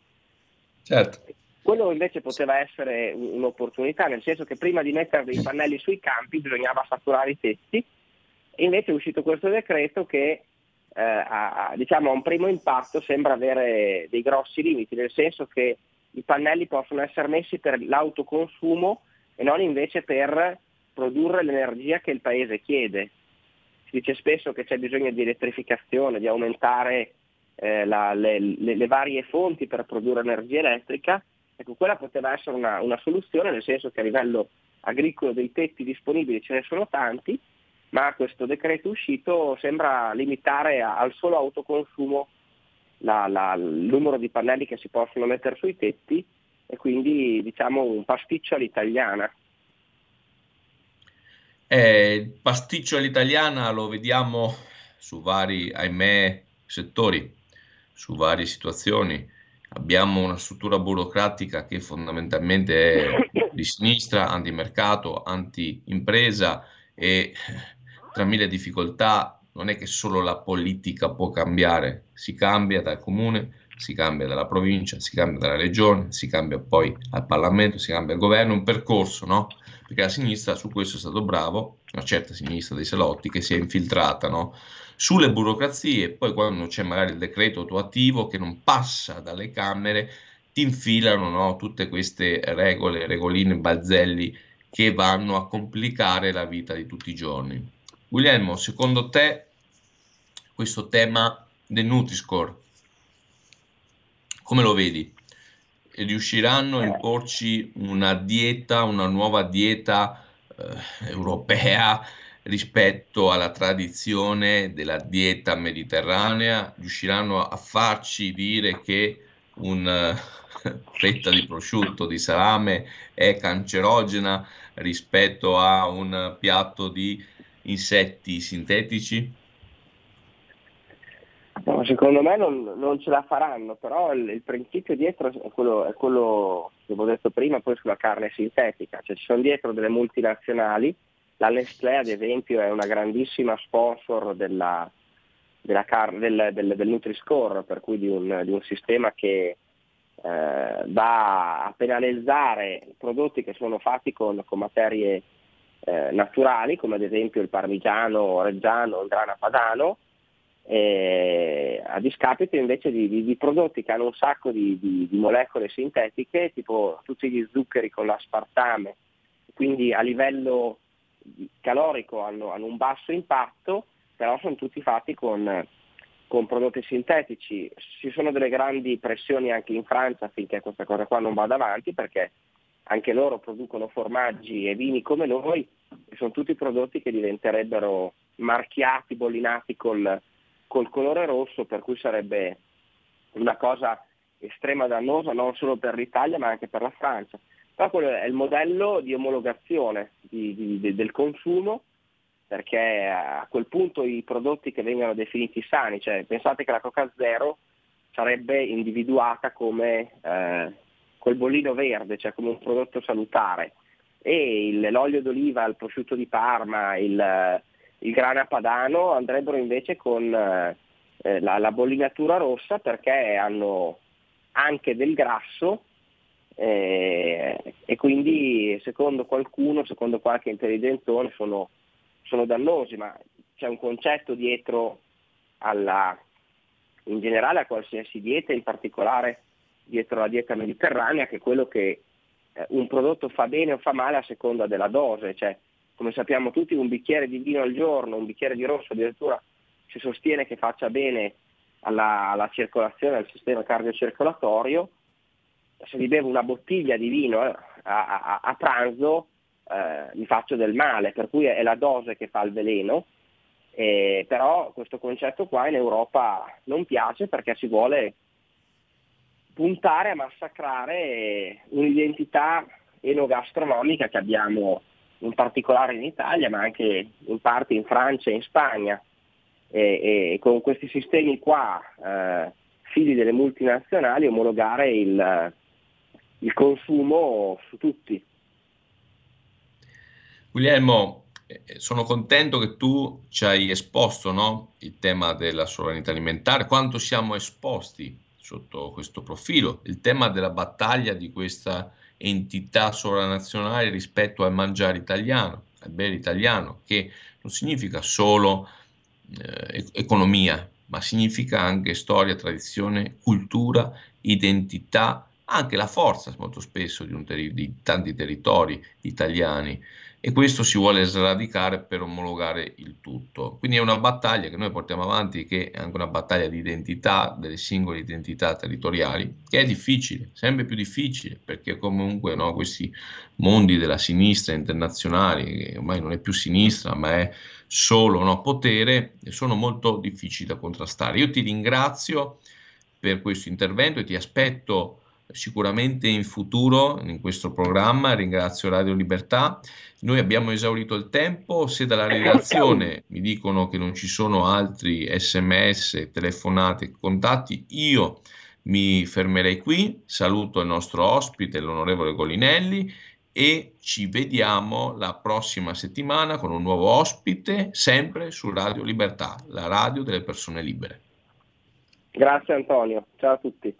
Certo. Quello invece poteva essere un'opportunità, nel senso che prima di mettere dei pannelli sui campi bisognava saturare i tetti e invece è uscito questo decreto che eh, a, diciamo, a un primo impatto sembra avere dei grossi limiti, nel senso che i pannelli possono essere messi per l'autoconsumo e non invece per produrre l'energia che il paese chiede. Si dice spesso che c'è bisogno di elettrificazione, di aumentare eh, la, le, le, le, varie fonti per produrre energia elettrica Ecco, quella poteva essere una, una soluzione, nel senso che a livello agricolo dei tetti disponibili ce ne sono tanti, ma questo decreto uscito sembra limitare al solo autoconsumo la, la, il numero di pannelli che si possono mettere sui tetti e quindi diciamo un pasticcio all'italiana. Eh, il pasticcio all'italiana lo vediamo su vari, ahimè, settori, su varie situazioni abbiamo una struttura burocratica che fondamentalmente è di sinistra, antimercato, anti-impresa e tra mille difficoltà non è che solo la politica può cambiare, si cambia dal comune, si cambia dalla provincia, si cambia dalla regione, si cambia poi al Parlamento, si cambia al governo, un percorso, no? Perché la sinistra su questo è stato bravo, una certa sinistra dei Salotti che si è infiltrata, no? Sulle burocrazie, poi quando c'è magari il decreto attuativo che non passa dalle Camere, ti infilano no? tutte queste regole, regoline, balzelli che vanno a complicare la vita di tutti i giorni. Guglielmo, secondo te questo tema del Nutri-Score, come lo vedi? Riusciranno a imporci una dieta, una nuova dieta eh, europea rispetto alla tradizione della dieta mediterranea? Riusciranno a farci dire che una uh, fetta di prosciutto, di salame è cancerogena rispetto a un piatto di insetti sintetici? No, secondo me non, non, ce la faranno, però il, il principio dietro è quello, è quello, che avevo detto prima, poi sulla carne sintetica, cioè ci sono dietro delle multinazionali, la Nestlé ad esempio è una grandissima sponsor della, della car- del, del, del Nutri-Score, per cui di un, di un sistema che eh, va a penalizzare prodotti che sono fatti con, con materie eh, naturali, come ad esempio il parmigiano reggiano, il grana padano, eh, a discapito invece di, di, di, prodotti che hanno un sacco di, di, molecole sintetiche, tipo tutti gli zuccheri con l'aspartame, quindi a livello calorico hanno, hanno un basso impatto, però sono tutti fatti con, con prodotti sintetici. Ci sono delle grandi pressioni anche in Francia affinché questa cosa qua non vada avanti perché anche loro producono formaggi e vini come noi e sono tutti prodotti che diventerebbero marchiati, bollinati col, col colore rosso, per cui sarebbe una cosa estrema dannosa non solo per l'Italia ma anche per la Francia. Però quello è il modello di omologazione di, di, di, del consumo perché a quel punto i prodotti che vengono definiti sani, cioè pensate che la Coca Zero sarebbe individuata come eh, quel bollino verde, cioè come un prodotto salutare. E il, l'olio d'oliva, il prosciutto di Parma, il, il grana padano andrebbero invece con eh, la, la, bollinatura rossa perché hanno anche del grasso eh, e quindi secondo qualcuno, secondo qualche intelligentone sono, sono dannosi, ma c'è un concetto dietro alla, in generale a qualsiasi dieta, in particolare dietro la dieta mediterranea, che è quello che eh, un prodotto fa bene o fa male a seconda della dose, cioè come sappiamo tutti un bicchiere di vino al giorno, un bicchiere di rosso addirittura si sostiene che faccia bene alla, alla circolazione, al sistema cardiocircolatorio, se mi bevo una bottiglia di vino eh, a, a, a, pranzo eh, mi faccio del male, per cui è la dose che fa il veleno, eh, però questo concetto qua in Europa non piace perché si vuole puntare a massacrare un'identità enogastronomica che abbiamo in particolare in Italia, ma anche in parte in Francia e in Spagna. E, e con questi sistemi qua, eh, figli delle multinazionali, omologare il, il consumo su tutti. Guglielmo, eh, sono contento che tu ci hai esposto no? il tema della sovranità alimentare, quanto siamo esposti sotto questo profilo, il tema della battaglia di questa entità sovranazionale rispetto al mangiare italiano, al bere italiano, che non significa solo eh, economia, ma significa anche storia, tradizione, cultura, identità, anche la forza molto spesso di, teri- di tanti territori italiani e questo si vuole sradicare per omologare il tutto. Quindi è una battaglia che noi portiamo avanti, che è anche una battaglia di identità, delle singole identità territoriali, che è difficile, sempre più difficile, perché comunque no, questi mondi della sinistra internazionale, che ormai non è più sinistra, ma è solo no, potere, sono molto difficili da contrastare. Io ti ringrazio per questo intervento e ti aspetto sicuramente in futuro in questo programma. Ringrazio Radio Libertà. Noi abbiamo esaurito il tempo. Se dalla redazione mi dicono che non ci sono altri sms, telefonate, contatti, io mi fermerei qui. Saluto il nostro ospite, l'onorevole Golinelli, e ci vediamo la prossima settimana con un nuovo ospite, sempre su Radio Libertà, la radio delle persone libere. Grazie Antonio, ciao a tutti.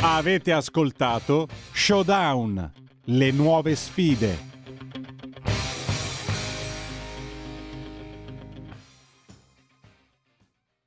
Avete ascoltato Showdown, le nuove sfide